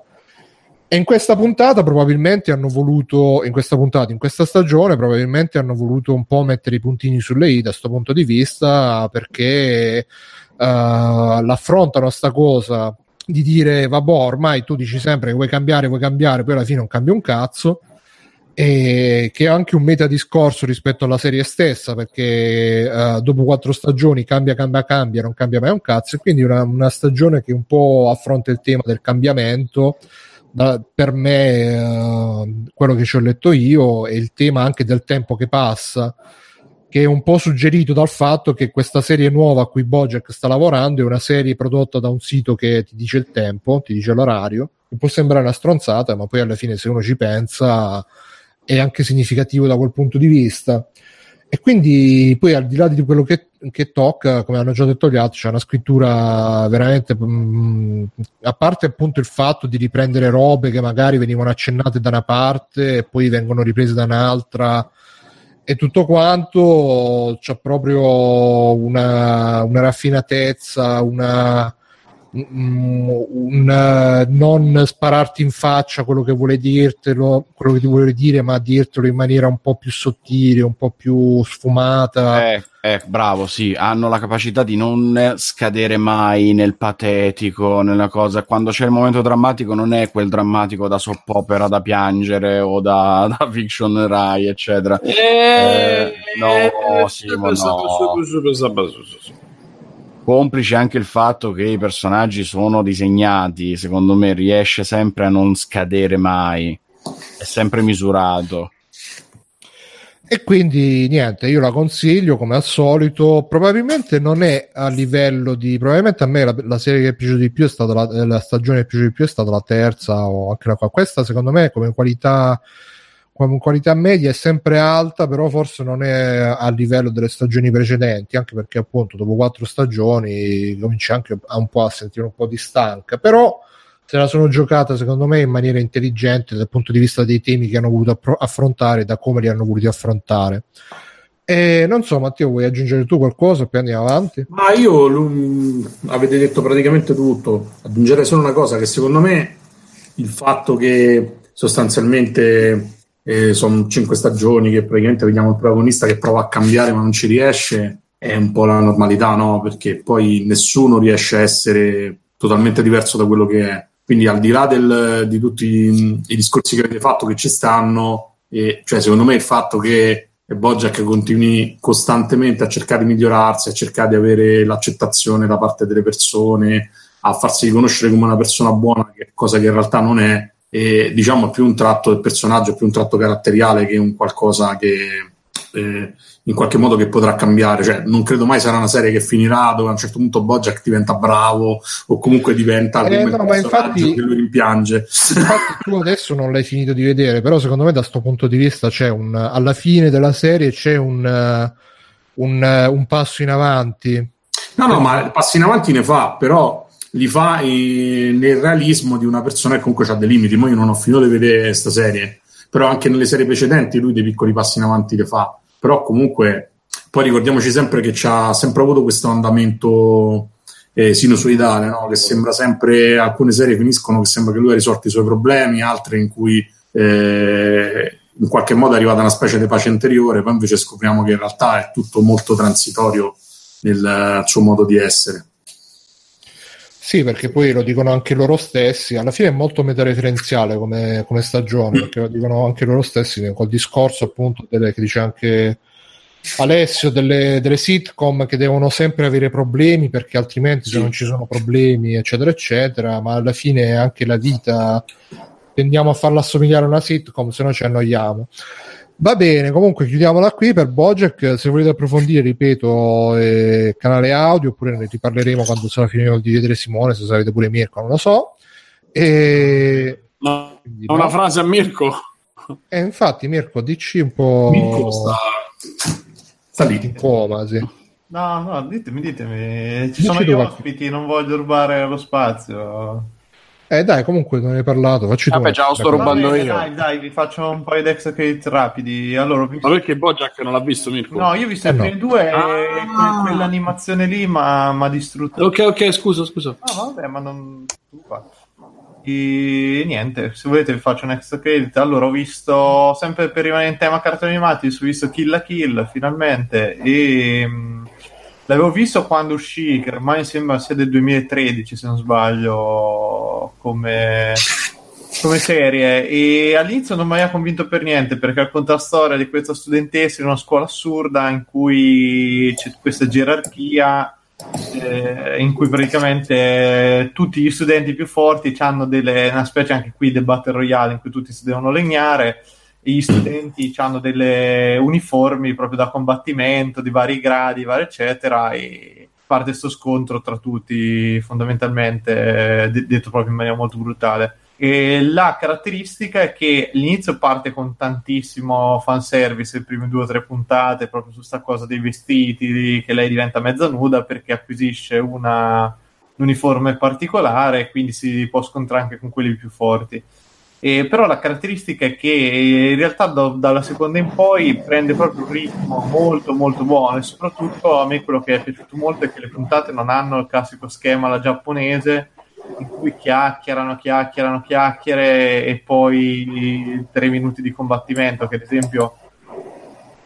E in questa puntata probabilmente hanno voluto, in questa puntata, in questa stagione, probabilmente hanno voluto un po' mettere i puntini sulle i da questo punto di vista perché uh, l'affrontano sta cosa di dire vabbè ormai tu dici sempre che vuoi cambiare, vuoi cambiare, poi alla fine non cambia un cazzo e che è anche un meta discorso rispetto alla serie stessa perché uh, dopo quattro stagioni cambia, cambia, cambia, non cambia mai un cazzo e quindi una, una stagione che un po' affronta il tema del cambiamento da, per me uh, quello che ci ho letto io è il tema anche del tempo che passa che è un po' suggerito dal fatto che questa serie nuova a cui Bojack sta lavorando è una serie prodotta da un sito che ti dice il tempo, ti dice l'orario, che può sembrare una stronzata, ma poi alla fine se uno ci pensa è anche significativo da quel punto di vista. E quindi poi al di là di quello che, che tocca, come hanno già detto gli altri, c'è una scrittura veramente, mh, mm, a parte appunto il fatto di riprendere robe che magari venivano accennate da una parte e poi vengono riprese da un'altra, e tutto quanto c'è proprio una, una raffinatezza, una, un, un, non spararti in faccia quello che vuole dirtelo, quello che ti vuole dire, ma dirtelo in maniera un po' più sottile, un po' più sfumata. Eh, eh, bravo, sì, hanno la capacità di non scadere mai nel patetico, nella cosa. Quando c'è il momento drammatico, non è quel drammatico da soppopera da piangere o da, *laughs* da fiction Rai, eccetera. Eh, eh, no, Simo, no complice anche il fatto che i personaggi sono disegnati, secondo me riesce sempre a non scadere mai, è sempre misurato. E quindi niente, io la consiglio come al solito. Probabilmente non è a livello di. Probabilmente a me la, la serie che è piaciuta di più è stata la, la stagione che è piaciuta di più è stata la terza o anche la qua. Questa, secondo me, come qualità qualità media è sempre alta, però forse non è a livello delle stagioni precedenti, anche perché appunto dopo quattro stagioni comincia anche a un po' a sentire un po' di stanca, però se la sono giocata secondo me in maniera intelligente dal punto di vista dei temi che hanno voluto affrontare, da come li hanno voluti affrontare. E non so, Matteo, vuoi aggiungere tu qualcosa? Poi andiamo avanti. Ma io avete detto praticamente tutto. Aggiungerei solo una cosa: che secondo me il fatto che sostanzialmente eh, sono cinque stagioni che praticamente vediamo il protagonista che prova a cambiare ma non ci riesce, è un po' la normalità, no? Perché poi nessuno riesce a essere totalmente diverso da quello che è. Quindi al di là del, di tutti i, i, discorsi che avete fatto che ci stanno, eh, cioè secondo me il fatto che Bojack continui costantemente a cercare di migliorarsi, a cercare di avere l'accettazione da parte delle persone, a farsi riconoscere come una persona buona, che cosa che in realtà non è, e diciamo più un tratto del personaggio, più un tratto caratteriale che un qualcosa che eh, in qualche modo che potrà cambiare. Cioè, non credo mai sarà una serie che finirà dove a un certo punto Bojack diventa bravo o comunque diventa eh, no, ma infatti, che lui rimpiange. Infatti, tu adesso non l'hai finito di vedere, però secondo me da questo punto di vista c'è un alla fine della serie c'è un, un, un passo in avanti. No, no, ma passi in avanti ne fa, però li fa in, nel realismo di una persona che comunque ha dei limiti. Mo io non ho finito di vedere questa serie, però anche nelle serie precedenti lui dei piccoli passi in avanti li fa. Però comunque, poi ricordiamoci sempre che ha sempre avuto questo andamento eh, sinusoidale, no? che sembra sempre, alcune serie finiscono che sembra che lui ha risolto i suoi problemi, altre in cui eh, in qualche modo è arrivata una specie di pace interiore, poi invece scopriamo che in realtà è tutto molto transitorio nel suo modo di essere. Sì, perché poi lo dicono anche loro stessi. Alla fine è molto metareferenziale come, come stagione, perché lo dicono anche loro stessi col discorso appunto delle, che dice anche Alessio delle, delle sitcom che devono sempre avere problemi perché altrimenti se non ci sono problemi eccetera eccetera ma alla fine anche la vita. Tendiamo a farla assomigliare a una sitcom se no ci annoiamo va bene comunque chiudiamola qui per Bojack se volete approfondire ripeto eh, canale audio oppure ne riparleremo quando sarà finito di vedere Simone se sarete pure Mirko non lo so e No, quindi, una no? frase a Mirko. Eh, infatti Mirko dici un po' Mirko sta, sta lì. in coma sì. No, no, ditemi, ditemi. Ci Dici sono gli ospiti, non voglio rubare lo spazio. Eh dai, comunque non ne hai parlato, facci tu. Vabbè, già lo sto rubando io. Dai, dai, vi faccio un paio di extra credit rapidi. Allora, visto- Ma perché Bojack non l'ha visto Mirko? No, io ho visto Eh, i no. primi due e Ah. que- quell'animazione lì mi ha distrutto. Ok, ok, scusa, scusa. No, vabbè, ma non... E niente, se volete vi faccio un extra credit. Allora, ho visto, sempre per rimanere in tema cartoni animati, ho visto Kill la Kill, finalmente, e mh, l'avevo visto quando uscì, che ormai sembra sia del 2013, se non sbaglio, come, come serie, e all'inizio non mi aveva convinto per niente, perché racconta la storia di questa studentessa in una scuola assurda in cui c'è questa gerarchia eh, in cui praticamente tutti gli studenti più forti hanno delle, una specie anche qui del battle royale in cui tutti si devono legnare gli studenti hanno delle uniformi proprio da combattimento di vari gradi, vari eccetera e parte questo scontro tra tutti fondamentalmente eh, de- detto proprio in maniera molto brutale e la caratteristica è che l'inizio parte con tantissimo fanservice, le prime due o tre puntate, proprio su sta cosa dei vestiti, che lei diventa mezza nuda perché acquisisce una, un uniforme particolare quindi si può scontrare anche con quelli più forti. E però la caratteristica è che in realtà da- dalla seconda in poi prende proprio un ritmo molto molto buono e soprattutto a me quello che è piaciuto molto è che le puntate non hanno il classico schema alla giapponese in cui chiacchierano, chiacchierano, chiacchiere e poi tre minuti di combattimento, che ad esempio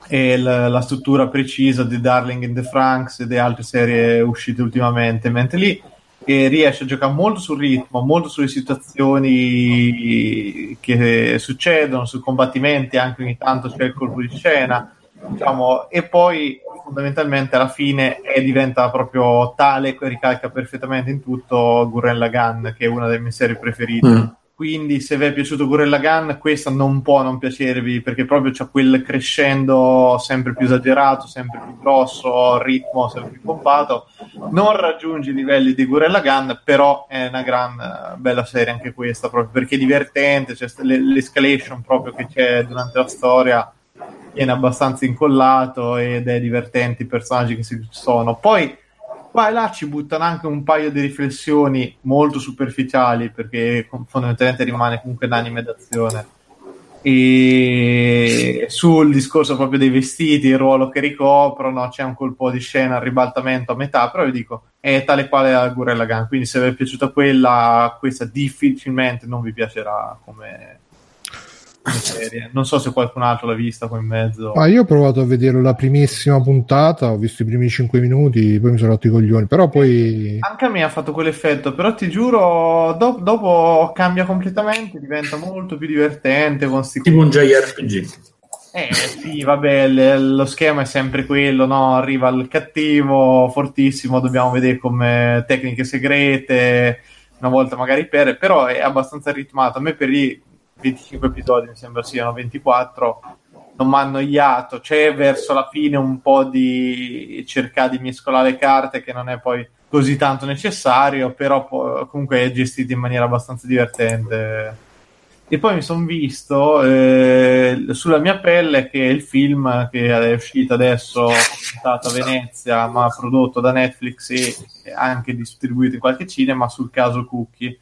è l- la struttura precisa di Darling in the Franks e di altre serie uscite ultimamente, mentre lì eh, riesce a giocare molto sul ritmo, molto sulle situazioni che succedono, sui combattimenti, anche ogni tanto c'è il colpo di scena, diciamo, e poi fondamentalmente alla fine è, diventa proprio tale che ricalca perfettamente in tutto Gurren Lagann, che è una delle mie serie preferite. Mm. Quindi, se vi è piaciuto Gurren Lagann, questa non può non piacervi perché proprio c'è quel crescendo sempre più esagerato, sempre più grosso, ritmo sempre più pompato. Non raggiunge i livelli di Gurren Lagann, però è una gran eh, bella serie anche questa, proprio perché è divertente. C'è l'escalation proprio che c'è durante la storia viene abbastanza incollato ed è divertente i personaggi che ci sono. Poi qua e là ci buttano anche un paio di riflessioni molto superficiali perché fondamentalmente rimane comunque un anime d'azione e sul discorso proprio dei vestiti, il ruolo che ricoprono, c'è un colpo di scena, il ribaltamento a metà, però vi dico, è tale quale a Gurren Lagann, quindi se vi è piaciuta quella, questa difficilmente non vi piacerà come. Non so se qualcun altro l'ha vista qua in mezzo. Ah, io ho provato a vedere la primissima puntata, ho visto i primi 5 minuti, poi mi sono rotto i coglioni, però poi... Anche a me ha fatto quell'effetto, però ti giuro, do- dopo cambia completamente, diventa molto più divertente con sti Tipo un JRPG. Eh sì, vabbè, l- lo schema è sempre quello, no? Arriva il cattivo fortissimo, dobbiamo vedere come tecniche segrete, una volta magari per, però è abbastanza ritmato. A me per i 25 episodi, mi sembra siano 24, non mi ha annoiato. C'è verso la fine un po' di cercare di mescolare carte che non è poi così tanto necessario, però po- comunque è gestito in maniera abbastanza divertente. E poi mi sono visto eh, sulla mia pelle che è il film che è uscito adesso, presentato a Venezia, ma prodotto da Netflix e anche distribuito in qualche cinema sul caso Cookie.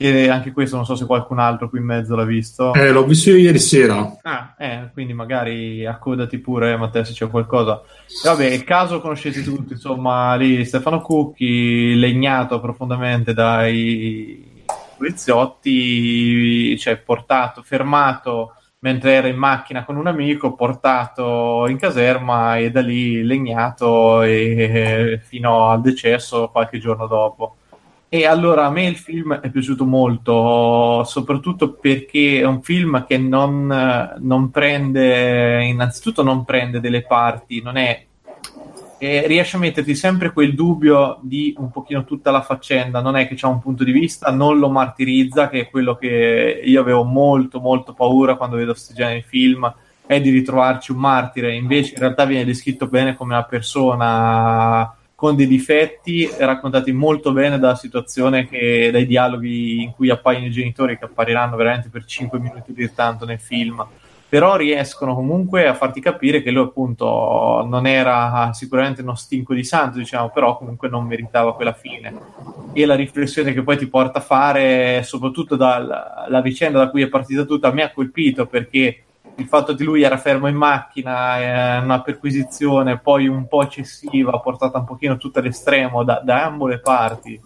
E anche questo non so se qualcun altro qui in mezzo l'ha visto. Eh, l'ho visto io ieri sera. Ah, eh, quindi magari accodati pure, Matteo, se c'è qualcosa. E vabbè, il caso conoscete tutti, insomma, lì Stefano Cucchi, legnato profondamente dai poliziotti, cioè portato, fermato mentre era in macchina con un amico, portato in caserma e da lì legnato e- fino al decesso qualche giorno dopo. E allora a me il film è piaciuto molto, soprattutto perché è un film che non, eh, non prende, innanzitutto non prende delle parti, non è, e riesce a metterti sempre quel dubbio di un pochino tutta la faccenda, non è che c'è un punto di vista, non lo martirizza, che è quello che io avevo molto molto paura quando vedo questi generi di film, è di ritrovarci un martire, invece in realtà viene descritto bene come una persona con dei difetti raccontati molto bene dalla situazione che dai dialoghi in cui appaiono i genitori che appariranno veramente per 5 minuti di tanto nel film. Però riescono comunque a farti capire che lui appunto non era sicuramente uno stinco di santo diciamo però comunque non meritava quella fine. E la riflessione che poi ti porta a fare soprattutto dalla vicenda da cui è partita tutta mi ha colpito perché il fatto che lui era fermo in macchina, eh, una perquisizione poi un po' eccessiva, portata un pochino tutto all'estremo da, da ambo le parti,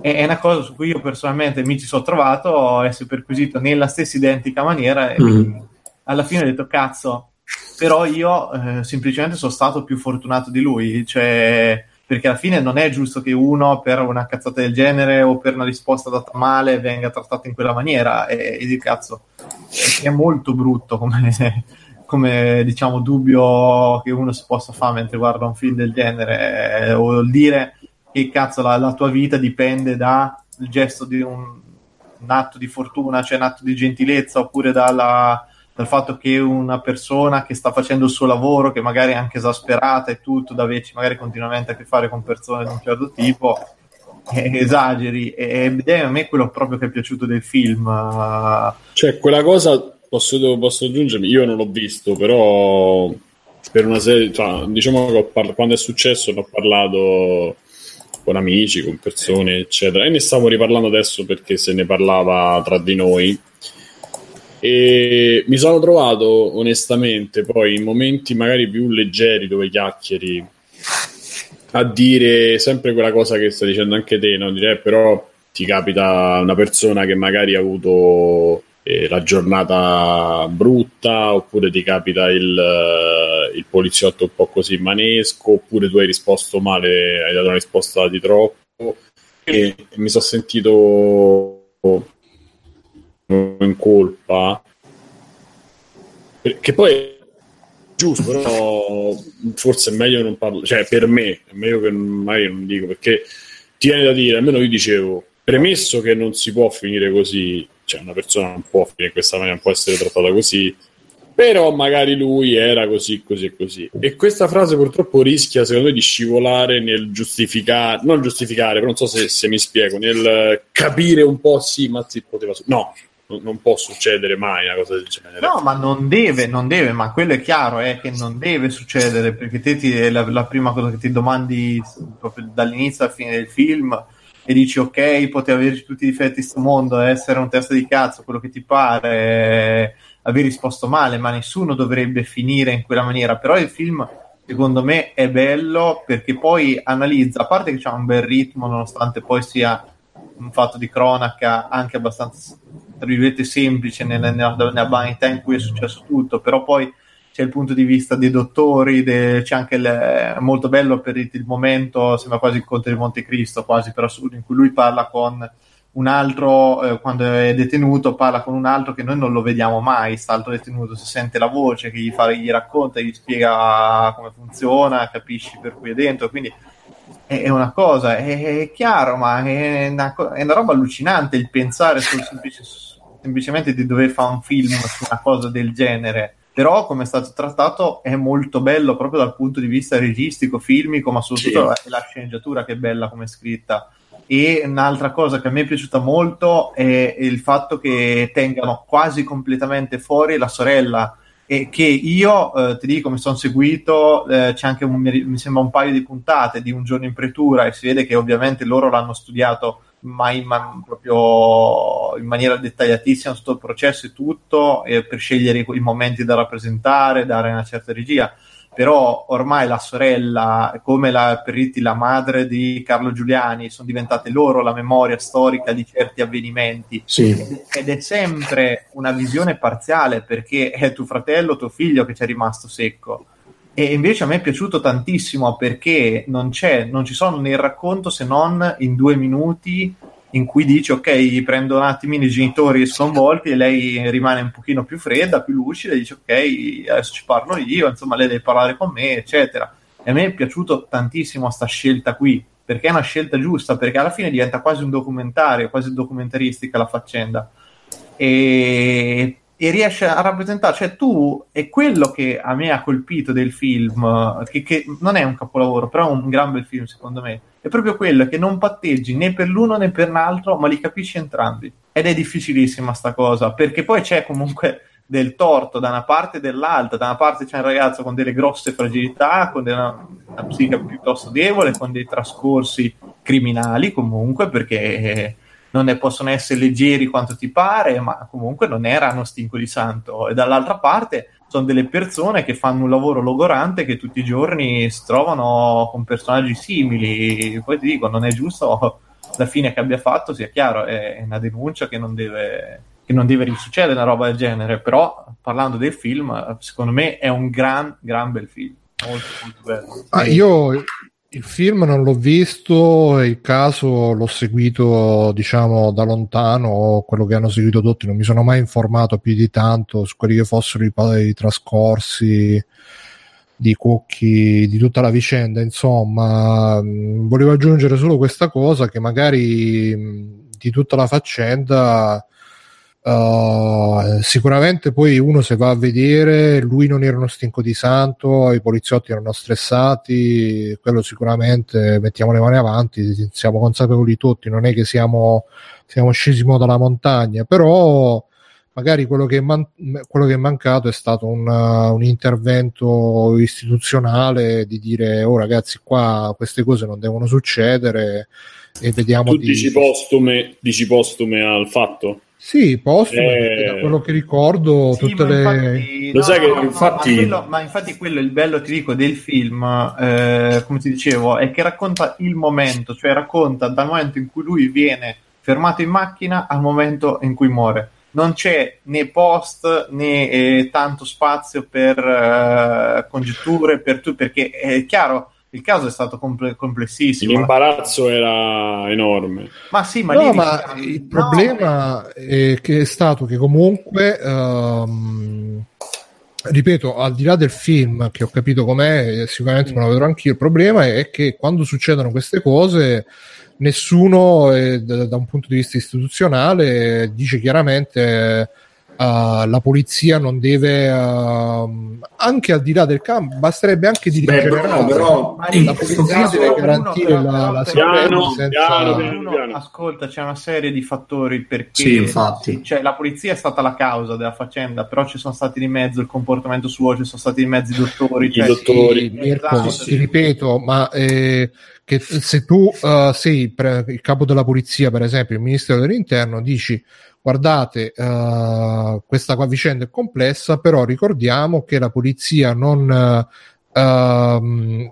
è, è, una cosa su cui io personalmente mi ci sono trovato, essere perquisito nella stessa identica maniera e mm. alla fine ho detto cazzo, però io eh, semplicemente sono stato più fortunato di lui, cioè perché alla fine non è giusto che uno per una cazzata del genere o per una risposta data male venga trattato in quella maniera. E, e di cazzo è molto brutto come, come diciamo dubbio che uno si possa fare mentre guarda un film del genere eh, o dire che cazzo la, la tua vita dipende dal gesto di un, un, atto di fortuna, cioè un atto di gentilezza oppure dalla dal fatto che una persona che sta facendo il suo lavoro, che magari è anche esasperata e tutto, da averci magari continuamente a che fare con persone di un certo tipo, *laughs* eh, esageri. Ed è a me quello proprio che è piaciuto del film. Cioè, quella cosa posso, posso aggiungermi, io non l'ho visto, però per una serie, cioè, diciamo che parla- quando è successo ne ho parlato con amici, con persone, eccetera, e ne stavo riparlando adesso perché se ne parlava tra di noi e mi sono trovato onestamente poi in momenti magari più leggeri dove chiacchieri a dire sempre quella cosa che stai dicendo anche te, no? dire eh, però ti capita una persona che magari ha avuto eh, la giornata brutta oppure ti capita il, uh, il, poliziotto un po' così manesco oppure tu hai risposto male, hai dato una risposta di troppo e mi sono sentito in colpa che poi giusto però forse è meglio non parlare cioè per me è meglio che mai non dico perché ti viene da dire almeno io dicevo premesso che non si può finire così cioè una persona non può finire in questa maniera non può essere trattata così però magari lui era così, così e così. E questa frase purtroppo rischia, secondo me, di scivolare nel giustificare, non giustificare, però non so se, se mi spiego, nel capire un po', sì, ma si poteva... No, non può succedere mai una cosa del genere. No, ma non deve, non deve, ma quello è chiaro, è eh, che non deve succedere, perché te ti, è la, la, prima cosa che ti domandi proprio dall'inizio alla fine del film e dici ok, potevi avere tutti i difetti di questo mondo, essere un testa di cazzo, quello che ti pare, eh, aver risposto male, ma nessuno dovrebbe finire in quella maniera, però il film secondo me è bello perché poi analizza, a parte che c'ha un bel ritmo nonostante poi sia un fatto di cronaca anche abbastanza tra virgolette semplice nella, nella, nella banalità in cui è successo tutto, però poi c'è il punto di vista dei dottori, de, c'è anche il, molto bello per il, il, momento, sembra quasi il Conte di Montecristo, quasi per assurdo, in cui lui parla con un altro, eh, quando è detenuto, parla con un altro che noi non lo vediamo mai, sta altro detenuto, si sente la voce che gli, fa, gli racconta, gli spiega come funziona, capisci per cui è dentro, quindi è una cosa, è, è chiaro, ma è una, è una, roba allucinante il pensare sul semplice semplicemente di dover fare un film su una cosa del genere. Però, come è stato trattato, è molto bello proprio dal punto di vista registico, filmico, ma soprattutto sì. la sceneggiatura che è bella come è scritta. E un'altra cosa che a me è piaciuta molto è il fatto che tengano quasi completamente fuori la sorella. E che io eh, ti dico, mi sono seguito, eh, c'è anche un, mi sembra un paio di puntate di un giorno in pretura e si vede che ovviamente loro l'hanno studiato ma in, man- proprio in maniera dettagliatissima tutto il processo e tutto eh, per scegliere i momenti da rappresentare, dare una certa regia. Però ormai la sorella, come la Perritti, la madre di Carlo Giuliani, sono diventate loro la memoria storica di certi avvenimenti. Sì. Ed è sempre una visione parziale perché è tuo fratello, tuo figlio che ci è rimasto secco E invece a me è piaciuto tantissimo perché non, c'è, non ci sono nel racconto se non in due minuti in cui dice ok prendo un attimino i genitori sconvolti e lei rimane un pochino più fredda, più lucida e dice ok adesso ci parlo io, insomma lei deve parlare con me eccetera. E a me è piaciuto tantissimo questa scelta qui perché è una scelta giusta perché alla fine diventa quasi un documentario, quasi documentaristica la faccenda. E, e riesce a rappresentare, cioè tu è quello che a me ha colpito del film, che, che non è un capolavoro, però è un gran bel film secondo me, è proprio quello che non patteggi né per l'uno né per l'altro, ma li capisci entrambi. Ed è difficilissima sta cosa, perché poi c'è comunque del torto da una parte e dall'altra. Da una parte c'è un ragazzo con delle grosse fragilità, con una, una psiche piuttosto debole, con dei trascorsi criminali comunque, perché non ne possono essere leggeri quanto ti pare, ma comunque non erano stinco di santo. E dall'altra parte sono delle persone che fanno un lavoro logorante che tutti i giorni si trovano con personaggi simili. Poi ti dico, non è giusto la fine che abbia fatto, sia chiaro, è una denuncia che non deve, che non deve risuccedere una roba del genere. Però parlando del film, secondo me è un gran, gran bel film. Molto, molto bello. Ah, io il film non l'ho visto, il caso l'ho seguito diciamo da lontano, quello che hanno seguito tutti, non mi sono mai informato più di tanto su quelli che fossero i, i trascorsi di Cucchi, di tutta la vicenda, insomma, mh, volevo aggiungere solo questa cosa che magari mh, di tutta la faccenda Uh, sicuramente poi uno se va a vedere lui non era uno stinco di santo i poliziotti erano stressati quello sicuramente mettiamo le mani avanti siamo consapevoli tutti non è che siamo, siamo scesi dalla montagna però magari quello che, è man- quello che è mancato è stato un, uh, un, intervento istituzionale di dire oh ragazzi qua queste cose non devono succedere e vediamo tu di... dici postume, dici postume al fatto sì, postume, Eh. da quello che ricordo, Sì, tutte le... infatti, Lo sai che infatti- ma, quello, ma infatti quello è il bello, ti dico, del film, eh, come ti dicevo, è che racconta il momento, cioè racconta dal momento in cui lui viene fermato in macchina al momento in cui muore. Non c'è né post né eh, tanto spazio per eh, congetture, per tu, perché è chiaro, il caso è stato comple- complessissimo. l'imbarazzo era enorme Ma sì, ma No, lì ma diciamo- il no, problema è che è stato che comunque, ehm, ripeto, al di là del film, che ho capito com'è, e sicuramente me lo vedrò anch'io, il problema è che quando succedono queste cose nessuno, eh, da, da un punto di vista istituzionale, dice chiaramente... eh, la polizia non deve ehm, anche al di là del campo basterebbe anche dire Beh, però, però la questo polizia caso deve uno, garantire però- la, però- la sicurezza Piano, senza piano, Però piano. uno, ascolta, c'è una serie di fattori perché Sì, infatti. cioè, la polizia è stata la causa della faccenda, però ci sono stati di mezzo il comportamento suo, ci sono stati di mezzo i dottori. I cioè, dottori. Sì, Mirko, Esatto, ti ripeto, ma eh, che se tu eh, sei pre- il capo della polizia, per esempio, il ministero dell'interno, dici guardate, eh, questa vicenda è complessa, però ricordiamo che la polizia non, mh,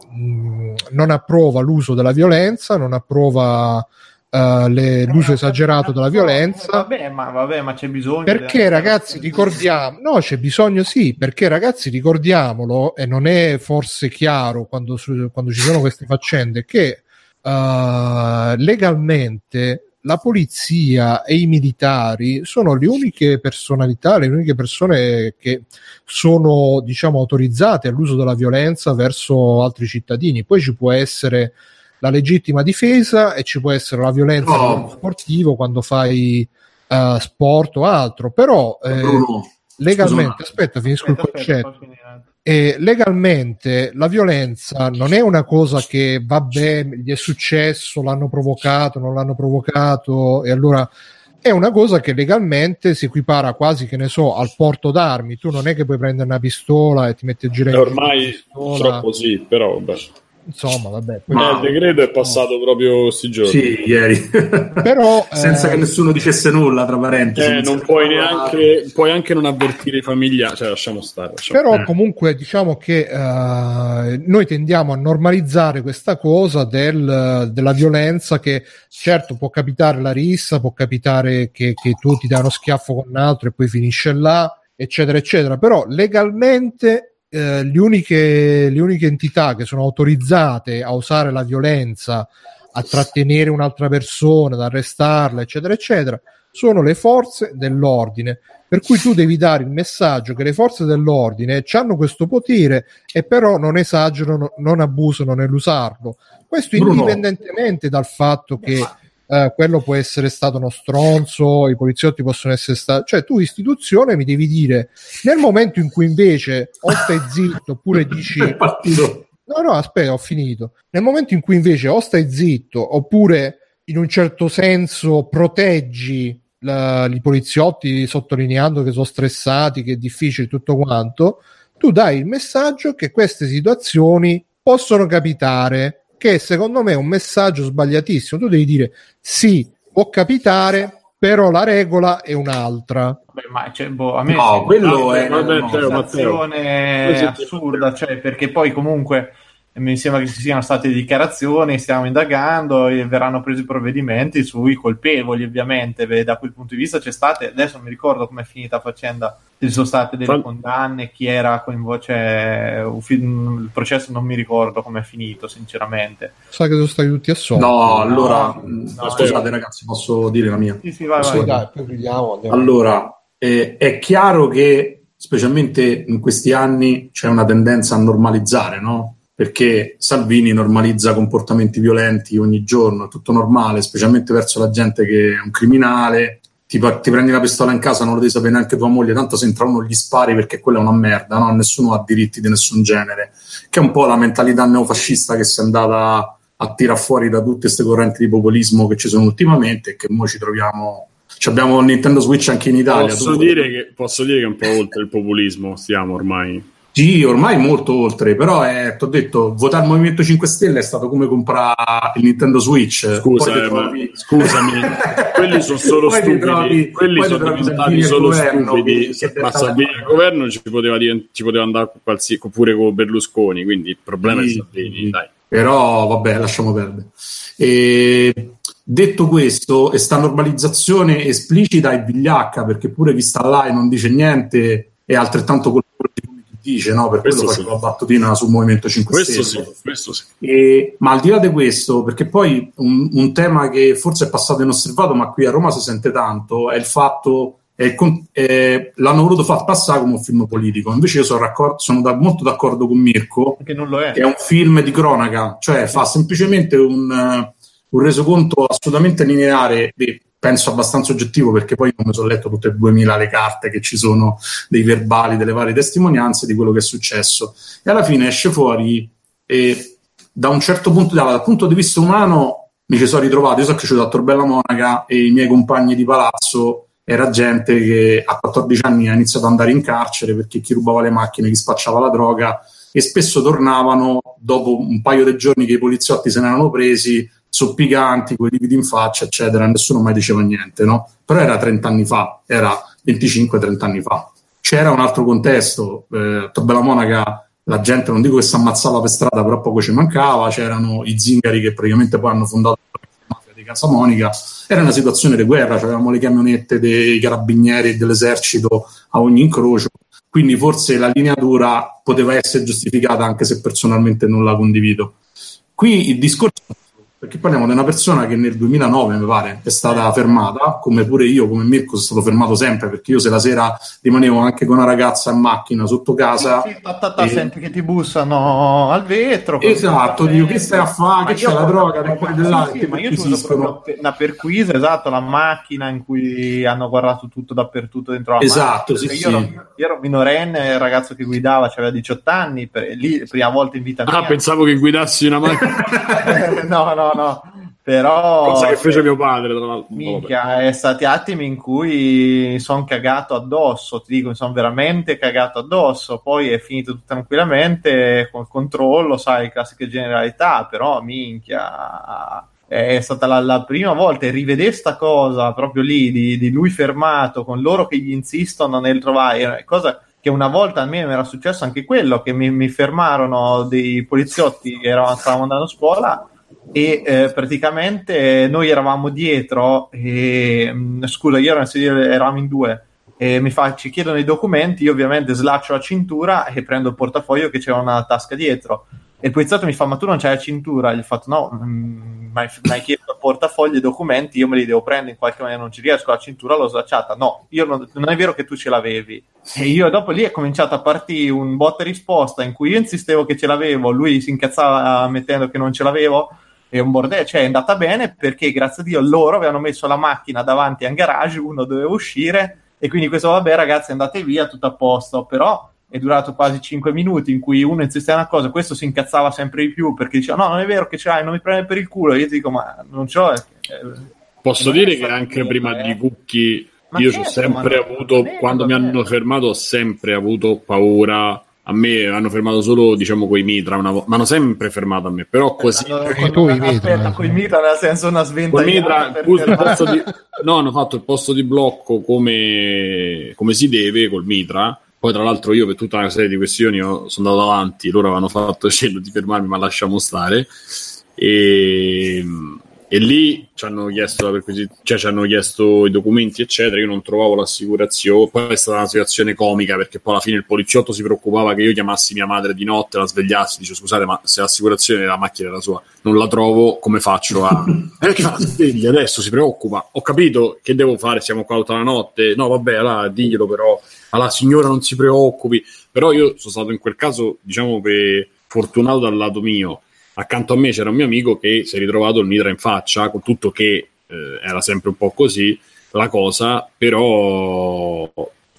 non approva l'uso della violenza, non approva eh, le- l'uso esagerato della violenza. Vabbè, ma, vabbè, ma c'è bisogno. Perché della- ragazzi ricordiamo, no c'è bisogno sì, perché ragazzi ricordiamolo e non è forse chiaro quando, su- quando ci sono queste faccende che eh, legalmente la polizia e i militari sono le uniche personalità, le uniche persone che sono diciamo autorizzate all'uso della violenza verso altri cittadini. Poi ci può essere la legittima difesa e ci può essere la violenza campo sportivo quando fai eh, sport o altro, però eh, Bruno, legalmente, aspetta, finisco Aspetta, il concetto. fa finire. E legalmente la violenza non è una cosa che vabbè, gli è successo, l'hanno provocato, non l'hanno provocato, e allora è una cosa che legalmente si equipara quasi, che ne so, al porto d'armi. Tu non è che puoi prendere una pistola e ti metti a girare ormai la pistola. troppo sì però vabbè. Insomma, vabbè. Ma- il decreto è passato proprio questi giorni sì, ieri. Però, *laughs* Senza eh, che nessuno dicesse nulla, tra parentesi. Eh, non puoi neanche puoi anche non avvertire i familiari cioè lasciamo stare lasciamo- Però Eh. comunque diciamo che eh, noi tendiamo a normalizzare questa cosa del- della violenza che certo può capitare la rissa, può capitare che, che tu ti dai uno schiaffo con un altro e poi finisce là, eccetera, eccetera, però legalmente eh, le, uniche, le uniche entità che sono autorizzate a usare la violenza, a trattenere un'altra persona, ad arrestarla, eccetera, eccetera, sono le forze dell'ordine. Per cui tu devi dare il messaggio che le forze dell'ordine hanno questo potere e però non esagerano, non abusano nell'usarlo. Questo indipendentemente dal fatto che eh, quello può essere stato uno stronzo, i poliziotti possono essere stati... Cioè tu istituzione mi devi dire, nel momento in cui invece o stai zitto oppure dici... *laughs* No, no, aspetta, ho finito. Nel momento in cui invece o stai zitto oppure in un certo senso proteggi la- i poliziotti sottolineando che sono stressati, che è difficile tutto quanto, tu dai il messaggio che queste situazioni possono capitare, che secondo me è un messaggio sbagliatissimo. Tu devi dire sì, può capitare, però la regola è un'altra. Vabbè, ma cioè, boh, a me No, quello una è- Matteo. sensazione assurda, cioè, perché poi comunque mi sembra che ci siano state dichiarazioni, stiamo indagando e verranno presi provvedimenti sui colpevoli, ovviamente. Beh, da quel punto di vista c'è state, adesso non mi ricordo com'è finita la faccenda, se ci sono state delle Fal- condanne, chi era coinvolto, cioè, il processo non mi ricordo com'è finito, sinceramente. Sa che sono stati tutti assolti. No, allora, no, mh, no, scusate eh. ragazzi, posso dire la mia? Sì, sì, vai, vai. dai, poi vediamo. andiamo. Allora, eh, è chiaro che specialmente in questi anni c'è una tendenza a normalizzare, no? Perché Salvini normalizza comportamenti violenti ogni giorno, è tutto normale, specialmente verso la gente che è un criminale. Ti, ti prendi la pistola in casa, non lo devi sapere neanche tua moglie, tanto se entra uno gli spari perché quella è una merda, no? Nessuno ha diritti di nessun genere. Che è un po' la mentalità neofascista che si è andata a tirare fuori da tutte queste correnti di populismo che ci sono ultimamente e che noi ci troviamo ci abbiamo Nintendo Switch anche in Italia. Posso dire, che, posso dire che è un po' oltre il populismo stiamo ormai. Sì, ormai molto oltre, però ti ho detto, votare il Movimento 5 Stelle è stato come comprare il Nintendo Switch. Scusa, eh, trovi- scusami, quelli sono solo Poi stupidi. trovi- quelli sono diventati solo governo stupidi. che Ma detta- Salvini al governo ci poteva, divent- ci poteva andare qualsi- pure con Berlusconi, quindi il problema Sì, è Salvini. sì. Dai. Però vabbè, lasciamo perdere. E, detto questo, e sta normalizzazione esplicita e vigliacca, perché pure chi sta là e non dice niente è altrettanto colpevole di come chi dice, no? Per Questo quello sì. facevo la battutina sul Movimento 5 Questo Stelle. sì, questo sì. E- ma al di là di questo, perché poi un, un tema che forse è passato inosservato, ma qui a Roma si sente tanto, è il fatto è è- l'hanno voluto far passare come un film politico. Invece io sono, raccor- sono da- molto d'accordo con Mirko, Che non lo è. è un film di cronaca, cioè fa semplicemente un, un resoconto assolutamente lineare e penso abbastanza oggettivo perché poi non mi sono letto tutte e 2000 le carte che ci sono dei verbali, delle varie testimonianze di quello che è successo. E alla fine esce fuori e da un certo punto dal punto di vista umano mi ci sono ritrovato, io sono cresciuto a Torbella Monaca e i miei compagni di palazzo era gente che a 14 anni ha iniziato ad andare in carcere perché chi rubava le macchine, chi spacciava la droga e spesso tornavano dopo un paio di giorni che i poliziotti se ne erano presi zoppicanti, con i lividi in faccia, eccetera, nessuno mai diceva niente, no? Però era 30 anni fa, era 25-30 anni fa. C'era un altro contesto, eh, a Torbella Monaca la gente non dico che si ammazzava per strada, però poco ci mancava, c'erano i zingari che praticamente poi hanno fondato la mafia di Casa Monica, era una situazione di guerra, avevamo le camionette dei carabinieri e dell'esercito a ogni incrocio, quindi forse la lineatura poteva essere giustificata anche se personalmente non la condivido. Qui il discorso, perché parliamo di una persona che nel 2009, mi pare, è stata fermata, come pure io, come Mirko, sono stato fermato sempre, perché io se la sera rimanevo anche con una ragazza in macchina sotto casa... Sì, sì, ta, ta, ta, e- senti che ti bussano al vetro. Esatto, dico, che stai a fare? Ma Che io c'è la droga, da qua e da là, sì, che sì, ma io proprio una perquisa, esatto, la macchina in cui hanno guardato tutto dappertutto dentro la Esatto, macchina. sì, Perché io, sì. ero, io ero minorenne, il ragazzo che guidava aveva 18 anni, per, lì prima volta in vita mia. Ah, pensavo che guidassi una macchina, *laughs* no, no, no. Però cosa che fece mio padre. Tra l'altro. Minchia, è stati attimi in cui mi sono cagato addosso, ti dico, mi sono veramente cagato addosso, poi è finito tutto tranquillamente col controllo, sai, classiche generalità, però minchia, è stata la, la prima volta e rivedere sta cosa proprio lì, di, di lui fermato, con loro che gli insistono nel trovare, cosa che una volta a me mi era successo anche quello, che mi, mi fermarono dei poliziotti che eravamo, stavamo andando a scuola e eh, praticamente noi eravamo dietro e mh, scusa io ero nel sedile eravamo in due e mi fa, ci chiedono i documenti, io ovviamente slaccio la cintura e prendo il portafoglio che c'era una tasca dietro. E il poliziotto mi fa, ma tu non c'hai la cintura? Gli ho fatto, no, mm, mi hai chiesto il portafoglio e i documenti, io me li devo prendere in qualche maniera, non ci riesco, la cintura l'ho slacciata. No, non, non è vero che tu ce l'avevi. E io dopo lì è cominciato a partire un botta risposta in cui io insistevo che ce l'avevo, lui si incazzava mettendo che non ce l'avevo e un bordello, cioè è andata bene perché grazie a Dio loro avevano messo la macchina davanti a un garage, uno doveva uscire e quindi questo vabbè ragazzi andate via, tutto a posto, però è durato quasi 5 minuti in cui uno insisteva una cosa, questo si incazzava sempre di più perché diceva no non è vero che ce l'hai, non mi prende per il culo, io ti dico ma non c'ho... Eh, Posso dire che anche prima di Cucchi io certo, ho sempre avuto, quando mi hanno fermato ho sempre avuto paura a me hanno fermato solo diciamo quei mitra una vo- ma hanno sempre fermato a me però così allora, con, tu una, aspetta con i mitra nel senso una sventa mitra, di, no hanno fatto il posto di blocco come, come si deve col mitra poi, tra l'altro, io per tutta una serie di questioni sono andato avanti, loro avevano fatto *laughs* scelto di fermarmi, ma lasciamo stare. E, e lì ci hanno chiesto la cioè ci hanno chiesto i documenti, eccetera. Io non trovavo l'assicurazione. Poi è stata una situazione comica perché poi alla fine il poliziotto si preoccupava che io chiamassi mia madre di notte, la svegliassi, dice scusate, ma se l'assicurazione della macchina era sua, non la trovo, come faccio a. *laughs* Eh, che fa? Svegli adesso si preoccupa. Ho capito che devo fare, siamo qua tutta la notte. No, vabbè, allora diglielo però alla signora non si preoccupi, però io sono stato in quel caso, diciamo, per, fortunato dal lato mio. Accanto a me c'era un mio amico che si è ritrovato il mitra in faccia, con tutto che eh, era sempre un po' così la cosa, però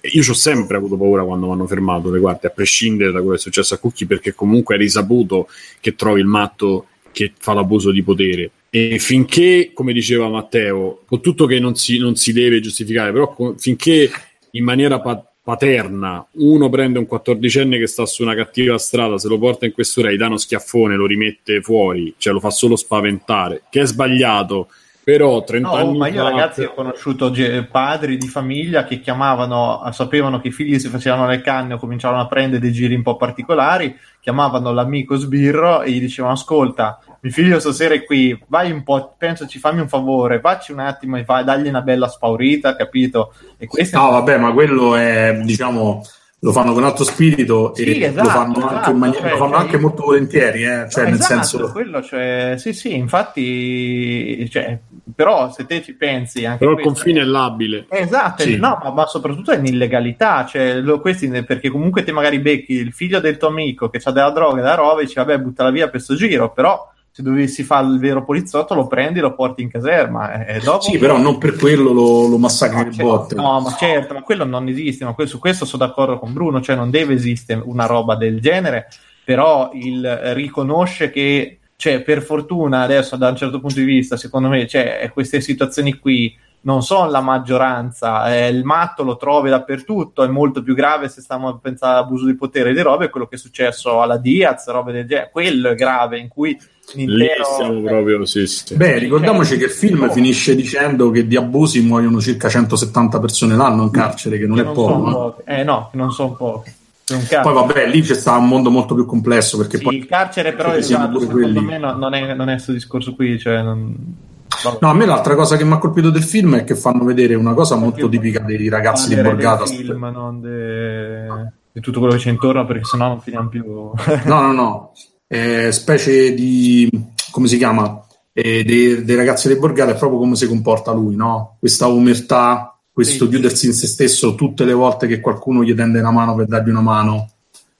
io ci ho sempre avuto paura quando mi hanno fermato le guardie, a prescindere da quello che è successo a Cucchi, perché comunque è risaputo che trovi il matto che fa l'abuso di potere. E finché, come diceva Matteo, con tutto che non si, non si deve giustificare, però con, finché in maniera pat- paterna, uno prende un quattordicenne che sta su una cattiva strada, se lo porta in questura, gli dà uno schiaffone, lo rimette fuori, cioè lo fa solo spaventare, che è sbagliato. Però 30 no, anni ma io fa... ragazzi ho conosciuto padri di famiglia che chiamavano, sapevano che i figli si facevano le canne o cominciavano a prendere dei giri un po' particolari, chiamavano l'amico sbirro e gli dicevano ascolta, mio figlio stasera è qui, vai un po', pensaci, fammi un favore, facci un attimo e vai, dagli una bella spaurita, capito? E no, è... vabbè, ma quello è, diciamo, lo fanno con altro spirito sì, e esatto, lo fanno, esatto, anche, maniera, cioè, lo fanno anche, molto volentieri, eh? cioè, no, nel esatto, senso... quello, cioè, sì, sì, infatti, cioè, però se te ci pensi... Anche però il confine è labile. Esatto, sì. no, ma, ma, soprattutto è in illegalità, cioè, lo, questi, perché comunque te magari becchi il figlio del tuo amico che ha della droga e della roba e dici, vabbè, buttala via per sto giro, però se dovessi fare il vero poliziotto lo prendi e lo porti in caserma e dopo... sì però non per quello lo, lo massacri no, botte no ma certo ma quello non esiste ma su questo sono d'accordo con Bruno cioè non deve esistere una roba del genere però il riconosce che cioè per fortuna adesso da un certo punto di vista secondo me cioè, queste situazioni qui non sono la maggioranza, eh, il matto lo trovi dappertutto, è molto più grave se stiamo a pensare all'abuso di potere di robe, quello che è successo alla Diaz, robe del genere, quello è grave in cui l'intero... siamo proprio, sì, sì. Beh, ricordiamoci che il film no. finisce dicendo che di abusi muoiono circa 170 persone l'anno in carcere, che non che è non poco. Eh no, non sono pochi. Poi vabbè, lì c'è stato un mondo molto più complesso perché sì, poi il carcere però esatto, secondo quelli... me non è, non è questo discorso qui, cioè non... No, a me l'altra cosa che mi ha colpito del film è che fanno vedere una cosa molto tipica dei ragazzi di Borgata. film, non de... di tutto quello che c'è intorno, perché sennò non finiamo più. no, no, no eh, specie di come si chiama eh, dei, dei, ragazzi del Borgata è proprio come si comporta lui, no? Questa umertà, questo sì. chiudersi in se stesso tutte le volte che qualcuno gli tende una mano per dargli una mano,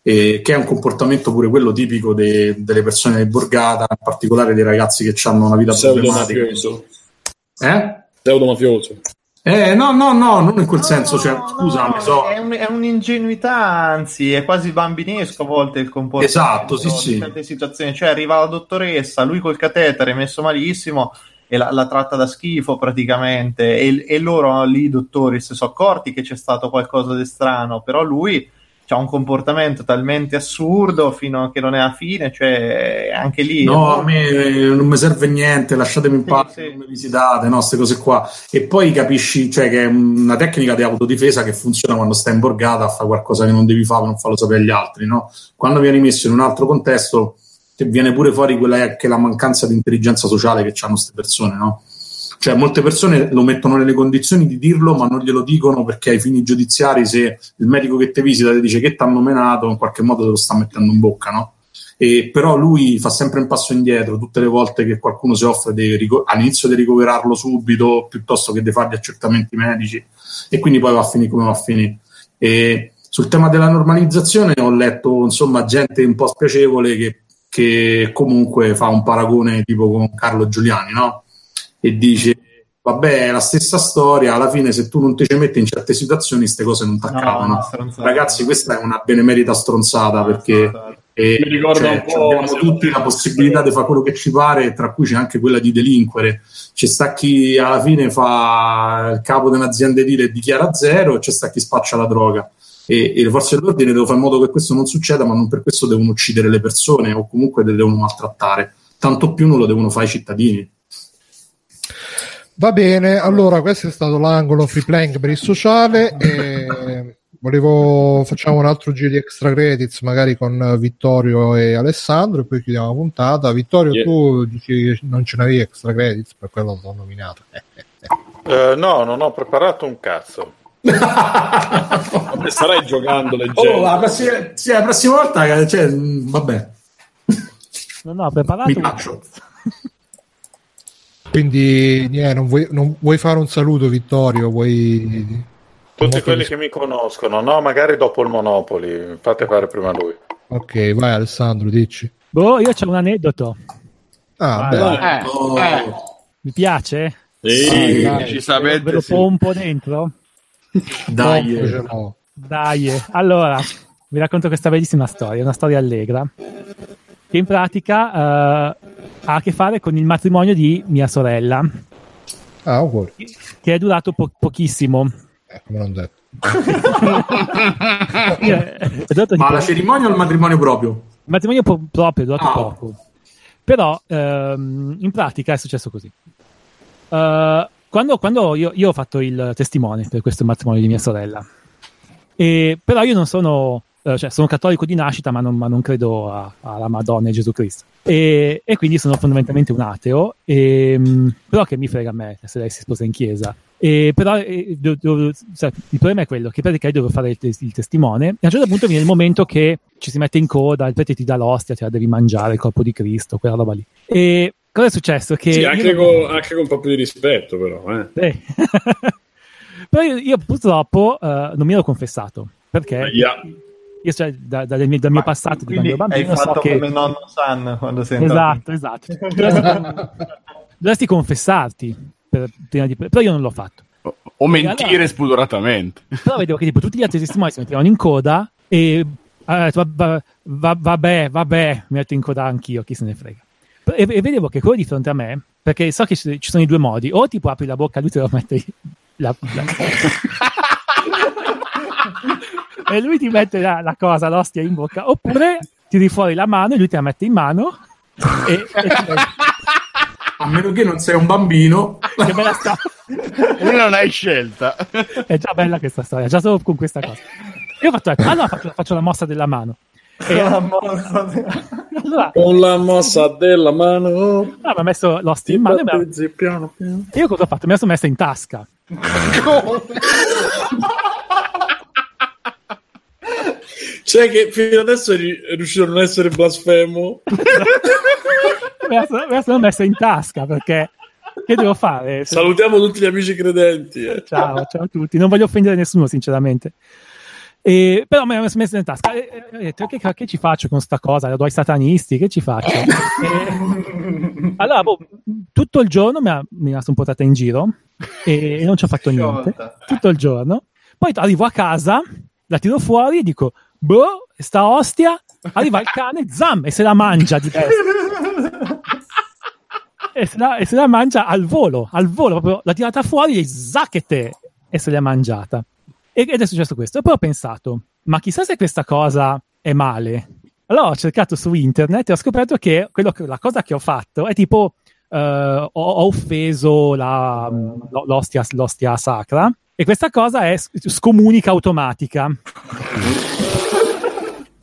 eh, che è un comportamento pure quello tipico de, delle persone del Borgata, in particolare dei ragazzi che hanno una vita problematica. Eh? Pseudo mafioso. Eh, no, no, no, non in quel no, senso, cioè, no, scusami, no, so... è, un, è, un'ingenuità, anzi, è quasi bambinesco a volte il comportamento. Esatto, sì, sì. In certe situazioni, cioè arriva la dottoressa, lui col catetere è messo malissimo e la, la tratta da schifo praticamente e, e loro lì, i dottori, si sono accorti che c'è stato qualcosa di strano, però lui ha un comportamento talmente assurdo fino a che non è a fine, cioè anche lì... No, a me non mi serve niente, lasciatemi in pace, sì, sì. non mi visitate, no, queste cose qua. E poi capisci cioè, che è una tecnica di autodifesa che funziona quando stai in borgata a fare qualcosa che non devi fare non farlo sapere agli altri, no? Quando vieni messo in un altro contesto viene pure fuori quella che è la mancanza di intelligenza sociale che hanno queste persone, no? Cioè, molte persone lo mettono nelle condizioni di dirlo, ma non glielo dicono perché ai fini giudiziari, se il medico che ti visita ti dice che ti hanno menato, in qualche modo te lo sta mettendo in bocca, no? E però lui fa sempre un passo indietro tutte le volte che qualcuno si offre di all'inizio di ricoverarlo subito piuttosto che di fare gli accertamenti medici e quindi poi va a finire come va a finire. E sul tema della normalizzazione ho letto insomma gente un po' spiacevole che, che comunque fa un paragone tipo con Carlo Giuliani, no? E dice vabbè è la stessa storia, alla fine se tu non ti ci metti in certe situazioni queste cose non ti accadono. no. Ragazzi questa è una benemerita stronzata perché e, Mi ricorda cioè, un po' abbiamo tutti la possibilità di fare quello che ci pare, tra cui c'è anche quella di delinquere. C'è sta chi alla fine fa il capo di un'azienda edile e dichiara zero, e c'è sta chi spaccia la droga. E, e le forze dell'ordine devono fare in modo che questo non succeda, ma non per questo devono uccidere le persone o comunque le devono maltrattare. Tanto più non lo devono fare i cittadini. Va bene, allora questo è stato l'angolo free playing per il sociale. E volevo facciamo un altro giro di extra credits, magari con Vittorio e Alessandro, e poi chiudiamo la puntata. Vittorio, Yeah. tu dici che non ce n'avevi extra credits, per quello l'ho nominato. Eh, Eh, no, non ho preparato un cazzo. Starai giocando leggendo. Oh, la prossima, sì, la prossima volta, cioè, mh, vabbè, No, no, ho preparato. mi un- taccio. Quindi, niente, non, vuoi, non vuoi fare un saluto, Vittorio? Vuoi... Tutti quelli dis- che mi conoscono, no, magari dopo il Monopoli, fate fare prima lui. Ok, vai Alessandro, dici. Boh, io c'ho un aneddoto. Ah, Vai, beh, Eh, Oh. eh, Mi piace? Sì. dai. Ve decisamente lo sì. pompo dentro? Dai, Pompo eh. l'ho. Dai, eh. allora vi racconto questa bellissima storia, una storia allegra, che in pratica eh, ha a che fare con il matrimonio di mia sorella, Ah, auguri. che è durato po- pochissimo. Eh, come non detto. Eh, è durato ma la cerimonia o il matrimonio proprio? Il matrimonio po- proprio è durato Ah. poco. Però ehm, in pratica è successo così. Eh, quando quando io, io ho fatto il testimone per questo matrimonio di mia sorella, e, però io non sono, eh, cioè sono cattolico di nascita, ma non, ma non credo a- alla Madonna e Gesù Cristo. E, e quindi sono fondamentalmente un ateo, e, mh, però che mi frega a me se lei si sposa in chiesa. E però do- do- cioè, il problema è quello che in pratica io devo fare il, tes- il testimone e a un certo punto viene il momento che ci si mette in coda, il prete ti dà l'ostia, te la devi mangiare, il corpo di Cristo, quella roba lì. E cosa è successo? Che Sì, anche, non- con, anche con un po' più di rispetto, però. Eh. *laughs* Però io, io purtroppo eh, non mi ero confessato perché Ahia. Io, cioè, da- dal mio, dal mio passato di Quindi quando ero hai bambino so fatto che come nonno San quando sei esatto, esatto. Dovresti, dovresti confessarti per- prima di- però io non l'ho fatto. O, o mentire allora- spudoratamente. Però vedevo che tipo, tutti gli altri testimoni si mettevano in coda e ha detto, "Va- va- vabbè, vabbè, mi metto in coda anch'io, chi se ne frega. E, e vedevo che quello di fronte a me, perché so che ci, ci sono i due modi, o tipo apri la bocca, lui te lo mette la, la- *laughs* e lui ti mette la, la cosa, l'ostia in bocca, oppure tiri fuori la mano e lui te la mette in mano e, e A meno che non sei un bambino. che bella sta- *laughs* E non hai scelta. è già bella questa storia, già solo con questa cosa. Io ho fatto, ecco, allora faccio, faccio la mossa della mano. E La mossa di- allora, Con la mossa della mano. ah, mi ha messo l'ostia in mano e ha- battezzi piano piano. e io cosa ho fatto? Mi sono messa in tasca. Cioè che fino adesso è ri- è riuscito a non essere blasfemo. Me la sono, messa in tasca perché che devo fare? Salutiamo tutti gli amici credenti. eh. Ciao, ciao a tutti. Non voglio offendere nessuno, sinceramente. E, però me la sono messa in tasca. E, e- ho detto, che, che ci faccio con sta cosa? La do ai satanisti? Che ci faccio? *laughs* E- allora, boh, tutto il giorno mi ha, mi ha sono portata in giro e, non ci ho fatto niente. Tutto il giorno. Poi arrivo a casa, la tiro fuori e dico, boh, sta ostia. Arriva il cane, zam, e se la mangia di testa. e, se la, e se la mangia al volo, al volo, proprio l'ha tirata fuori e zacchete e se l'è mangiata. Ed è successo questo. E poi ho pensato, ma chissà se questa cosa è male. Allora ho cercato su internet e ho scoperto che, che- la cosa che ho fatto è tipo eh, ho, ho offeso la- lo- l'ostia, l'ostia sacra e questa cosa è scomunica automatica.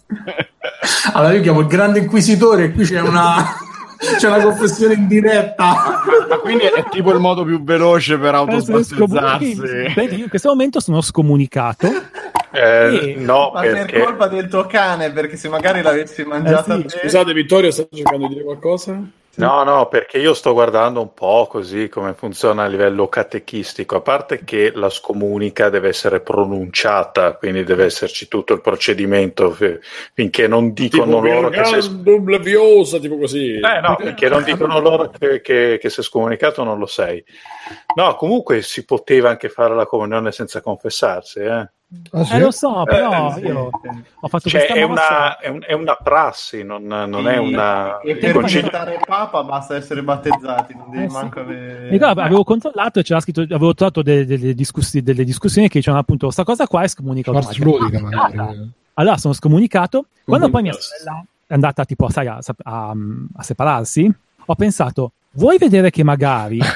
*laughs* Allora io chiamo il grande inquisitore e qui c'è una... *laughs* C'è una confessione in diretta. Ma quindi è tipo il modo più veloce per autosbattezzarsi. Vedi, io in questo momento sono scomunicato. Eh, no, Ma per perché colpa del tuo cane, perché se magari l'avessi mangiata Eh sì, te- Scusate, Vittorio, sta cercando di dire qualcosa? No, no, perché io sto guardando un po' così come funziona a livello catechistico, a parte che la scomunica deve essere pronunciata, quindi deve esserci tutto il procedimento fi- finché non dicono Tipo loro che sei Virgando Leviosa, tipo così. Eh no, finché non dicono loro che, che, che sei scomunicato non lo sei. No, comunque si poteva anche fare la comunione senza confessarsi, eh. Ah, sì? Eh, lo so, però sì, io sì. ho fatto Cioè, questa è una, è, un- è una prassi, non, non è una... E per concilio- diventare papa basta essere battezzati, non devi Eh, sì. manco avere... Ricordo, avevo controllato e c'era scritto, avevo trovato delle, delle discussi- delle discussioni che dicevano appunto questa cosa qua è scomunica Schwarz automatica. ludica magari. Allora sono scomunicato. Quando poi mia sorella è andata tipo sai, a, a- a separarsi, ho pensato, vuoi vedere che magari *laughs*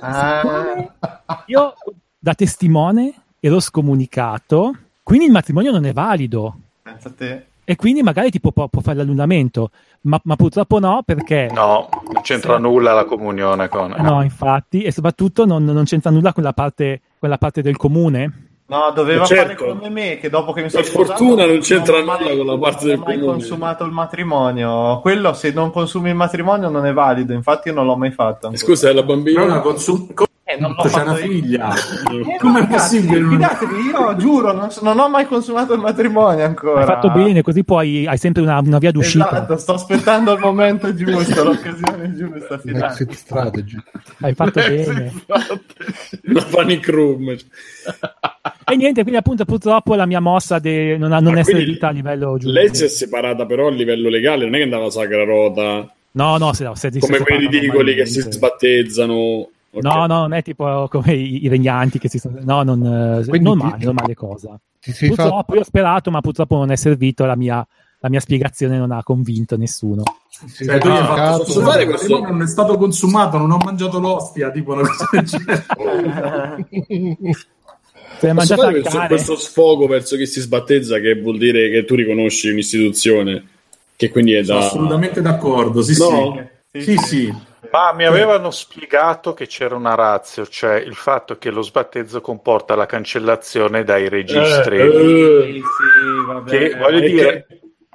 Ah, io da testimone ero scomunicato, quindi il matrimonio non è valido. pensa a te. E quindi magari tipo può, può fare l'annullamento, ma, ma purtroppo no perché... No, non c'entra nulla la comunione con... No, infatti, e soprattutto non, non c'entra nulla con la parte, quella parte del comune. No, doveva Certo. fare come me, che dopo che mi sono Per sposato... fortuna non c'entra mai- nulla con la parte del non ho mai comune. consumato il matrimonio. Quello, se non consumi il matrimonio, non è valido. Infatti io non l'ho mai fatto. ancora. Scusa, è la bambina? una consum- Eh, non l'ho c'è fatto una io. figlia. Eh, Com'è ragazzi, possibile? non- Fidatevi, io giuro, non, non ho mai consumato il matrimonio ancora. Hai fatto bene, così poi hai sempre una, una via d'uscita. Esatto, sto aspettando il momento giusto, *laughs* l'occasione giusta. Fidatevi. Exit strategy. Hai fatto bene. Una panic room. E niente, quindi appunto purtroppo la mia mossa di non, non Ma essere quindi vita a livello giuridico. Lei si è separata però a livello legale, non è che andava a Sacra Rota No, no, se, se, se come separano ridicoli che si sbattezzano. No, no, non è tipo come i, i regnanti che si sono... No, non, eh, Quindi normale, ti- normale cosa. Ti sei fatto... Purtroppo io ho sperato, ma purtroppo non è servito, la mia, la mia spiegazione non ha convinto nessuno. sei Cioè, hai fatto, posso fare questo? non è stato consumato, non ho mangiato l'ostia, tipo una cosa del genere. *laughs* Se Posso fare questo, questo sfogo verso chi si sbattezza che vuol dire che tu riconosci un'istituzione che quindi è Sono da... assolutamente d'accordo, sì, No? sì. Sì, sì. Ma mi avevano spiegato che c'era una razio, cioè il fatto che lo sbattezzo comporta la cancellazione dai registri. Eh, eh. Sì, che voglio dire,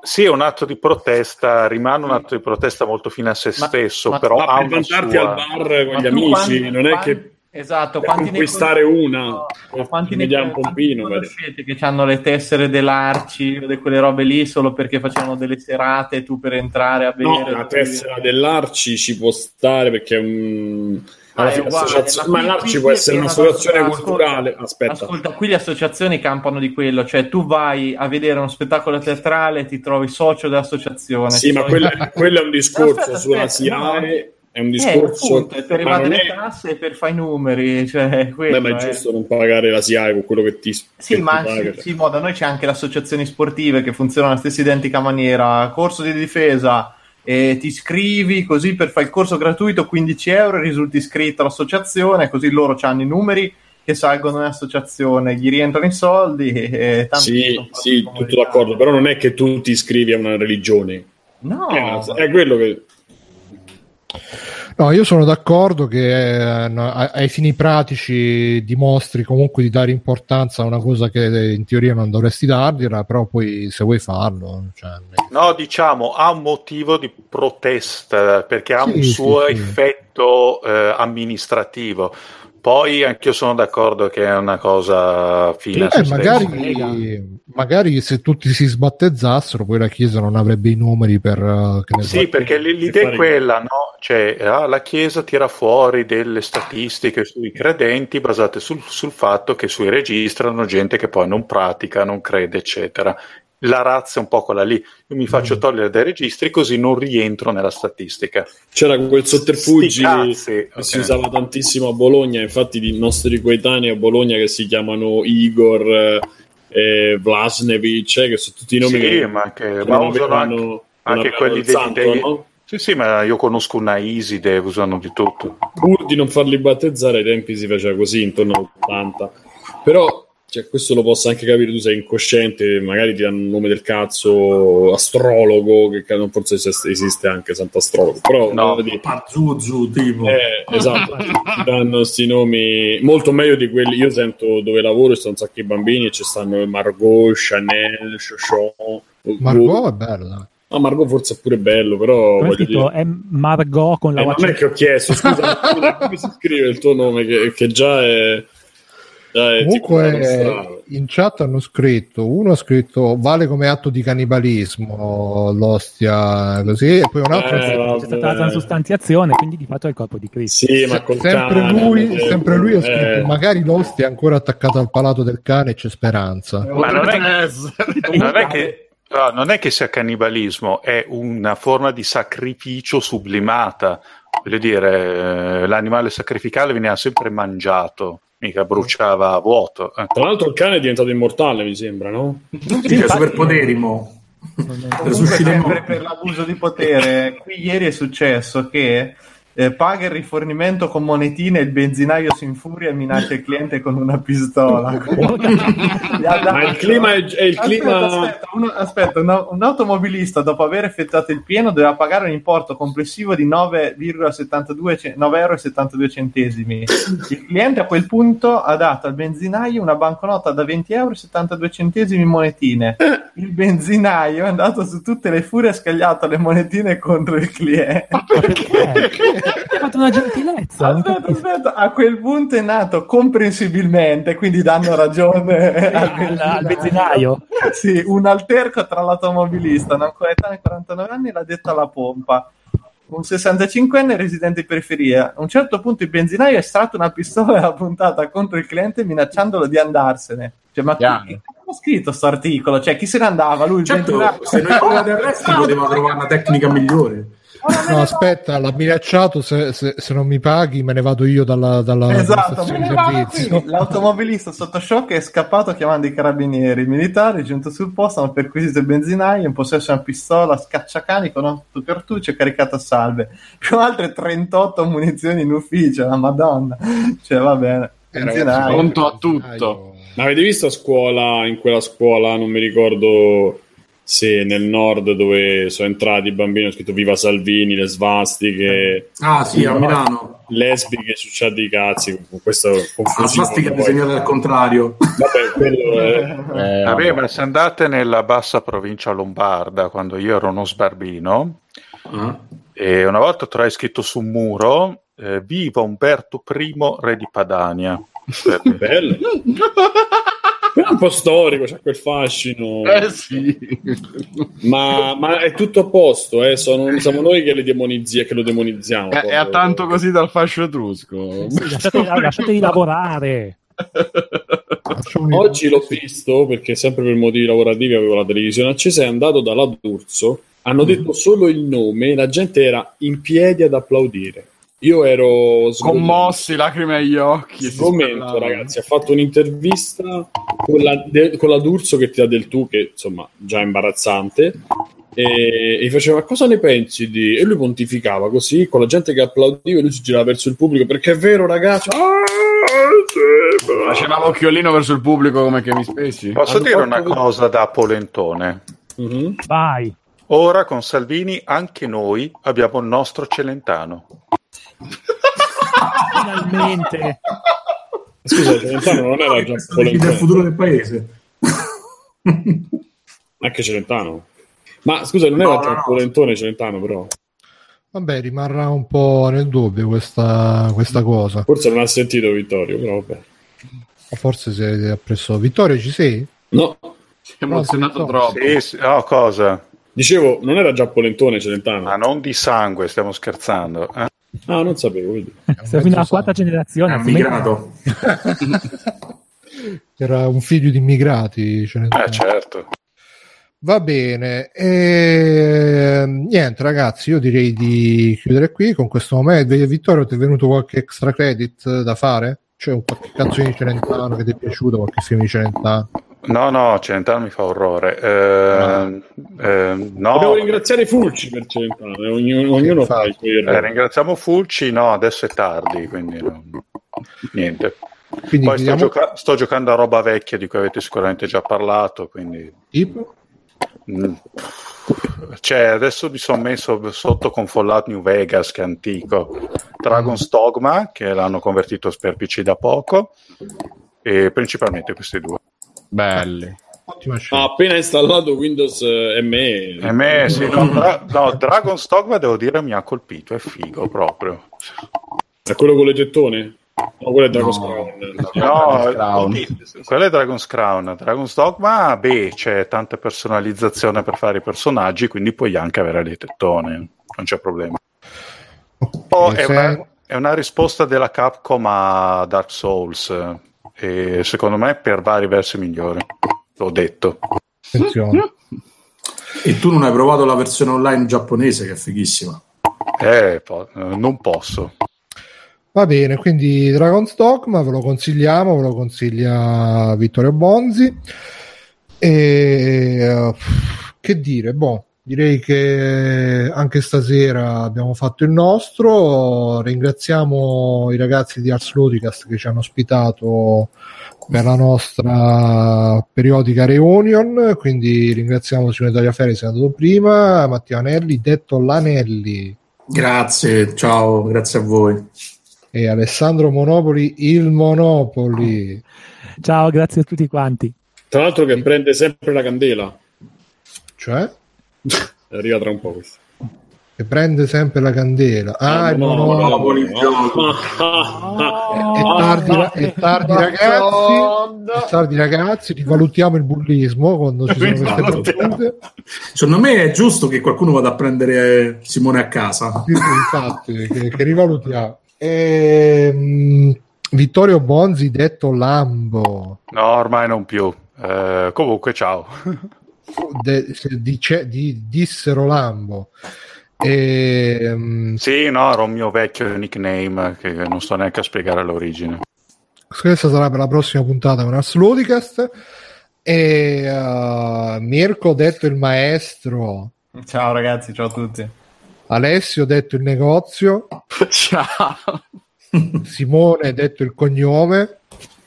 sì, è un atto di protesta, rimane un atto di protesta molto fine a se Ma- stesso, ma- però Ma ha per una vantarti sua... al bar con Ma gli amici, quanti- non è quanti- che Esatto, per quanti ne conquistare con- una, no, quanti ne, pompino, ne magari. conoscete che hanno le tessere dell'Arci o di quelle robe lì solo perché facevano delle serate tu per entrare a No, bere la tessera dell'Arci ci può stare perché è un... Ah, fine uguale, associazio- ma l'Arci può essere un'associazione ascolta, culturale. Aspetta, Ascolta, qui le associazioni campano di quello, cioè tu vai a vedere uno spettacolo teatrale e ti trovi socio dell'associazione. sì, ma quello, quello *laughs* è un discorso Aspetta, sulla aspetta, SIAE, è un Eh, discorso... appunto, è per evadere è- le tasse e per fare i numeri, cioè quello, Beh, ma è eh. giusto non pagare la SIAE con quello che ti Sì, che ma ti sì, sì, mo, da noi c'è anche le associazioni sportive che funzionano alla stessa identica maniera. Corso di difesa, e ti iscrivi così per fare il corso gratuito 15 euro, risulti iscritto all'associazione, così loro hanno i numeri che salgono in associazione, gli rientrano i soldi e, tanto Sì, sì, comodità. tutto d'accordo, però non è che tu ti iscrivi a una religione. No, È, una- è quello che... No, io sono d'accordo che eh, no, ai fini pratici dimostri comunque di dare importanza a una cosa che in teoria non dovresti dargliela, però poi se vuoi farlo, cioè, No, diciamo, ha un motivo di protesta perché ha Sì, un sì, suo sì. effetto eh, amministrativo. Poi anch'io sono d'accordo che è una cosa fine eh, magari, magari se tutti si sbattezzassero, poi la Chiesa non avrebbe i numeri per... so. Sì, perché l'idea è quella, no? Cioè, ah, la Chiesa tira fuori delle statistiche sui credenti basate sul, sul fatto che sui registrano gente che poi non pratica, non crede, eccetera. La razza è un po' quella lì. Io mi faccio Mm. togliere dai registri così non rientro nella statistica. C'era quel sotterfugi che ok. si usava tantissimo a Bologna, infatti di nostri coetanei a Bologna che si chiamano Igor eh, Vlasnevic, eh, che sono tutti i nomi Sì, che, ma anche, che ma usano anche, anche quelli dei, santo, dei- no? Sì, sì, ma io conosco una Iside, usano di tutto. pur di non farli battezzare ai tempi si faceva così intorno all'80 però Cioè, questo lo posso anche capire, tu sei incosciente, magari ti danno un nome del cazzo, astrologo, che non forse esiste- anche Sant'Astrologo, però No. dire, Pazuzu, tipo. eh, esatto, ti danno questi nomi molto meglio di quelli. Io sento dove lavoro e stanno un sacco di bambini e ci stanno Margot, Chanel, Chochon. Margot è bella. Ah, Margot forse è pure bello, però Come è Margot con la Eh, non è che ho chiesto, *laughs* scusa, come si scrive il tuo nome? Che, che già è. Già è tipo Comunque in chat hanno scritto, uno ha scritto vale come atto di cannibalismo l'ostia così, e poi un altro ha Eh, vabbè. c'è stata la transustanziazione, quindi di fatto è il corpo di Cristo. Sì, ma col sempre, cane, lui, eh, sempre lui ha scritto eh, magari l'ostia è ancora attaccata al palato del cane e c'è speranza. Ma non è, essere. non è che, no, non è che sia cannibalismo, è una forma di sacrificio sublimata. Voglio dire, eh, l'animale sacrificale veniva sempre mangiato, mica bruciava a vuoto. eh. Tra l'altro il cane è diventato immortale, mi sembra, no? Sì, ha superpoteri, mo. Sempre per l'abuso di potere, qui ieri è successo che eh, paga il rifornimento con monetine, il benzinaio si infuria e minaccia il cliente con una pistola. *laughs* Ma il clima è, è il clima. Aspetta, aspetta, uno- aspetta, un, un automobilista dopo aver effettuato il pieno doveva pagare un importo complessivo di 9,72 ce- 9,72 euro centesimi. Il cliente a quel punto ha dato al benzinaio una banconota da 20 euro e 72 centesimi in monetine. Il benzinaio è andato su tutte le furie e ha scagliato le monetine contro il cliente. Perché? *laughs* Ha fatto una gentilezza. non Aspetta, aspetta, a quel punto è nato comprensibilmente, quindi danno ragione al benzinaio. sì, un alterco tra l'automobilista, un coetaneo di 49 anni, l'ha detto alla pompa. Un 65enne residente in periferia. A un certo punto il benzinaio ha estratto una pistola e l'ha puntata contro il cliente minacciandolo di andarsene. Cioè, ma chi, scritto sto articolo? Cioè, chi se ne andava? Lui il Certo, benzinaio? se noi eravamo arresti poteva trovare una tecnica migliore. No, aspetta, l'ha minacciato. Se, se- se non mi paghi, me ne vado io dalla, dalla, Esatto, l'automobilista sotto shock è scappato chiamando i carabinieri. I militari, giunto sul posto, hanno perquisito il benzinaio, in possesso di una pistola scacciacani con otto cartucce caricate a salve, più altre 38 munizioni in ufficio. La madonna, cioè va bene. Eh, Pronto a tutto. Ma avete visto a scuola, in quella scuola, non mi ricordo se nel nord dove sono entrati i bambini, ho scritto Viva Salvini, le svastiche, Ah, sì, a Milano. lesbiche, succiati i cazzi, con questo La confusione. svastica poi. disegnata al contrario. Vabbè, quello è... Eh, Vabbè, vabbè. ma se andate nella bassa provincia lombarda, quando io ero uno sbarbino, Ah. e una volta trovai scritto su un muro, eh, viva Umberto I, re di Padania. Bello. *laughs* *laughs* Però è un po' storico, c'è quel fascino. Eh sì. Ma, ma è tutto a posto, eh? Sono, siamo noi che, le demonizzi- che lo demonizziamo. È, è a tanto così dal fascio etrusco. Sì, lasciateli, lasciateli lavorare. Oggi l'ho visto perché sempre per motivi lavorativi avevo la televisione accesa. È andato dalla D'Urso. Hanno detto solo il nome. La gente era in piedi ad applaudire. Io ero sgomento. Commossi, lacrime agli occhi. Sgomento, ragazzi. Ha fatto un'intervista con la, de- con la D'Urso che ti dà del tu, che insomma già imbarazzante. E, e gli faceva cosa ne pensi di e lui pontificava così con la gente che applaudiva e lui si girava verso il pubblico perché è vero ragazzi ah, sì, beh." Faceva l'occhiolino verso il pubblico come che mi spessi. Posso Hanno dire una cosa da polentone? Mhm. Vai. Ora con Salvini anche noi abbiamo il nostro Celentano. Finalmente. scusa Celentano non era già Questo decide il futuro del paese. anche Celentano ma scusa non era No, già no, no. Polentone Celentano però Vabbè, rimarrà un po' nel dubbio questa, questa cosa. forse non ha sentito Vittorio però vabbè Forse si è appresso. Vittorio, ci sei? no Si è emozionato No, troppo. Sì, sì, no, cosa? dicevo non era già Polentone Celentano Ma non di sangue, stiamo scherzando. eh? Ah non sapevo vedi. Siamo fino alla quarta generazione. È altrimenti- migrato. *laughs* Era un figlio di immigrati. ce ne- Eh, certo. Va bene, e, niente ragazzi, io direi di chiudere qui con questo momento. Vittorio, ti è venuto qualche extra credit da fare? C'è un qualche canzone di Celentano che ti è piaciuto, qualche film di Celentano? No, no, Celentano mi fa orrore. Eh, eh, no, Devo ringraziare Fulci per Celentano, eh, ognuno, ognuno fa i suoi Eh, ringraziamo Fulci, no, adesso è tardi, quindi no. niente. Quindi Poi sto, vediamo- gioca- sto giocando a roba vecchia di cui avete sicuramente già parlato, quindi... tipo? mm. Cioè, adesso mi sono messo sotto con Fallout New Vegas, che è antico, Dragon's Dogma, che l'hanno convertito per PC da poco, e principalmente questi due. Belli. Scelta. appena installato Windows eh, ME. Me, sì, no, Dra- no, Dragon's Dogma devo dire mi ha colpito, è figo proprio. È quello con le tettone? No, quello è Dragon's Crown. No, Crown. quello è Dragon's Crown. Dragon's Dogma, beh, c'è tanta personalizzazione per fare i personaggi, quindi puoi anche avere le tettone, non c'è problema. Oh, è, una, è una risposta della Capcom a Dark Souls, e secondo me per vari versi migliore. L'ho detto. Attenzione. E tu non hai provato la versione online giapponese, che è fighissima. Eh, po- non posso. Va bene, quindi Dragon's Dogma ve lo consigliamo, ve lo consiglia Vittorio Bonzi. E eh, che dire, boh, direi che anche stasera abbiamo fatto il nostro. Ringraziamo i ragazzi di Ars Ludicast che ci hanno ospitato per la nostra periodica reunion. Quindi ringraziamo Simone Tagliaferri, che è andato prima, Matteo Anelli, detto Lanelli. Grazie, ciao, grazie a voi. e Alessandro Monopoli il Monopoli Ciao, grazie a tutti quanti. Tra l'altro che prende sempre la candela. cioè *laughs* Arriva tra un po' questo. che prende sempre la candela. Ah il Monopoli è tardi, ra- è tardi ragazzi. È tardi ragazzi. Rivalutiamo il bullismo quando ci sono queste battute. Secondo me è giusto che qualcuno vada a prendere Simone a casa. Infatti che, che rivalutiamo. Ehm, Vittorio Bonzi detto Lambo. No, ormai non più. Eh, comunque, ciao. De- se dice- di- dissero Lambo Ehm, Sì, no, era un mio vecchio nickname che non sto neanche a spiegare l'origine. questa sarà per la prossima puntata con Ars Ludicast e uh, Mirko detto il maestro Ciao ragazzi, ciao a tutti. Alessio detto il negozio *laughs* Ciao. Simone detto il cognome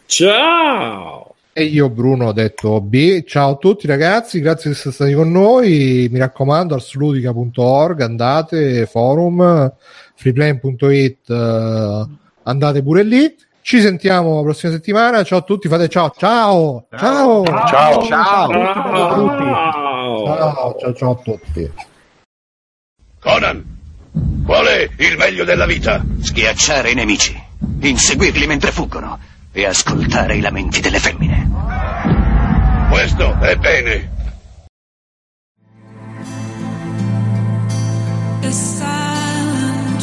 Ciao! E io Bruno detto B ciao a tutti ragazzi grazie di essere stati con noi mi raccomando arsludica.org andate forum freeplane.it eh, andate pure lì ci sentiamo la prossima settimana ciao a tutti fate ciao ciao ciao Ciao. Ciao. Ciao. Ciao! ciao ciao, ciao a tutti Conan, qual è il meglio della vita? Schiacciare i nemici, inseguirli mentre fuggono e ascoltare i lamenti delle femmine. Questo è bene. A silent,